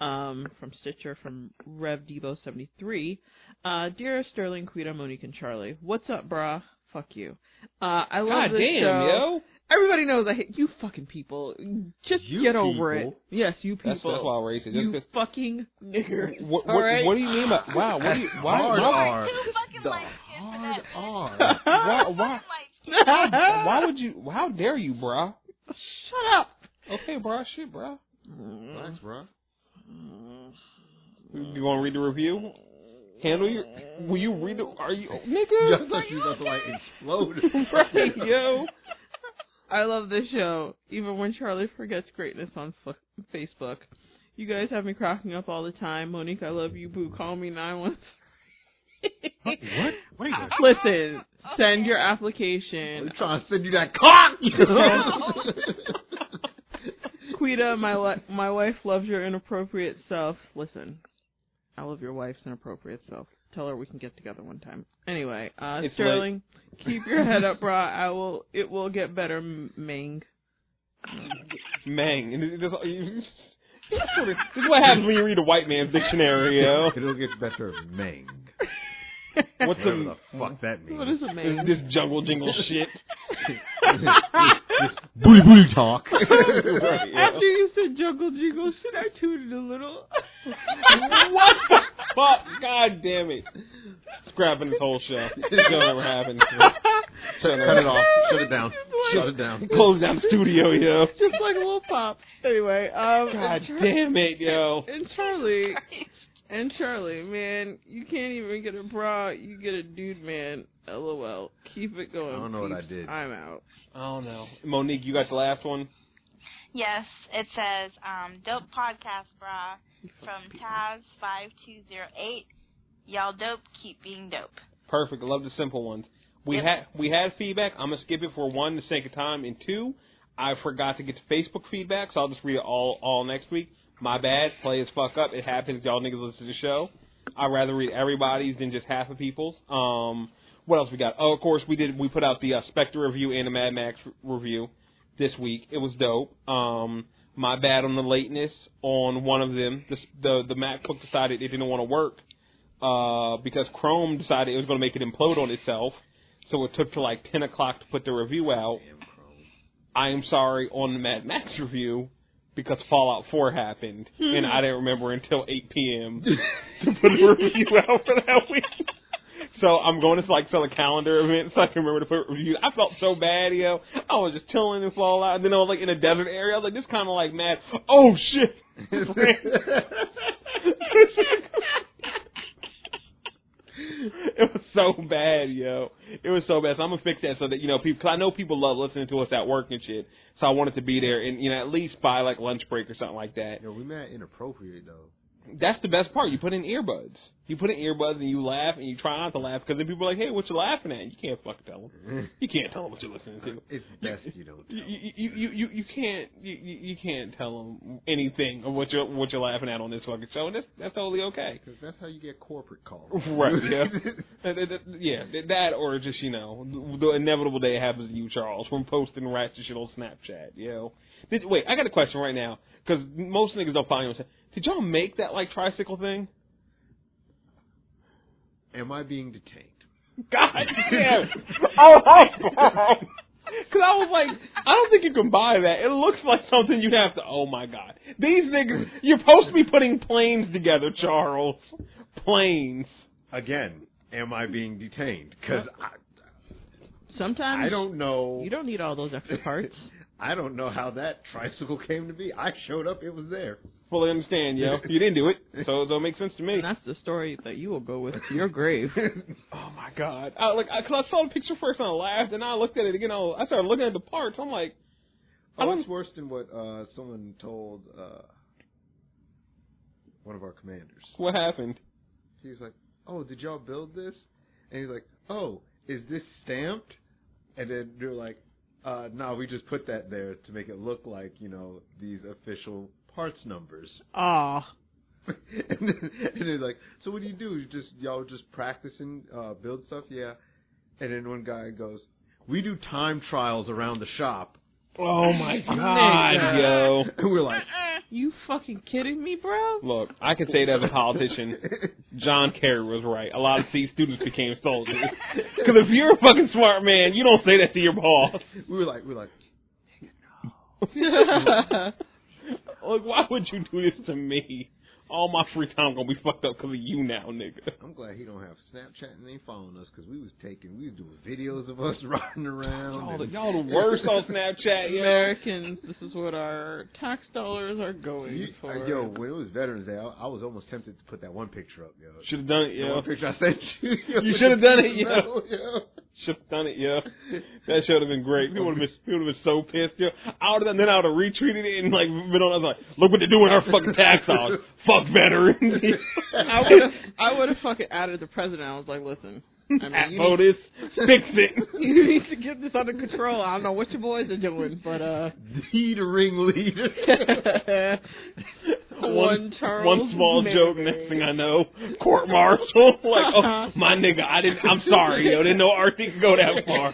Um, from Stitcher from Rev Debo seventy three. Uh, dear Sterling, Quita, Monique, and Charlie, what's up, brah? Fuck you. Uh, I love God this damn, show. yo. Everybody knows I hate you fucking people. Just You get over people? it. Yes, you people. That's that's why I'm racist. Just you 'cause- fucking niggers. what, what, All right? what do you mean by wow? What do you why Hard why, R. Too fucking The light skinned for that. hard R. why, Too why, fucking light why would you? How dare you, bruh? Shut up. Okay, bruh, shit, bruh. Relax, bro. You want to read the review? Handle your. Will you read the? Are you nigga? thought you was about to like explode. right, yo. I love this show, even when Charlie forgets greatness on f- Facebook. You guys have me cracking up all the time. Monique, I love you, boo. Call me 913. What? Wait. a- Listen, send your application. I'm trying to send you that cock. Quita, my li- my wife loves your inappropriate self. Listen, I love your wife's inappropriate self. Tell her we can get together one time. Anyway, uh, It's Sterling, keep your head up, brah. I will. It will get better, M- Mang. Mang. And it just, you- this is what- this is what happens when you read a white man's dictionary, yo. It'll get better, Mang. What's Whatever the the fuck that means. What is it, Mang? this jungle jingle shit? Booty booty talk. Right, yo. After you said jungle jingle, shit, I tuned it a little? what the fuck? God damn it. Scrapping this whole show. That'll never happen. Cut it off. Shut it down. Shut it down. Close down the studio, yo. Just like a little pop. Anyway, um, God Char- damn it, yo. And Charlie, and Charlie, man, you can't even get a bra. You get a dude, man. LOL. Keep it going. I don't know what I did. I'm out. I don't know. Monique, you got the last one? Yes, it says um, dope podcast, Bra" from Taz five two zero eight. Y'all dope, keep being dope. Perfect. Love the simple ones. We Yep. had we had feedback. I'm gonna skip it for one, the sake of time, and two, I forgot to get to Facebook feedback, so I'll just read it all all next week. My bad. Play as fuck up. It happens. Y'all niggas listen to the show. I'd rather read everybody's than just half of people's. Um, what else we got? Oh, of course we did. We put out the uh, Spectre review and the Mad Max re- review this week. It was dope. Um, my bad on the lateness on one of them. The the, the MacBook decided it didn't want to work uh, because Chrome decided it was going to make it implode on itself. So it took till like 10 o'clock to put the review out. I am sorry on the Mad Max review because Fallout 4 happened and I hmm. didn't remember until 8 p.m. to put a review out for that week. So I'm going to like sell a calendar event so I can remember to put reviews. I felt so bad, yo. I was just chilling in Fallout, and then I was like in a desert area. I was like, this kind of like mad. Oh shit! it was so bad, yo. It was so bad. So I'm gonna fix that so that you know people. Cause I know people love listening to us at work and shit. So I wanted to be there and you know at least by like lunch break or something like that. Yo, we mad inappropriate though. That's the best part. You put in earbuds. You put in earbuds and you laugh and you try not to laugh because then people are like, "Hey, what you laughing at?" You can't fucking tell them. You can't tell them what you're listening to. It's best you don't. Tell. You you you you, you can't you, you you can't tell them anything of what you're what you're laughing at on this fucking show. And that's that's totally okay. Because that's how you get corporate calls. Right, yeah. Yeah, that or just, you know, the inevitable day it happens to you, Charles, from posting ratchet shit on Snapchat, you know. Did, wait, I got a question right now, because most niggas don't find you. Did y'all make that, like, tricycle thing? Am I being detained? God damn. oh, Because I was like, I don't think you can buy that. It looks like something you'd have to, oh my god. These niggas, you're supposed to be putting planes together, Charles. Planes. Again, am I being detained? Because I, Sometimes I don't know. You don't need all those extra parts. I don't know how that tricycle came to be. I showed up, it was there. Fully understand, yo. You didn't do it, so so it makes sense to me. and that's the story that you will go with to your grave. Oh my god! I, like, I, cause I saw the picture first and I laughed, and I looked at it again. I, I started looking at the parts. I'm like, I Oh, don't- it's worse than what uh, someone told uh, one of our commanders. what happened? He's like, "Oh, did y'all build this?" And he's like, "Oh, is this stamped?" And then they're like, Uh, no, we just put that there to make it look like you know these official parts numbers. Ah, and, then, and they're like, so what do you do? You just y'all just practicing uh, build stuff? Yeah. And then one guy goes, we do time trials around the shop. Oh my god, yo. And we're like, you fucking kidding me, bro? Look, I can say that as a politician. John Kerry was right. A lot of C students became soldiers. Because if you're a fucking smart man, you don't say that to your boss. we were like, we were like, Like, why would you do this to me? All my free time gonna be fucked up because of you now, nigga. I'm glad he don't have Snapchat and ain't following us because we was taking, we was doing videos of us riding around. Y'all the, and- y'all the worst on Snapchat, yo. Americans, this is what our tax dollars are going You- for. uh, yo, when it was Veterans Day, I, I was almost tempted to put that one picture up, yo. Should have done it, The one picture I sent you. You shoulda done it, yo. No, yo. Should have done it, yeah. That should have been great. People would have been, people would have been so pissed, yeah. I would have, then I would have retweeted it and like been on. I was like, look what they're doing our fucking tax dollars. Fuck veterans. I would have, I would have fucking added the president. I was like, listen, I mean, At you need, POTUS, fix it. you need to get this under control. I don't know what your boys are doing, but uh, The ringleader. One Charles one small Mary. joke. Next thing I know, court martial. like, oh my nigga, I didn't. I'm sorry, yo. Didn't know RT could go that far.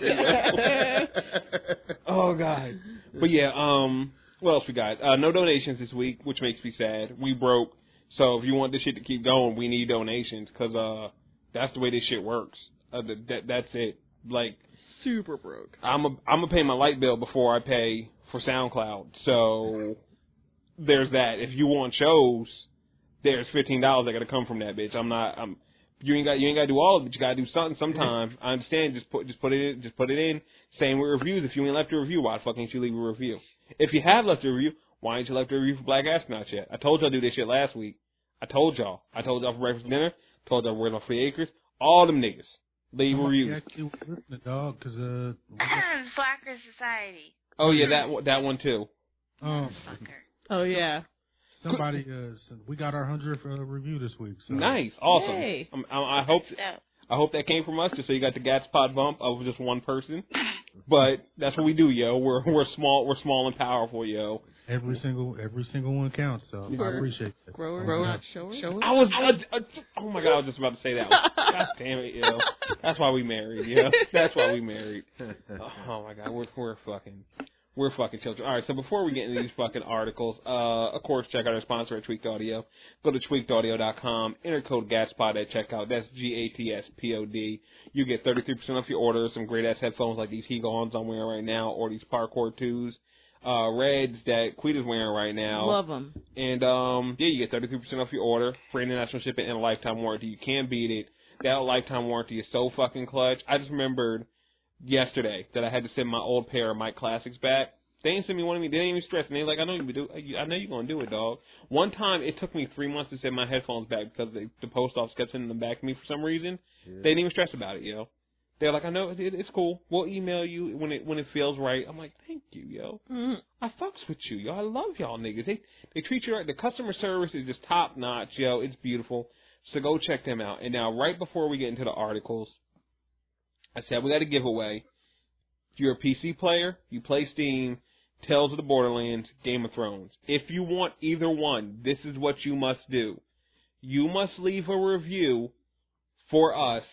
oh god. But yeah, um, what else we got? Uh, no donations this week, which makes me sad. We broke. So if you want this shit to keep going, we need donations because uh, that's the way this shit works. Uh, that, that that's it. Like super broke. I'm a, I'm gonna pay my light bill before I pay for SoundCloud. So there's that. If you want shows, there's fifteen dollars that gotta come from that bitch. I'm not. I'm. You ain't got. You ain't gotta do all of it. You gotta do something sometime. I understand. Just put. Just put it. in Just put it in. Same with reviews. If you ain't left a review, why the fuck ain't you leave a review? If you have left a review, why ain't you left a review for Black Astronauts yet? I told y'all to do this shit last week. I told y'all. I told y'all for breakfast dinner. Told y'all where's my free acres. All them niggas leave reviews. Yeah, actually, listening, dog, because uh, Slacker Society. Oh yeah, that one- that one too. um, Fucker. Oh yeah. somebody uh, we got our hundredth uh, review this week. So. Nice, awesome. Yay. Um, I, I hope So, I hope that came from us, just so you got the Gats Pod bump of just one person. But that's what we do, yo. We're we're small, we're small and powerful, yo. Every single every single one counts. So I Sure. appreciate that. Growers, Thank not God. I was, I, I, oh my god, I was just about to say that. One. God damn it, yo. That's why we married, yo. That's why we married. Oh my god, we're we're fucking. We're fucking children. All right, so before we get into these fucking articles, uh, of course, check out our sponsor at Tweaked Audio. Go to tweakedaudio.com, enter code GATSPOD at checkout. That's G-A-T-S-P-O-D. You get 33% off your order. Some great ass headphones like these Hegons I'm wearing right now, or these Parkour 2s, uh, Reds that Quita's wearing right now. Love them. And um, yeah, you get 33% off your order, free international shipping, and a lifetime warranty. You can't beat it. That lifetime warranty is so fucking clutch. I just remembered yesterday that I had to send my old pair of Mike Classics back. They didn't send me one of me. They didn't even stress me. They like, I know you do. I know you're gonna do it, dog. One time, it took me three months to send my headphones back because they, the post office kept sending them back to me for some reason. They didn't even stress about it, you know. They're like, I know it, it's cool. We'll email you when it when it feels right. I'm like, thank you, yo. Mm. I fucks with you, yo. I love y'all niggas. They they treat you right. The customer service is just top notch, yo. It's beautiful. So go check them out. And now, right before we get into the articles, I said we got a giveaway. If you're a PC player, you play Steam, Tales of the Borderlands, Game of Thrones. If you want either one, this is what you must do. You must leave a review for us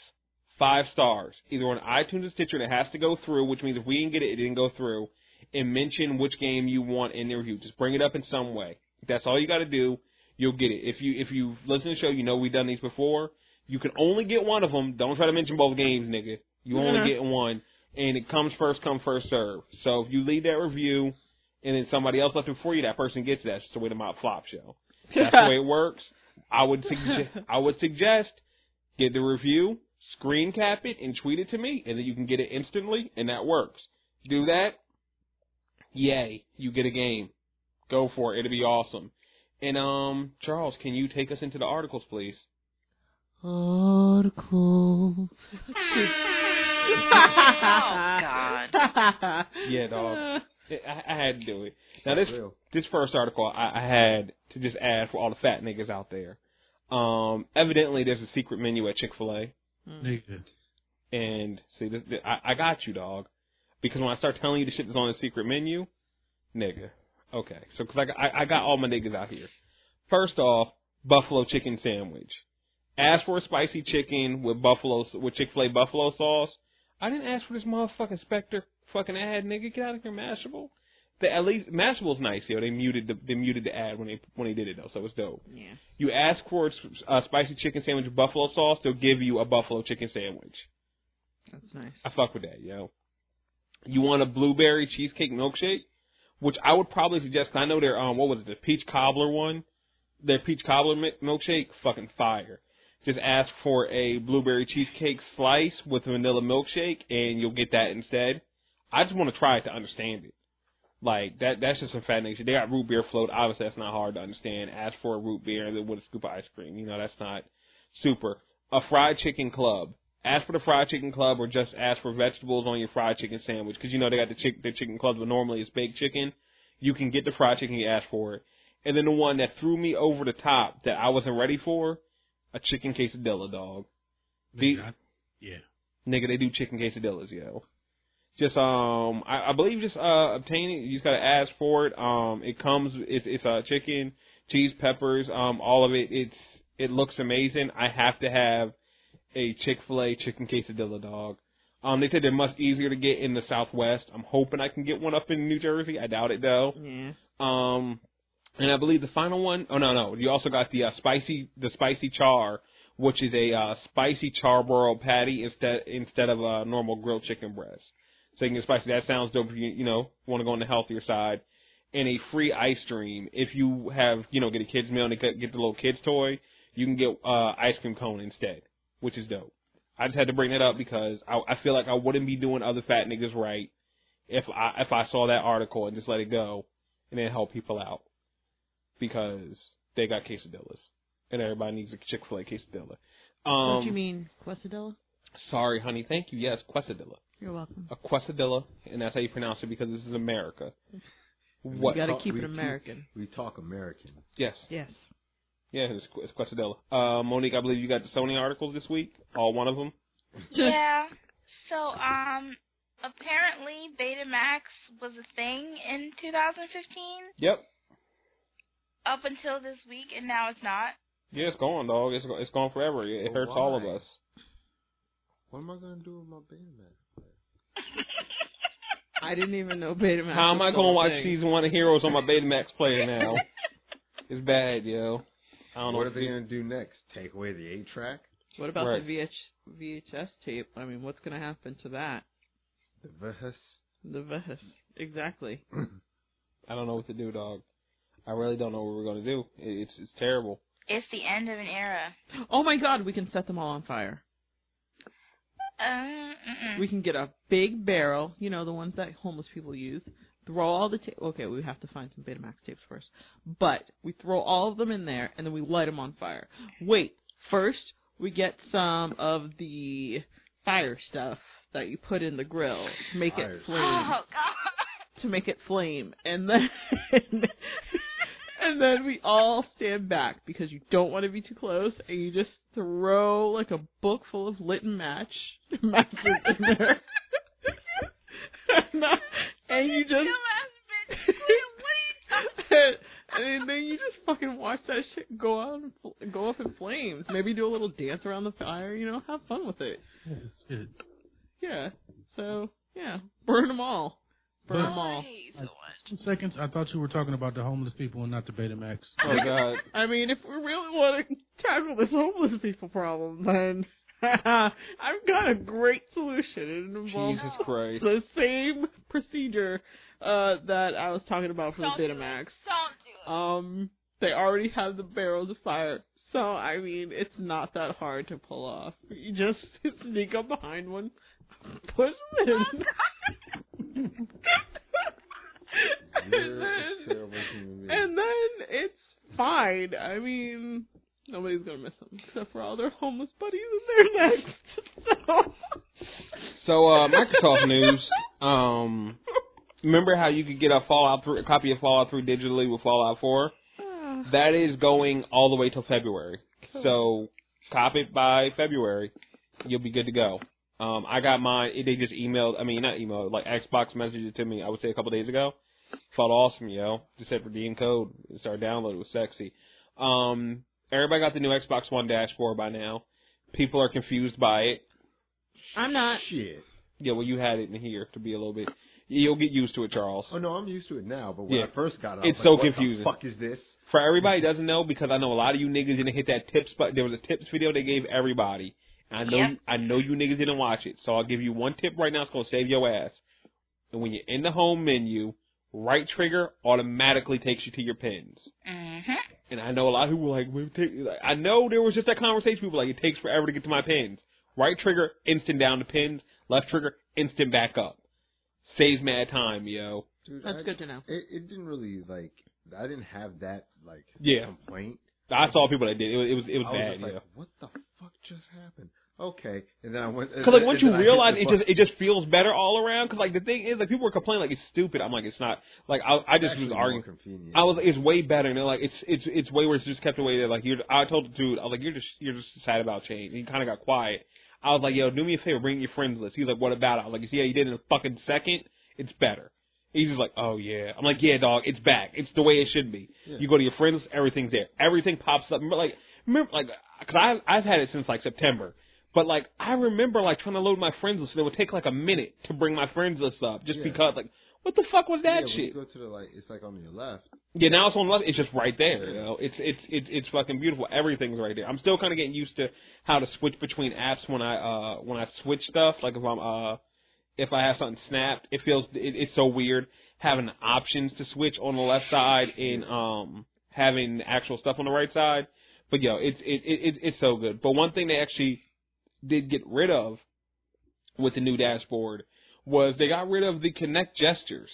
five stars, either on iTunes or Stitcher. And it has to go through, which means if we didn't get it, it didn't go through. And mention which game you want in the review. Just bring it up in some way. That's all you got to do. You'll get it. If you if you listen to the show, you know we've done these before. You can only get one of them. Don't try to mention both games, nigga. You only Yeah. get one, and it comes first come first serve. So if you leave that review, and then somebody else left it for you, that person gets that. That's just the way the Mount Flop show. That's the way it works. I would suggest I would suggest get the review, screen cap it, and tweet it to me, and then you can get it instantly, and that works. Do that, yay, you get a game. Go for it. It'll be awesome. And um, Charles, can you take us into the articles, please? Article. oh God. Yeah, dog. I, I had to do it. Now this this first article I, I had to just add for all the fat niggas out there. Um, evidently there's a secret menu at Chick Fil A, Nigga. and see this, I, I got you, dog. Because when I start telling you the shit that's on the secret menu, nigga. Okay, so because I, I I got all my niggas out here. First off, buffalo chicken sandwich. Ask for a spicy chicken with buffalo with Chick Fil A buffalo sauce. I didn't ask for this motherfucking Spectre fucking ad, nigga. Get out of here, Mashable. The, at least Mashable's nice, yo. They muted the they muted the ad when they when they did it though, so it's dope. Yeah. You ask for a spicy chicken sandwich with buffalo sauce, they'll give you a buffalo chicken sandwich. That's nice. I fuck with that, yo. You want a blueberry cheesecake milkshake, which I would probably suggest. 'cause I know their um, what was it, the peach cobbler one? Their peach cobbler mi- milkshake, fucking fire. Just ask for a blueberry cheesecake slice with a vanilla milkshake, and you'll get that instead. I just want to try it to understand it. Like that, that's just some fat nation. They got root beer float. Obviously, that's not hard to understand. Ask for a root beer and then with a scoop of ice cream. You know, that's not super. A fried chicken club. Ask for the fried chicken club, or just ask for vegetables on your fried chicken sandwich. Because you know they got the chick, the chicken clubs, but normally it's baked chicken. You can get the fried chicken. You ask for it. And then the one that threw me over the top that I wasn't ready for, a chicken quesadilla, dog. The, I- yeah. Nigga, they do chicken quesadillas, yo. Just um, I, I believe just uh obtain it. You just gotta ask for it. Um, it comes. It's it's uh chicken, cheese, peppers, um, all of it. It's it looks amazing. I have to have a Chick Fil A chicken quesadilla, dog. Um, they said they're much easier to get in the Southwest. I'm hoping I can get one up in New Jersey. I doubt it though. Yeah. Um, and I believe the final one, oh no, no, you also got the uh, spicy, the spicy char, which is a uh, spicy charbroiled patty instead instead of a normal grilled chicken breast. So you can get spicy. That sounds dope. If you you know want to go on the healthier side, and a free ice cream if you have you know get a kids meal and get get the little kids toy, you can get uh ice cream cone instead, which is dope. I just had to bring that up because I, I feel like I wouldn't be doing other fat niggas right if I if I saw that article and just let it go and then help people out because they got quesadillas and everybody needs a Chick Fil A quesadilla. Um, what do you mean, quesadilla? Sorry, honey. Thank you. Yes, quesadilla. You're welcome. A quesadilla, and that's how you pronounce it because this is America. What? You gotta keep we it American. we talk American. Yes. Yes. Yeah, it's, it's quesadilla. Uh, Monique, I believe you got the Sony articles this week. All one of them. Yeah. So, um, apparently Betamax was a thing in 2015 Yep. Up until this week, and now it's not. Yeah, it's gone, dog. It's it's gone forever. It, it But hurts all of us. What am I gonna do with my Betamax? I didn't even know Betamax. How am I gonna watch thing. season one of Heroes on my Betamax player now? it's bad, yo. I don't know. What are they gonna do next? Take away the eight track? What about Right. the VH, VHS tape? I mean, what's gonna happen to that? The VHS? The VHS. Exactly. I don't know what to do, dog. I really don't know what we're gonna do. It's it's terrible. It's the end of an era. Oh my God, we can set them all on fire. Um, mm-mm. We can get a big barrel, you know, the ones that homeless people use. Throw all the tape. Okay, we have to find some Betamax tapes first. But we throw all of them in there and then we light them on fire. Wait, first we get some of the fire stuff that you put in the grill to make Fire it flame. Oh God. To make it flame, and then and then we all stand back because you don't want to be too close, and you just throw like a book full of lit and match matches in there. and, uh, and you just Dumbass bitch. What are you talking and then you just fucking watch that shit go out and fl- go up in flames. Maybe do a little dance around the fire. You know, have fun with it. Yes, it- Yeah. So yeah, burn them all. Burn But- them all. Why so much? Two seconds. I thought you were talking about the homeless people and not the Betamax. Oh God. I mean, if we really want to tackle this homeless people problem, then I've got a great solution. It involves Jesus Christ. the same procedure uh, that I was talking about for Don't the do it. Betamax. Don't do it. Um, they already have the barrels of fire, so I mean, it's not that hard to pull off. You just sneak up behind one, push them in. And You're then, terrible human being. and then it's fine. I mean, nobody's gonna miss them except for all their homeless buddies in their next. So, So uh Microsoft news. Um remember how you could get a Fallout 3 a copy of Fallout 3 digitally with Fallout 4? Ah, That is going all the way till February. So cop it by February. You'll be good to go. Um, I got mine. They just emailed. I mean, not emailed. Like Xbox messaged it to me. I would say a couple days ago. Felt awesome, yo. Just said redeem code. Started download. It was sexy. Um, everybody got the new Xbox One dashboard by now. People are confused by it. I'm not. Shit. Yeah, well, you had it in here to be a little bit. You'll get used to it, Charles. Oh no, I'm used to it now. But when Yeah. I first got it, I It's was so like, what confusing. The fuck is this? For everybody who doesn't know, because I know a lot of you niggas didn't hit that tips, but there was a tips video they gave everybody. I know, Yep. I know you niggas didn't watch it, so I'll give you one tip right now. It's gonna save your ass. And when you're in the home menu, right trigger automatically takes you to your pins. Mhm. And I know a lot of people were like, "Well, take-" I know there was just that conversation. People were like, it takes forever to get to my pins. Right trigger, instant down to pins. Left trigger, instant back up. Saves mad time, yo. Dude, That's I- good to know. It, it didn't really like. I didn't have that like Yeah. complaint. I saw people that did. It was, it was, it was I was bad, just like, yo. what the fuck just happened? Okay, and then I went. Because like once you and then I hit realize it just it just feels better all around. Because like the thing is like people were complaining like it's stupid. I'm like it's not. Like I I just was arguing. Convenient. I was like, it's way better. And they're like it's it's it's way worse. Just kept away there. Like you're. I told the dude I was like you're just you're just sad about change. And he kind of got quiet. I was like yo do me a favor bring your friends list. He's like what about it? I was like you see how you did in a fucking second. It's better. He's just like, oh yeah. I'm like, yeah, dog, it's back. It's the way it should be. Yeah. You go to your friends, everything's there. Everything pops up. Remember, like, remember, like, cause I've, I've had it since like September. But like, I remember like trying to load my friends list and it would take like a minute to bring my friends list up just Yeah. because like, what the fuck was that when shit? You go to the like, it's like on your left. Yeah, now it's on the left. It's just right there. You know, it's it's it's it's fucking beautiful. Everything's right there. I'm still kind of getting used to how to switch between apps when I uh when I switch stuff. Like if I'm uh if I have something snapped, it feels it, it's so weird having the options to switch on the left side and um having actual stuff on the right side. But yo, it's it, it, it it's so good. But one thing they actually did get rid of with the new dashboard was they got rid of the Kinect gestures.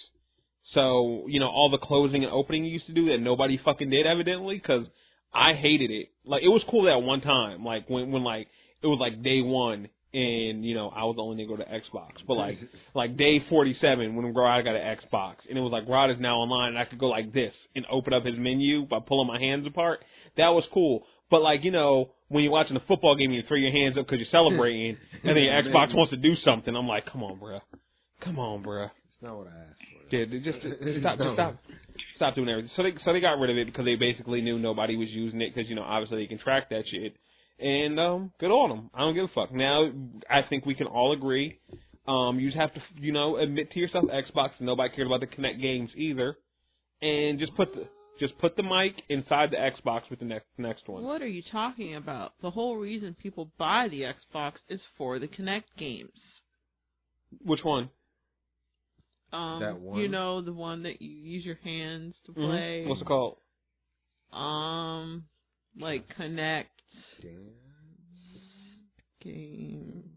So, you know, all the closing and opening you used to do that nobody fucking did evidently cuz I hated it. Like it was cool that one time, like when when like it was like day 1 and you know, I was the only go to Xbox. But like like day 47 when Rod got an Xbox and it was like Rod is now online and I could go like this and open up his menu by pulling my hands apart. That was cool. But like, you know, when you're watching a football game and you throw your hands up cuz you're celebrating and then your Xbox wants to do something, I'm like, "Come on, bruh. Come on, bruh." It's not what I asked for. Yeah, they just, just stop, just stop, stop doing everything. So they, so they got rid of it because they basically knew nobody was using it because you know obviously they can track that shit. And um, good on them. I don't give a fuck. Now I think we can all agree. Um, you just have to, you know, admit to yourself Xbox. Nobody cared about the Kinect games either, and just put the just put the mic inside the Xbox with the next next one. What are you talking about? The whole reason people buy the Xbox is for the Kinect games. Which one? Um, That one? You know, the one that you use your hands to Mhm. play. What's it called? Um, like Kinect Damn. game,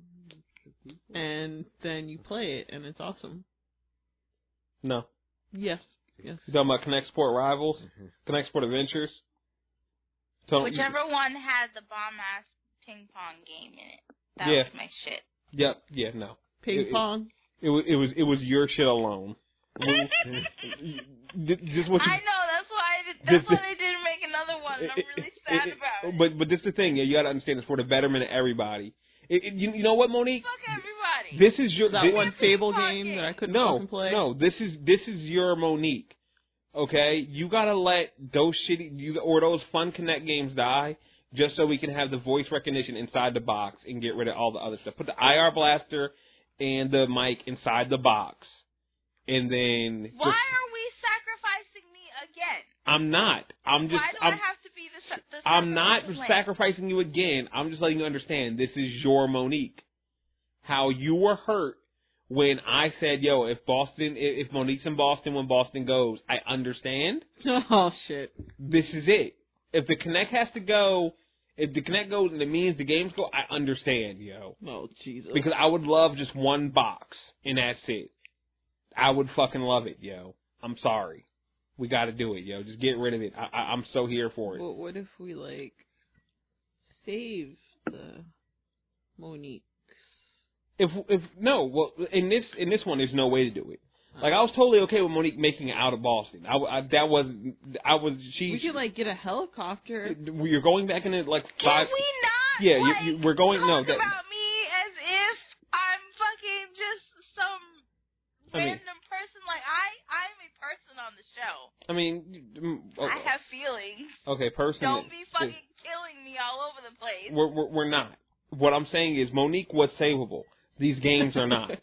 and then you play it, and it's awesome. No. Yes, yes. You talking about Kinect Sport Rivals? Mhm. Kinect Sport Adventures? So, Whichever one has the bomb ass ping pong game in it. That Yeah. was my shit. Yep. Yeah. No. Ping It- it- pong. It was it was it was your shit alone. Th- Just what you. I know, that's why I did, This- that's why they didn't make another one, I'm really it- sad it- about it. But but this is the thing. Yeah, you got to understand it's for the betterment of everybody. It, it, you, you know what, Monique? Fuck everybody. This is your That thi- one Fable game game. that I couldn't No, fucking play. no. This is this is your Monique. Okay, you gotta let those shitty you or those fun Kinect games die, just so we can have the voice recognition inside the box and get rid of all the other stuff. Put the IR blaster and the mic inside the box, and then why just- are we sacrificing me again? I'm not. I'm just. why do I'm, I have to be the, sa- the I'm not sacrificial lamb? sacrificing you again. I'm just letting you understand this is your Monique. How you were hurt when I said, "Yo, if Boston, if Monique's in Boston when Boston goes, I understand." Oh shit. This is it. If the Kinect has to go, if the Kinect goes and it means the games go, I understand, yo. Oh Jesus. Because I would love just one box and that's it. I would fucking love it, yo. I'm sorry. We got to do it, yo. Just get rid of it. I, I, I'm so here for it. But what if we like save the Monique? If if no, well, in this in this one, there's no way to do it. Like I was totally okay with Monique making it out of Boston. I, I that was I was she. We could like get a helicopter. You're going back in it like Can five. we not? Yeah, like, you- we're going- no, Talk that- about me as if I'm fucking I mean- random person. Like I, I'm a person on the show. I mean, mm, oh, I have feelings. okay, person. Don't be is- fucking killing me all over the place. We're, we're we're not. What I'm saying is Monique was savable. These games are not.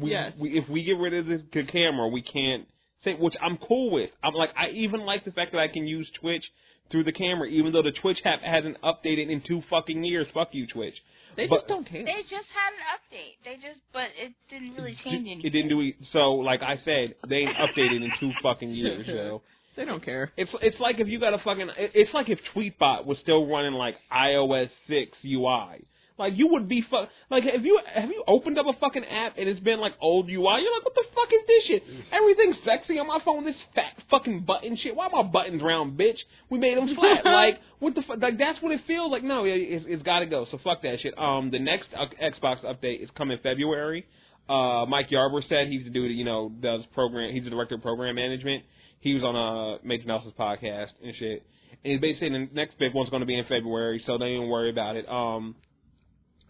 We, yes. we, if we get rid of the, the camera, we can't say, which I'm cool with. I'm like, I even like the fact that I can use Twitch through the camera, even though the Twitch app hasn't updated in two fucking years. Fuck you, Twitch. they but- just don't care. They just had an update. They just, but it didn't really change anything. It didn't do it. So, like I said, they ain't updated in two fucking years. So They don't care. it's it's like if you got a fucking. It's like if Tweetbot was still running like iOS six UI. Like you would be fu- like have you have you opened up a fucking app and it's been like old UI? You're like, what the fuck is this shit? Everything's sexy on my phone. This fat fucking button shit. Why are my buttons round, bitch? We made them flat. like what the fuck? Like that's what it feels like. No, it, it's, it's got to go. So fuck that shit. Um, the next uh, Xbox update is coming February. Uh, Mike Ybarra said he's the dude that you know does program. He's the director of program management. He was on uh Major Nelson's podcast and shit. And he's basically saying the next big one's going to be in February, so don't even worry about it. Um,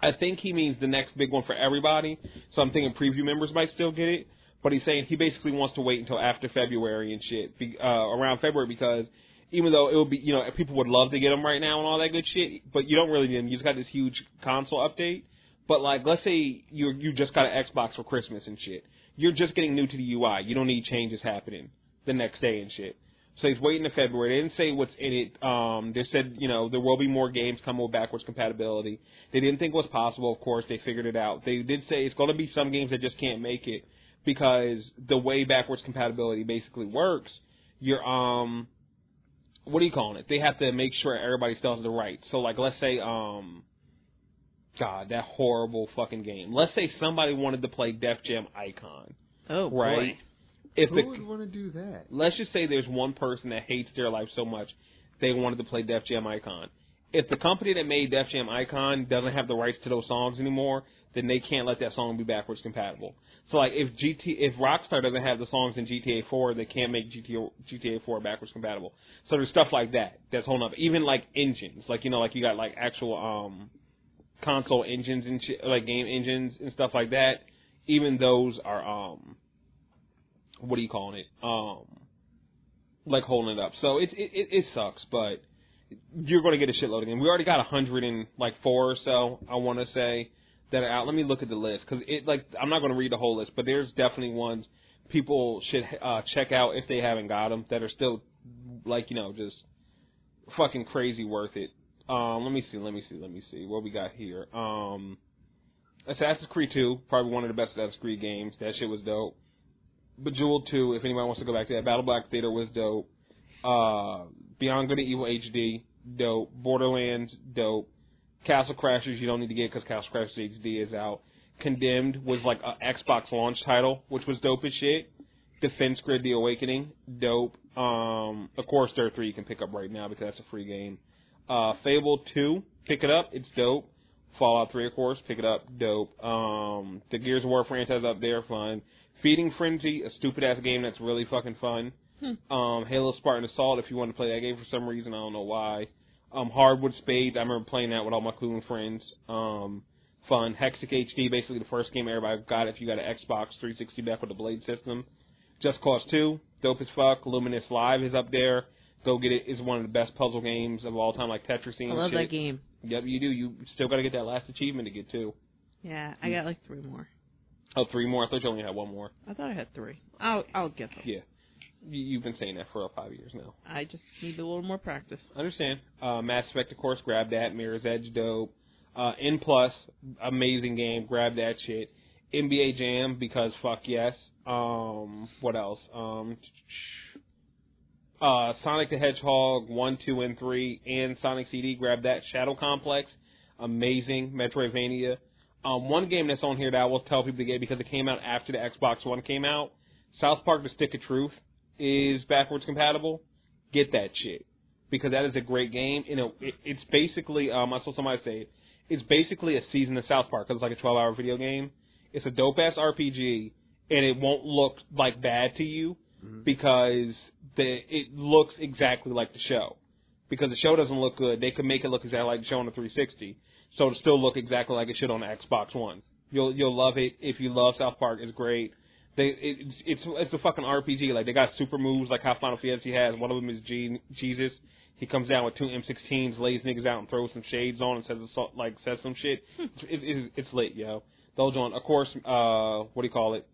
I think he means the next big one for everybody. So I'm thinking preview members might still get it. But he's saying he basically wants to wait until after February and shit, be, uh, around February because even though it would be, you know, people would love to get them right now and all that good shit, but you don't really need them. You just got this huge console update. But like, let's say you you just got an Xbox for Christmas and shit. You're just getting new to the UI. You don't need changes happening the next day and shit. So he's waiting to February. They didn't say what's in it. Um, they said, you know, there will be more games coming with backwards compatibility. They didn't think it was possible. Of course, they figured it out. They did say it's going to be some games that just can't make it because the way backwards compatibility basically works, you're um, what are you calling it? They have to make sure everybody still has the right. So like, let's say um, God, that horrible fucking game. Let's say somebody wanted to play Def Jam Icon, Oh right? boy. If Who the would want to do that? let's just say there's one person that hates their life so much they wanted to play Def Jam Icon. If the company that made Def Jam Icon doesn't have the rights to those songs anymore, then they can't let that song be backwards compatible. So like if GT if Rockstar doesn't have the songs in GTA 4, they can't make GTA GTA 4 backwards compatible. So there's stuff like that that's holding up. Even like engines, like you know, like you got like actual um console engines and shit, like game engines and stuff like that. Even those are um what do you calling it? Um like holding it up. So it it it, it sucks, but you're going to get a shitload again. We already got a hundred and like four or so. I want to say that are out. Let me look at the list because it like I'm not going to read the whole list, but there's definitely ones people should uh, check out if they haven't got them that are still like you know just fucking crazy worth it. Um, let me see, let me see, let me see what we got here. Um, Assassin's Creed 2, probably one of the best Assassin's Creed games. That shit was dope. Bejeweled 2, if anyone wants to go back to that. BattleBlock Theater was dope. Uh, Beyond Good and Evil HD, dope. Borderlands, dope. Castle Crashers, you don't need to get because Castle Crashers HD is out. Condemned was like a Xbox launch title, which was dope as shit. Defense Grid: The Awakening, dope. Um, of course, Dirt 3 you can pick up right now because that's a free game. Uh, Fable 2, pick it up, it's dope. Fallout 3, of course, pick it up, dope. Um, the Gears of War franchise up there, fun. Feeding Frenzy, a stupid ass game that's really fucking fun. Um, Halo Spartan Assault, if you want to play that game for some reason, I don't know why. Um, Hardwood Spades, I remember playing that with all my cool friends. Um, fun. Hexic HD, basically the first game everybody got if you got an Xbox 360 back with the Blade system. Just Cause 2, dope as fuck. Lumines Live is up there. Go get it. It's one of the best puzzle games of all time, like Tetris and I love shit. that game. Yep, you do. You still got to get that last achievement to get two. Yeah, I got like three more. Oh, three more. I thought you only had one more. I thought I had three. I'll I'll get them. Yeah. You, you've been saying that for five years now. I just need a little more practice. Understand. Uh, Mass Effect, of course, grab that. Mirror's Edge, dope. Uh, N Plus, amazing game. Grab that shit. NBA Jam, because fuck yes. Um, what else? Um, uh, Sonic the Hedgehog 1, 2, and 3, and Sonic CD, grab that. Shadow Complex, amazing. Metroidvania. Um, one game that's on here that I will tell people to get because it came out after the Xbox One came out. South Park: The Stick of Truth is backwards compatible. Get that shit because that is a great game. You know, it, it's basically um, I saw somebody say it. It's basically a season of South Park because it's like a 12-hour video game. It's a dope ass RPG, and it won't look like bad to you because the it looks exactly like the show. Because the show doesn't look good, they could make it look exactly like the show on the 360, so it'll still look exactly like it should on the Xbox One. You'll you'll love it if you love South Park. It's great. They it, it's it's it's a fucking RPG. Like they got super moves like how Final Fantasy has. One of them is G- Jesus. He comes down with two M16s, lays niggas out, and throws some shades on, and says assault- like says some shit. It's, it's, it's lit, yo. Those on, of course. Uh, what do you call it?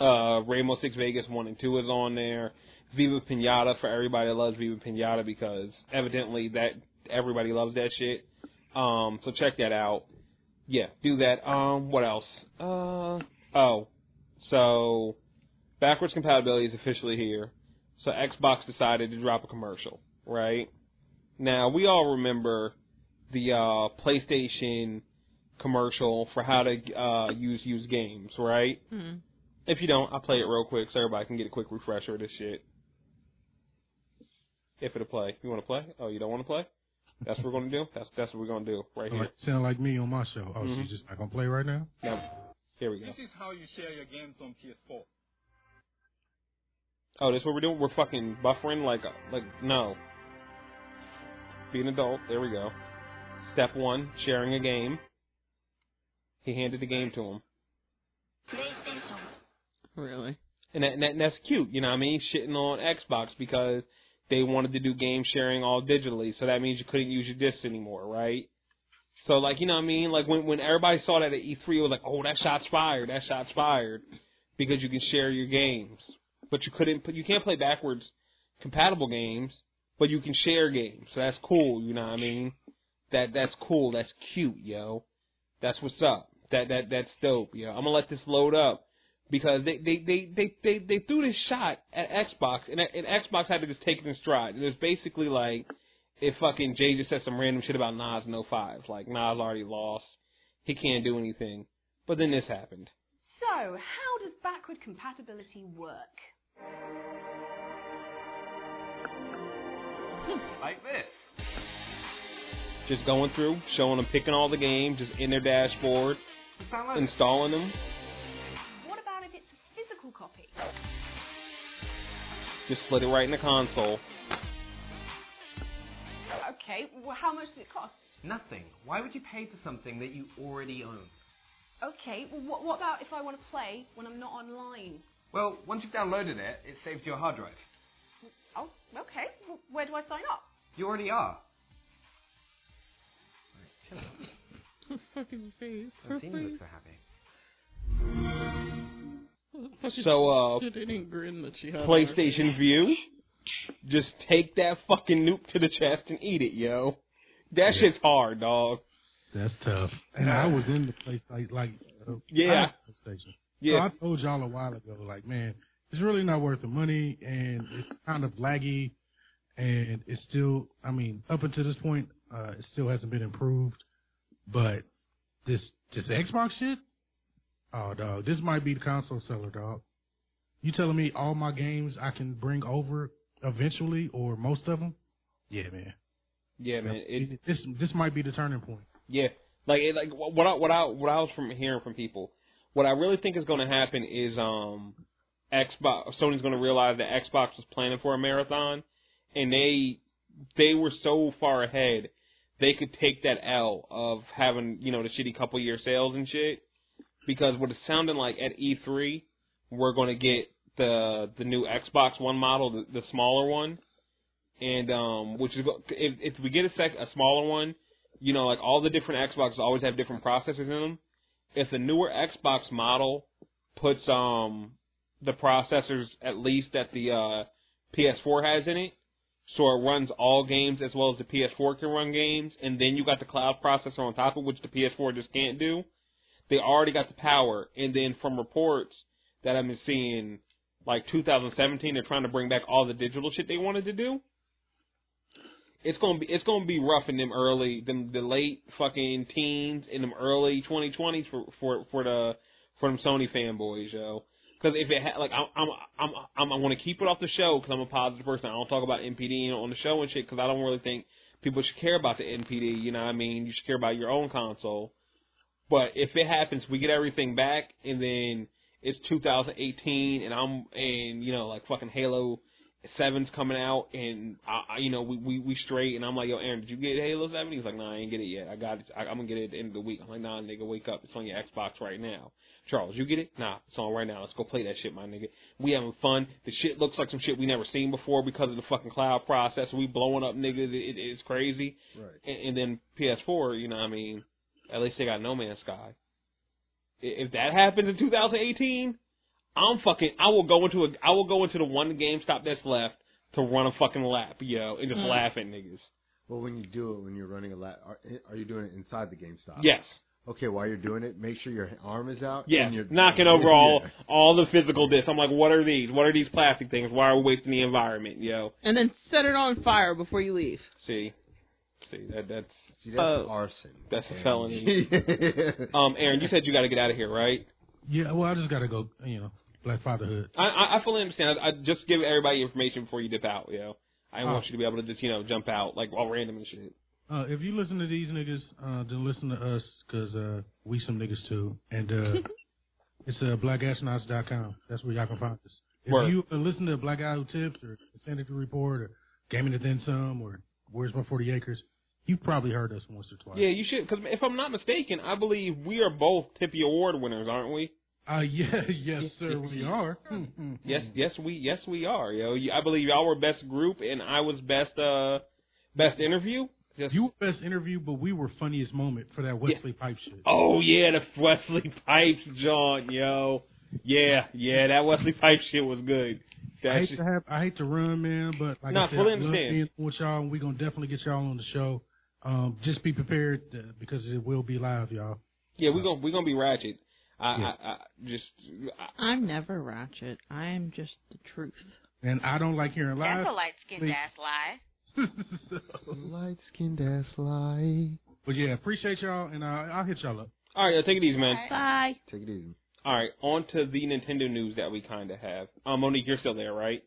Uh, Rainbow Six Vegas one and two is on there. Viva Pinata for everybody that loves Viva Pinata because evidently that everybody loves that shit. Um, so check that out. Yeah, do that. Um, what else? Uh, oh, so backwards compatibility is officially here. So Xbox decided to drop a commercial, right? Now we all remember the uh, PlayStation commercial for how to uh, use use games, right? Hmm. If you don't, I'll play it real quick so everybody can get a quick refresher of this shit. If it'll play. You want to play? Oh, you don't want to play? That's what we're going to do? That's that's what we're going to do right here. Like, sound like me on my show. Oh, Mhm. she's just not gonna play right now. Now, here we go. This is how you share your games on PS4. Oh, this is what we're doing? We're fucking buffering like like no. Be an adult. There we go. Step one, sharing a game. He handed the game to him. Really? And, that, and, that, and that's cute, you know what I mean? Shitting on Xbox because they wanted to do game sharing all digitally, so that means you couldn't use your discs anymore, right? So like, you know what I mean? Like when when everybody saw that at E3, it was like, oh, that shot's fired, that shot's fired, because you can share your games, but you couldn't, you can't play backwards compatible games, but you can share games, so that's cool, you know what I mean? That that's cool, that's cute, yo. That's what's up. That that that's dope, yo. I'm gonna let this load up because they they they they they, they threw this shot at Xbox and, and Xbox had to just take it in stride. It was basically like if fucking Jay just said some random shit about Nas in 05. Like Nas already lost, he can't do anything. But then this happened. So, how does backward compatibility work? Hmm, like this. Just going through, showing them picking all the games, just in their dashboard, Just download it. installing them, just split it right in the console. Okay, well, how much does it cost? Nothing. Why would you pay for something that you already own? Okay, well, what, what about if I want to play when I'm not online? Well, once you've downloaded it, it saves to your hard drive. Oh, okay. Well, where do I sign up? You already are. Right, chill out. fucking face. I've seen you look so happy. So, uh, She didn't grin that she had. on her PlayStation Vue, just take that fucking nuke to the chest and eat it, yo. That Yeah. shit's hard, dog. That's tough. And I was in the place like like uh, Yeah. I had a PlayStation. Yeah. So I told y'all a while ago, like, man, it's really not worth the money, and it's kind of laggy, and it's still, I mean, up until this point, uh, it still hasn't been improved. But this this Xbox shit, oh dog, this might be the console seller, dog. You telling me all my games I can bring over eventually, or most of them? Yeah, man. Yeah, man. It, this this might be the turning point. Yeah, like it, like what I what I what I was from hearing from people, what I really think is going to happen is um, Xbox Sony's going to realize that Xbox was planning for a marathon, and they they were so far ahead, they could take that L of having you know the shitty couple year sales and shit, because what it's sounding like at E3, we're going to get the the new Xbox One model, the, the smaller one, and um, which is if if we get a sec a smaller one you know, like all the different Xboxes always have different processors in them. If the newer Xbox model puts um the processors at least that the uh PS4 has in it, so it runs all games as well as the PS4 can run games, and then you got the cloud processor on top of which the PS4 just can't do. They already got the power, and then from reports that I've been seeing, like 2017, they're trying to bring back all the digital shit they wanted to do it's gonna be it's gonna be rough in them early them the late fucking teens in them early 2020s for for for the for them Sony fanboys, yo. Because if it ha- like I'm I'm I'm I'm, I'm gonna keep it off the show because I'm a positive person. I don't talk about NPD on the show and shit because I don't really think people should care about the NPD. You know what I mean? You should care about your own console. But if it happens, we get everything back, and then it's 2018, and I'm and you know like fucking Halo Seven's coming out, and I, I you know, we, we we straight, and I'm like, yo, Aaron, did you get Halo Seven? He's like, nah, I ain't get it yet. I got it. I, I'm gonna get it at the end of the week. I'm like, nah, nigga, wake up. It's on your Xbox right now. Charles, you get it? Nah, it's on right now. Let's go play that shit, my nigga. We having fun. The shit looks like some shit we never seen before because of the fucking cloud process. We blowing up niggas. It, it, it's crazy. Right. And, and then PS4, you know, what I mean, at least they got No Man's Sky. If that happens in 2018, I'm fucking. I will go into a. I will go into the one GameStop that's left to run a fucking lap, yo, and just Mm. laugh at niggas. Well, when you do it, when you're running a lap, are, are you doing it inside the GameStop? Yes. Okay, while you're doing it, make sure your arm is out. Yes, and you're knocking over all all the physical discs. I'm like, what are these? What are these plastic things? Why are we wasting the environment, yo? And then set it on fire before you leave. See, see that that's See, that's Oh. arson. that's a felony. um, Aaron, you said you got to get out of here, right? Yeah, well, I just gotta go. You know, Black Fatherhood. I I, I fully understand. I, I just give everybody information before you dip out, You know, I Oh. want you to be able to just you know jump out like all random and shit. Uh, if you listen to these niggas, uh, then listen to us, cause uh, we some niggas too. And uh, it's uh, blackastronauts.com. That's where y'all can find us. If Word. you uh, listen to Black Guy Who Tips or Insanity Report or Gaming to Then Some or Where's My 40 Acres, you've probably heard us once or twice. Yeah, you should. Because if I'm not mistaken, I believe we are both Tippy Award winners, aren't we? Uh, yeah, yes, sir, we are. Yes, yes, we yes we are, yo. I believe y'all were best group, and I was best uh best interview. Just, You were best interview, but we were funniest moment for that Wesley Pipe shit. oh yeah, the Wesley Pipes, John, yo. Yeah, yeah, that Wesley Pipes shit was good. I hate shit, to have, I hate to run, man, but like Nah, I said, fully I love being with y'all, and we're gonna definitely get y'all on the show. Um, just be prepared uh, because it will be live, y'all. yeah, we're gonna we're gonna be ratchet. I, Yeah. I, I just I, I'm never ratchet. I am just the truth. And I don't like hearing lies. That's a light skinned ass lie. Light skinned ass lie. but yeah, appreciate y'all, and uh, I'll hit y'all up. all right, yo, take it easy, man. Bye. Take it easy. All right, on to the Nintendo news that we kind of have. Um, Monique, you're still there, right?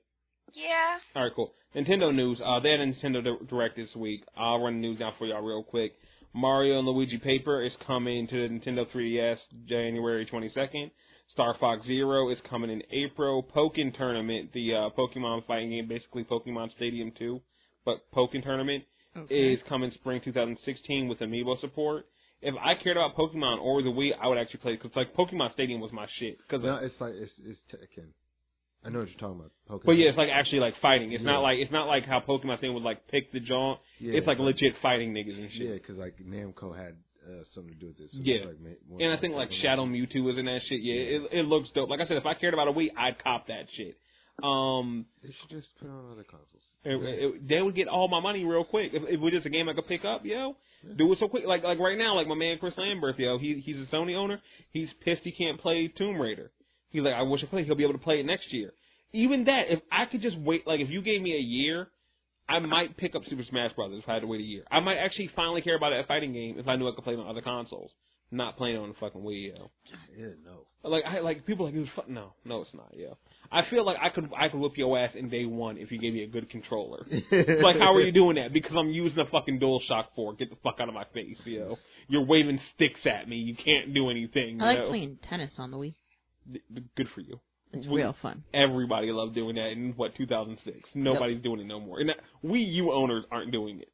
Yeah. All right, cool. Nintendo news. Uh, they had a Nintendo Direct this week. I'll run the news down for y'all real quick. Mario and Luigi Paper is coming to the Nintendo 3DS January 22nd. Star Fox Zero is coming in April. Pokken Tournament, the uh, Pokemon fighting game, basically Pokemon Stadium 2, but Pokken Tournament Okay. is coming spring 2016 with Amiibo support. If I cared about Pokemon or the Wii, I would actually play because like Pokemon Stadium was my shit. Cause No, it's like it's it's Tekken. I know what you're talking about. Pokemon. but yeah, it's like actually like fighting. It's Yeah. not like it's not like how Pokemon thing would like pick the jaunt. Yeah, it's like legit fighting niggas and shit. Yeah, because like Namco had uh, something to do with this. So Yeah. like, And I think like. Shadow Mewtwo was in that shit. Yeah, it it looks dope. Like I said, if I cared about a Wii, I'd cop that shit. Um, They should just put on other consoles. it, it, they would get all my money real quick if, if it was just a game I could pick up. Yo, do it so quick. Like like right now, like my man Chris Lambert, yo, he he's a Sony owner. He's pissed he can't play Tomb Raider. He's like, I wish I played. He'll be able to play it next year. Even that, if I could just wait, like if you gave me a year, I might pick up Super Smash Brothers if I had to wait a year. I might actually finally care about a fighting game if I knew I could play it on other consoles, not playing it on the fucking Wii. Yo. Yeah, no. Like I like people like it was fun. No, no, it's not. Yeah, I feel like I could I could whip your ass in day one if you gave me a good controller. Like how are you doing that? Because I'm using a fucking DualShock Four. Get the fuck out of my face, yo. You're waving sticks at me. You can't do anything. I like yo. playing tennis on the Wii. D- Good for you. It's We- real fun. Everybody loved doing that in what 2006. Nobody's doing it no more. And that, Wii U owners aren't doing it.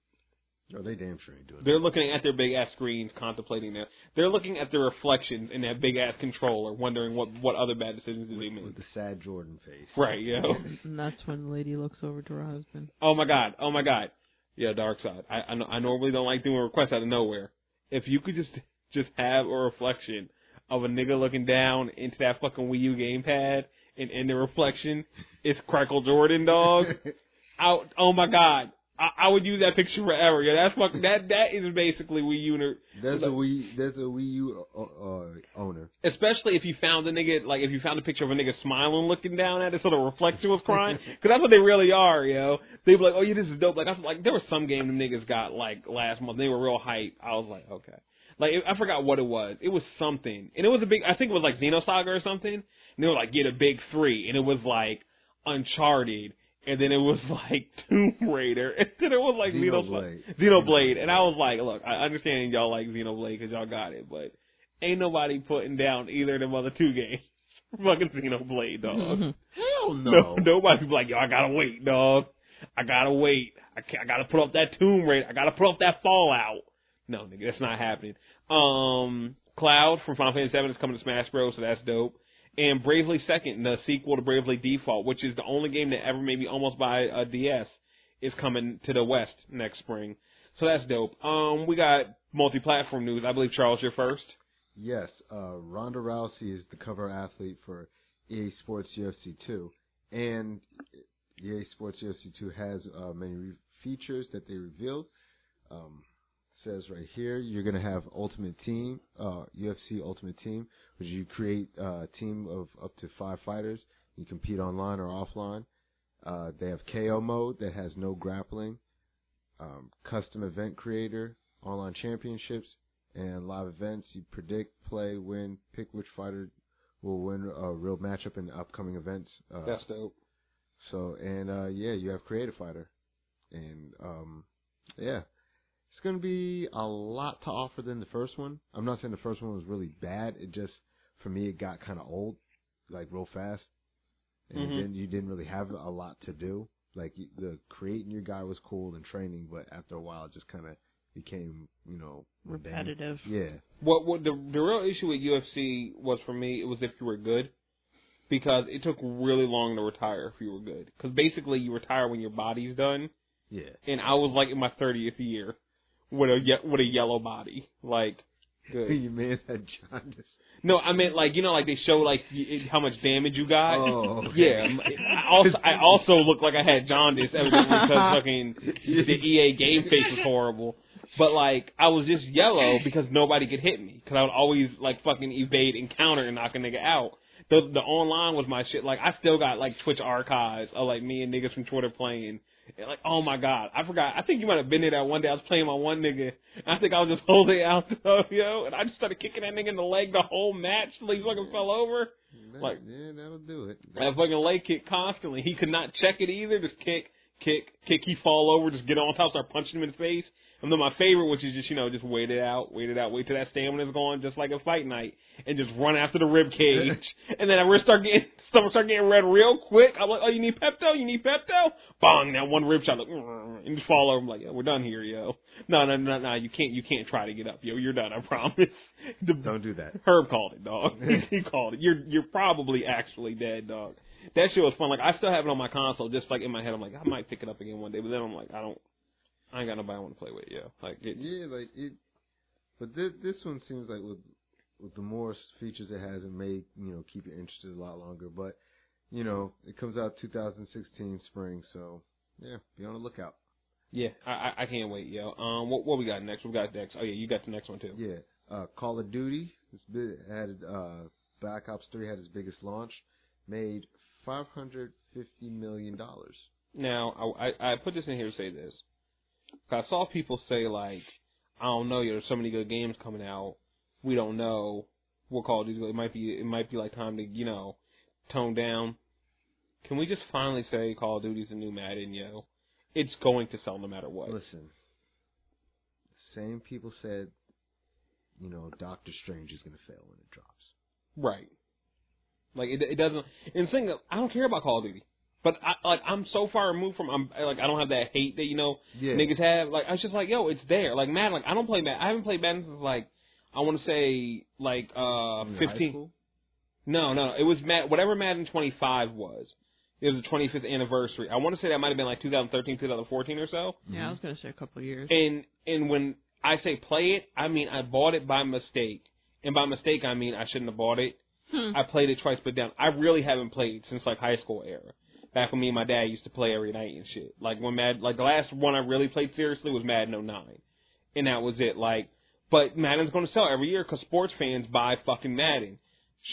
Oh, they damn sure ain't doing it. They're looking at their big ass screens, contemplating that. They're looking at their reflections in that big ass controller, wondering what what other bad decisions did they that. make. With the sad Jordan face. Right, yo. And that's when the lady looks over to her husband. Oh my god. Oh my god. Yeah, dark side. I I, I normally don't like doing requests out of nowhere. If you could just just have a reflection of a nigga looking down into that fucking Wii U gamepad, and in the reflection is Crackle Jordan, dog. Out. Oh my god. I, I would use that picture forever. Yeah, that's fuck. That that is basically Wii U. ner- There's a Wii. That's a Wii U uh, uh, owner. Especially if you found a nigga, like if you found a picture of a nigga smiling, looking down at it, so the reflection was crying, because that's what they really are, yo. They'd be like, "Oh yeah, this is dope." Like I was like, there was some game the niggas got like last month. They were real hype. I was like, okay. Like I forgot what it was. It was something, and it was a big. I think it was like Xenosaga or something. And they were like, get a big three, and it was like Uncharted, and then it was like Tomb Raider, and then it was like Xenoblade. Xenoblade. Xenoblade, and I was like, look, I understand y'all like Xenoblade because y'all got it, but ain't nobody putting down either of them other two games. fucking Xenoblade, dog. Hell No, no. nobody be like, yo, I gotta wait, dog. I gotta wait. I I gotta put up that Tomb Raider. I gotta put up that Fallout. No, nigga, that's not happening. Um, Cloud from Final Fantasy VII is coming to Smash Bros, so that's dope. And Bravely Second, the sequel to Bravely Default, which is the only game that ever made me almost buy a DS, is coming to the West next spring. So that's dope. Um, we got multi-platform news. I believe Charles, you're first. Yes, uh, Ronda Rousey is the cover athlete for EA Sports UFC 2, and EA Sports UFC 2 has uh, many re- features that they revealed. Um, says right here, you're gonna have Ultimate Team, uh, UFC Ultimate Team, which you create uh, a team of up to five fighters. You compete online or offline. Uh, they have KO mode that has no grappling. Um, custom event creator, online championships, and live events. You predict, play, win, pick which fighter will win a real matchup in upcoming events. Uh, That's dope. so and uh yeah, you have creative fighter, and um yeah, it's gonna be a lot to offer than the first one. I'm not saying the first one was really bad. It just for me it got kind of old, like real fast, and Mhm. then you didn't really have a lot to do. Like the creating your guy was cool and training, but after a while it just kind of became you know mundane. Repetitive. Yeah, What what the the real issue with UFC was for me, it was if you were good, because it took really long to retire if you were good. Because basically you retire when your body's done, yeah. and I was like in my thirtieth year with a with a yellow body, like good. you man had jaundice. No, I meant like you know like they show like y- how much damage you got. Oh, okay. Yeah, I also I also looked like I had jaundice evidently because fucking the EA game face was horrible. But like I was just yellow because nobody could hit me because I would always like fucking evade encounter and knock a nigga out. The the online was my shit. Like I still got like Twitch archives of like me and niggas from Twitter playing. And like oh my god, I forgot. I think you might have been there that one day. I was playing my one nigga. And I think I was just holding out yo, and I just started kicking that nigga in the leg the whole match till he fucking fell over. That- Like- yeah, that'll do it. That fucking leg kick constantly. He could not check it either. Just kick, kick, kick. He fall over. Just get on top, start punching him in the face. And then my favorite, which is just you know just wait it out, wait it out, wait till that stamina's gone, just like a fight night, and just run after the rib cage. and then I really start getting stomach start getting red real quick. I'm like, oh, you need Pepto? You need Pepto? Bong! That one rib shot, like, and just fall over. I'm like, yeah, we're done here, yo. No, no, no, no. You can't, you can't try to get up, yo. You're done. I promise. The, Don't do that. Herb called it, dog. he called it. You're you're probably actually dead, dog. That shit was fun. Like I still have it on my console, just like in my head. I'm like, I might pick it up again one day, but then I'm like, I don't. I ain't got nobody I want to play with. Yeah, like it, Yeah, like it. But this this one seems like with with the more features it has, it may you know keep you interested a lot longer. But you know, it comes out 2016 spring, so yeah, be on the lookout. yeah. I I, I can't wait, yo. Um, what what we got next? We got next. Oh yeah, you got the next one too. Yeah, uh, Call of Duty. It's big, had uh, Black Ops 3 had its biggest launch, made 550 million dollars. Now I, I I put this in here to say this. 'Cause I saw people say like, I don't know, there's so many good games coming out. We don't know what Call of Duty. It might be it might be like time to you know tone down. Can we just finally say Call of Duty's the new Madden, yo? It's going to sell no matter what. Listen, same people said, you know, Doctor Strange is gonna fail when it drops. Right. Like it, it doesn't. And the thing I don't care about Call of Duty, but I like I'm so far removed from. I'm like I don't have that hate that you know Yeah. niggas have. Like I was just like, yo, it's there. Like Madden. Like I don't play Madden. I haven't played Madden since like I want to say like uh 15. school? No, no, it was Mad whatever Madden 25 was. It was the 25th anniversary. I want to say that might have been like 2013, 2014 or so. Yeah, I was gonna say a couple of years. And and when I say play it, I mean I bought it by mistake. And by mistake, I mean I shouldn't have bought it. Hmm. I played it twice, but down. I really haven't played since like high school era. Back when me and my dad used to play every night and shit. Like when Mad, like the last one I really played seriously was Madden 09, and that was it. Like, but Madden's going to sell every year because sports fans buy fucking Madden.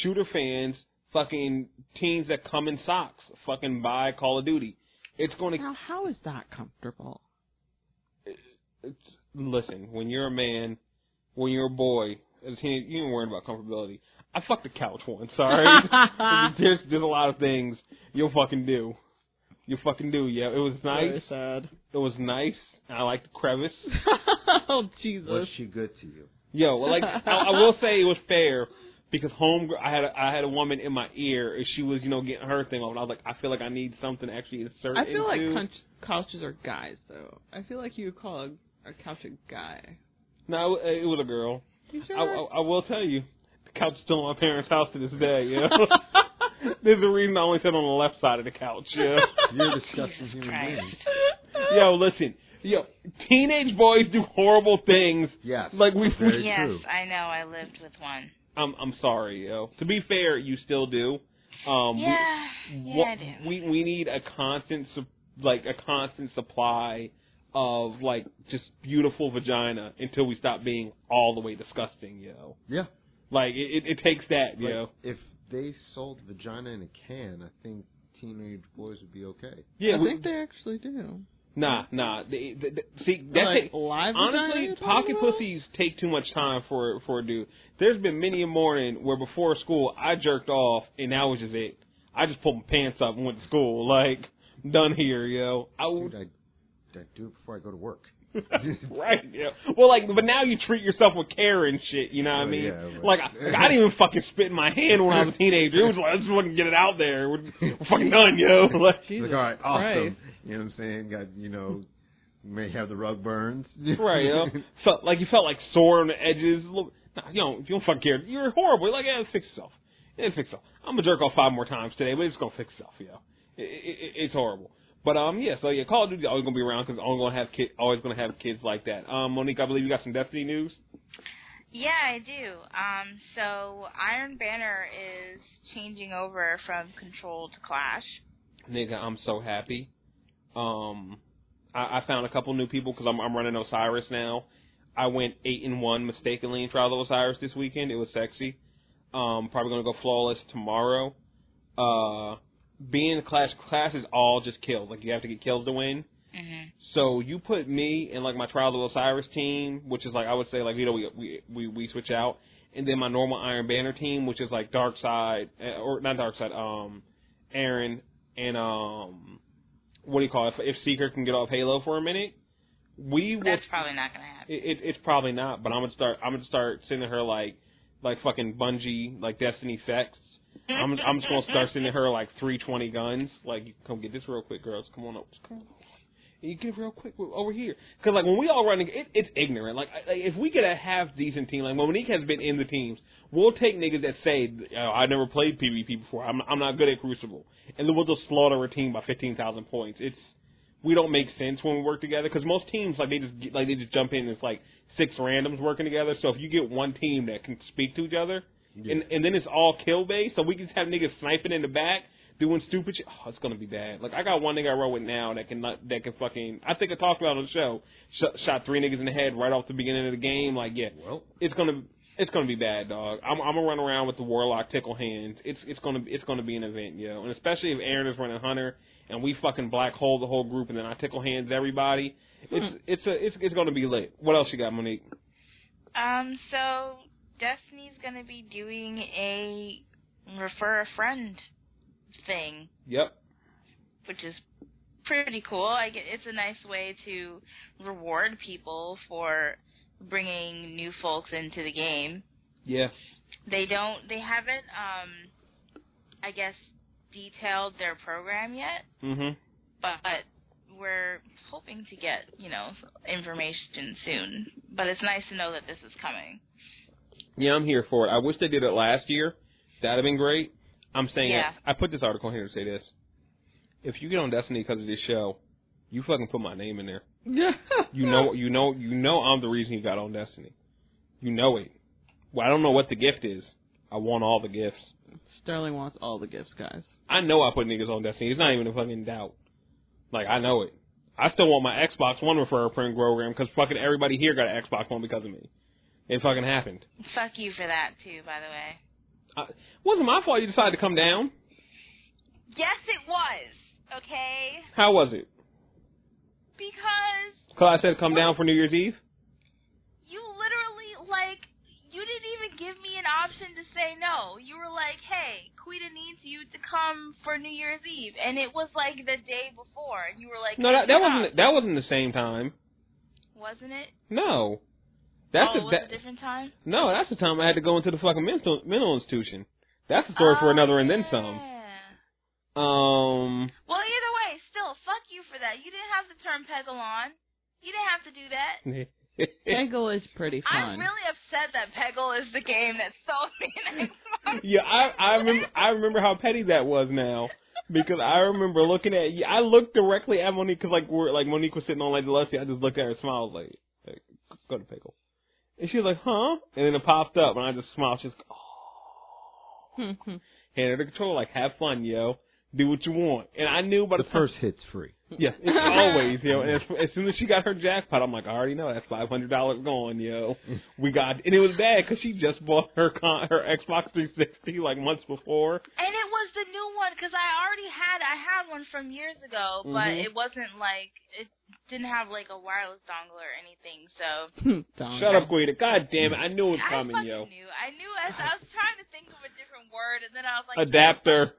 Shooter fans, fucking teens that come in socks, fucking buy Call of Duty. It's going to Now, how is that comfortable? it's, listen, when you're a man, when you're a boy, as a teenager, you ain't worried about comfortability. I fucked the couch once, Sorry, there's there's a lot of things you'll fucking do. You fucking do, yeah. It was nice. Very sad. It was nice. I like the crevice. oh Jesus. Was she good to you? Yo, well, like I, I will say it was fair because home I had a, I had a woman in my ear and she was you know getting her thing off and I was like I feel like I need something to actually insert I feel like into. couch, couches are guys though. I feel like you would call a, a couch a guy. no, it, it was a girl. You I, sure? I, I will tell you, the couch still in my parents' house to this day. You know, there's a reason I only sit on the left side of the couch. Yeah. You're a disgusting human Christ. being. Yo, listen. Yo, teenage boys do horrible things. Yes. Like we. Very yes, true. I know. I lived with one. I'm I'm sorry, yo. To be fair, you still do. Um, Yeah, we, yeah, what- I do. we we need a constant su- like a constant supply of like just beautiful vagina until we stop being all the way disgusting, yo. Yeah. Like it it, it takes that, Like, yo. if they sold vagina in a can, I think teenage boys would be okay. Yeah, I we- think they actually do. Nah, nah. They, they, they- see, that's like it. live Honestly, vagina you're talking pocket pussies take too much time for for a dude. There's been many a morning where before school I jerked off and that was just it. I just pulled my pants up and went to school. Like done here, yo. I Dude, I, I do it before I go to work. right, yeah. Well, like, but now you treat yourself with care and shit. You know what I Oh, mean? yeah, but- like, I, I didn't even fucking spit in my hand when I was a teenager. It was like I just to get it out there. We're, we're fucking done, yo. Like, Jesus like, all right, awesome. Christ. You know what I'm saying? Got, you know, may have the rug burns. right, yo. Felt like you felt like sore on the edges. Look, nah, you don't, you don't fucking care. You're horrible. You're like, yeah, fix yourself. Yeah, fix yourself. I'm gonna jerk off five more times today, but it's gonna fix itself, yo. It, it, it, it's horrible. But um, yeah. So yeah, Call of Duty always gonna be around because always gonna have kid, always gonna have kids like that. Um, Monique, I believe you got some Destiny news. Yeah, I do. Um, so Iron Banner is changing over from Control to Clash. Nigga, I'm so happy. Um, I, I found a couple new people because I'm, I'm running Osiris now. I went eight and one mistakenly in Trial of Osiris this weekend. It was sexy. Um, probably gonna go flawless tomorrow. Uh, being Clash, class is all just kills. Like you have to get kills to win. hmm So you put me in like my Trial of Osiris team, which is like I would say like you know we we we, we switch out, and then my normal Iron Banner team, which is like Dark Side uh, or not Dark Side, um, Aaron and um, what do you call it? If, if Seeker can get off Halo for a minute, we will. That's probably not gonna happen. It, it, it's probably not, but I'm gonna start. I'm gonna start sending her like like fucking Bungie like Destiny sex. I'm I'm just gonna start sending her like 320 guns. Like, come get this real quick, girls. Come on up. Come on. You get real quick over here. Cause like when we all run, it, it's ignorant. Like, like if we get a half decent team, like Monique has been in the teams, we'll take niggas that say, oh, I never played PvP before. I'm I'm not good at Crucible, and then we'll just slaughter a team by 15,000 points. It's we don't make sense when we work together because most teams like they just get, like they just jump in and it's like six randoms working together. So if you get one team that can speak to each other, and and then it's all kill based, so we just have niggas sniping in the back doing stupid shit. Oh, it's gonna be bad. Like I got one nigga I roll with now that can not, that can fucking. I think I talked about it on the show. Shot, shot three niggas in the head right off the beginning of the game. Like yeah, Well, it's gonna. It's gonna be bad, dog. I'm, I'm gonna run around with the warlock tickle hands. It's it's gonna it's gonna be an event, yo. And especially if Aaron is running hunter and we fucking black hole the whole group and then I tickle hands everybody. It's it's a it's it's gonna be lit. What else you got, Monique? Um, so Destiny's gonna be doing a refer a friend thing, Yep. which is pretty cool. I get it's a nice way to reward people for bringing new folks into the game. Yeah. They don't. They haven't. Um, I guess detailed their program yet, Mhm. but we're hoping to get you know information soon. But it's nice to know that this is coming. Yeah, I'm here for it. I wish they did it last year. That'd have been great. I'm saying Yeah. I put this article here to say this. If you get on Destiny because of this show, you fucking put my name in there. Yeah. You know, you know, you know, I'm the reason you got on Destiny. You know it. Well, I don't know what the gift is. I want all the gifts. Sterling wants all the gifts, guys. I know I put niggas on Destiny. It's not even a fucking doubt. Like I know it. I still want my Xbox One referral program because fucking everybody here got an Xbox One because of me. It fucking happened. Fuck you for that too, by the way. I, wasn't my fault you decided to come down. Yes, it was. Okay, How was it? because Cause I said come down for New Year's Eve. you literally like you didn't even give me an option to say no. You were like, "Hey, Quita needs you to come for New Year's Eve," and it was like the day before, and you were like, No, that, that wasn't that wasn't the same time. wasn't it? No, That's oh, a, was that, a different time. no, that's the time I had to go into the fucking mental mental institution. That's a story for Oh, another and then some. Um, Well, either way, still, fuck you for that. You didn't have to turn Peggle on. You didn't have to do that. Peggle is pretty fun. I'm really upset that Peggle is the game that sold me an Xbox. yeah, I I remember I remember how petty that was now because I remember looking at I looked directly at Monique because like we're like Monique was sitting on like the left I just looked at her and smiled like, like go to Peggle, and she was like huh, and then it popped up and I just smiled. She's like oh, hand her the control like have fun yo, do what you want, and I knew by the, The time- first hit's free. Yeah, it's always, yo. And as, as soon as she got her jackpot, I'm like, I already know that's five hundred dollars gone, yo. We got, and it was bad because she just bought her con, her Xbox 360 like months before. And it was the new one because I already had I had one from years ago, but Mhm. it wasn't like it didn't have like a wireless dongle or anything. So Shut up, Guida. God damn it, I knew it was coming, fucking yo. knew. I knew as I was trying to think of a different word, and then I was like, Adapter.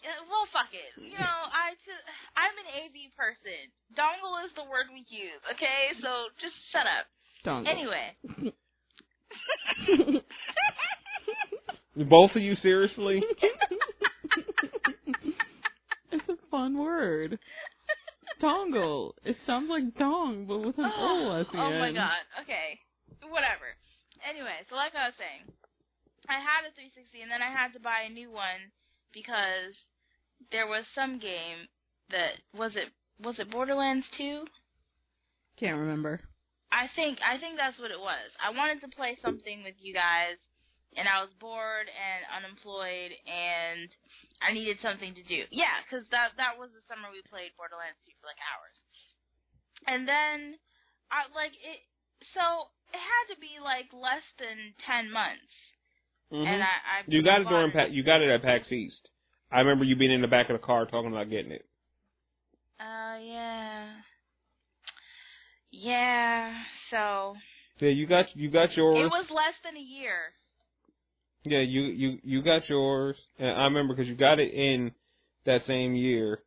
Yeah, well, fuck it. You know, I I'm an AV person. Dongle is the word we use, okay? So just shut up. Dongle. Anyway. Both of you, seriously? it's a fun word. Dongle. It sounds like dong, but with an O oh, at the oh end. my god. Okay. Whatever. Anyway, so like I was saying, I had a 360 and then I had to buy a new one because there was some game that was it was it Borderlands 2? Can't remember. I think I think that's what it was. I wanted to play something with you guys, and I was bored and unemployed, and I needed something to do. Yeah, 'cause that that was the summer we played Borderlands 2 for like hours, and then I like it. So it had to be like less than ten months, Mhm. and I, I you got it during Pa- you got it at PAX East. I remember you being in the back of the car talking about getting it. Uh, yeah, yeah. So Yeah, you got you got yours. it was less than a year. Yeah, you you you got yours, and I remember because you got it in that same year,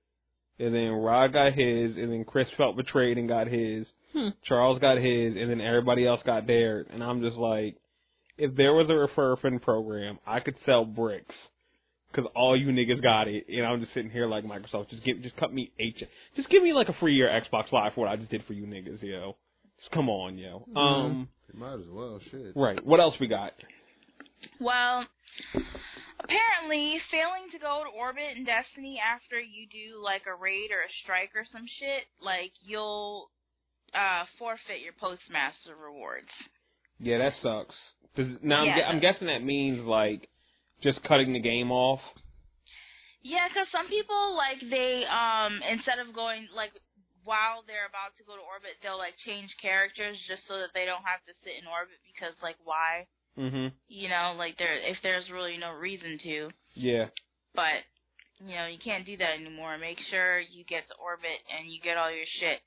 and then Rod got his, and then Chris felt betrayed and got his. Hmm. Charles got his, and then everybody else got theirs, and I'm just like, if there was a refer fin program, I could sell bricks, cause all you niggas got it, and I'm just sitting here like Microsoft, just give, just cut me eight, just give me like a free year Xbox Live for what I just did for you niggas, yo. Just come on, yo. Um, You might as well, shit. right. What else we got? Well, apparently, failing to go to orbit in Destiny after you do like a raid or a strike or some shit, like you'll uh forfeit your postmaster rewards. Yeah, that sucks. Now Yeah, I'm, I'm guessing that means like just cutting the game off. Yeah, 'cause some people like they um instead of going like while they're about to go to orbit, they'll like change characters just so that they don't have to sit in orbit because like why? Mhm. You know, like there if there's really no reason to. Yeah. But you know, you can't do that anymore. Make sure you get to orbit and you get all your shit.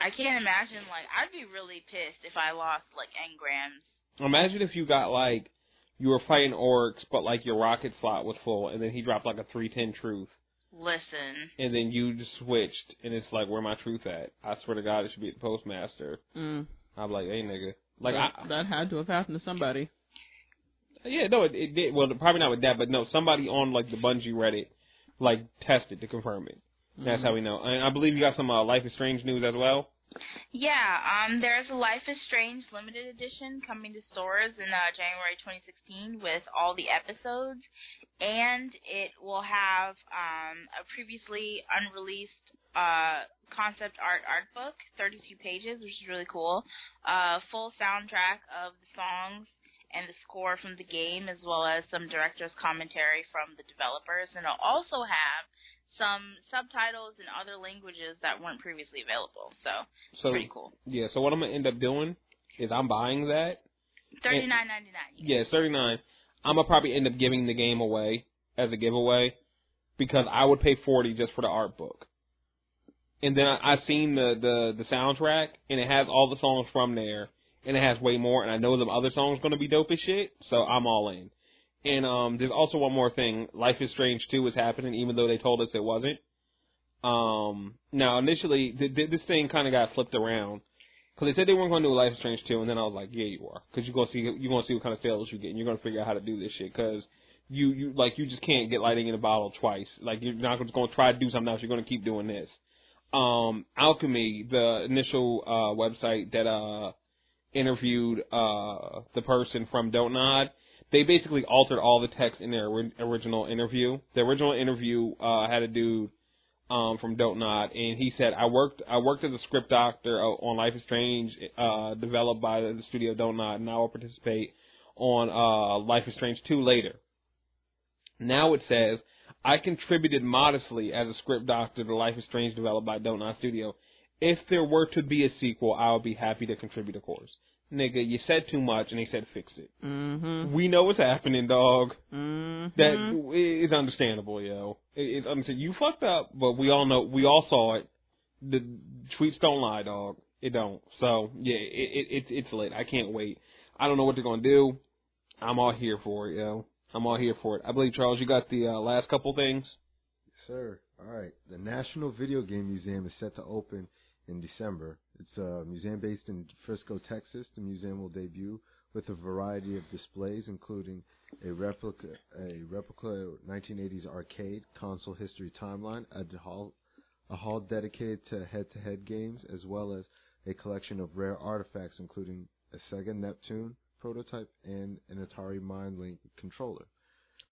I can't imagine like I'd be really pissed if I lost like engrams. Imagine if you got like you were fighting Oryx, but like your rocket slot was full, and then he dropped like a three ten truth, Listen. and then you just switched, and it's like where my truth at? I swear to God, it should be at the postmaster. Mm. I'm like, hey nigga, like that, I, that had to have happened to somebody. yeah, no, it, it did. Well, probably not with that, but no, somebody on like the Bungie Reddit like tested to confirm it. That's Mhm. how we know. And I believe you got some uh, Life is Strange news as well. Yeah, um, there's a Life is Strange limited edition coming to stores in uh, January 2016 with all the episodes, and it will have um, a previously unreleased uh, concept art art book, 32 pages, which is really cool. Uh, full soundtrack of the songs and the score from the game, as well as some director's commentary from the developers, and it'll also have some subtitles in other languages that weren't previously available. So So pretty cool. yeah, so what I'm gonna end up doing is I'm buying that. Thirty nine ninety nine. Yeah, 39. I'm gonna probably end up giving the game away as a giveaway because I would pay 40 just for the art book. And then I, I've seen the, the the soundtrack and it has all the songs from there and it has way more and I know the other songs gonna be dope as shit, so I'm all in. And um there's also one more thing. Life is Strange 2 is happening even though they told us it wasn't. Um now initially th- th- this thing kind of got flipped around Because they said they weren't going to do Life is Strange 2, and then I was like, yeah, you are. Because you're to see, you're to see what kind of sales you get, and you're to figure out how to do this shit. Because you, you, like, you just can't get lighting in a bottle twice. Like, you're not just to try to do something else. You're to keep doing this. Um, Alchemy, the initial, uh, website that, uh, interviewed, uh, the person from Don't Nod, they basically altered all the text in their ori- original interview. The original interview, uh, had a dude, um, from Don't Nod, and he said, "I worked I worked as a script doctor uh, on Life is Strange, uh, developed by the studio Don't Nod, and I'll participate on uh, Life is Strange 2 later." Now it says, "I contributed modestly as a script doctor to Life is Strange, developed by Don't Studio. If there were to be a sequel, I would be happy to contribute, of course." Nigga, you said too much, and they said fix it. Mm-hmm. We know what's happening, dog. Mm-hmm. That is understandable, yo. It's understandable. You fucked up, but we all know, we all saw it. The tweets don't lie, dog. It don't. So yeah, it, it, it's it's late. I can't wait. I don't know what they're gonna do. I'm all here for it, yo. I'm all here for it. I believe Charles, you got the uh, last couple things. Yes, Sir, all right. The National Video Game Museum is set to open in December. It's a museum based in Frisco, Texas. The museum will debut with a variety of displays, including a replica, a replica 1980s arcade console history timeline, a hall, a hall dedicated to head-to-head games, as well as a collection of rare artifacts, including a Sega Neptune prototype and an Atari MindLink controller.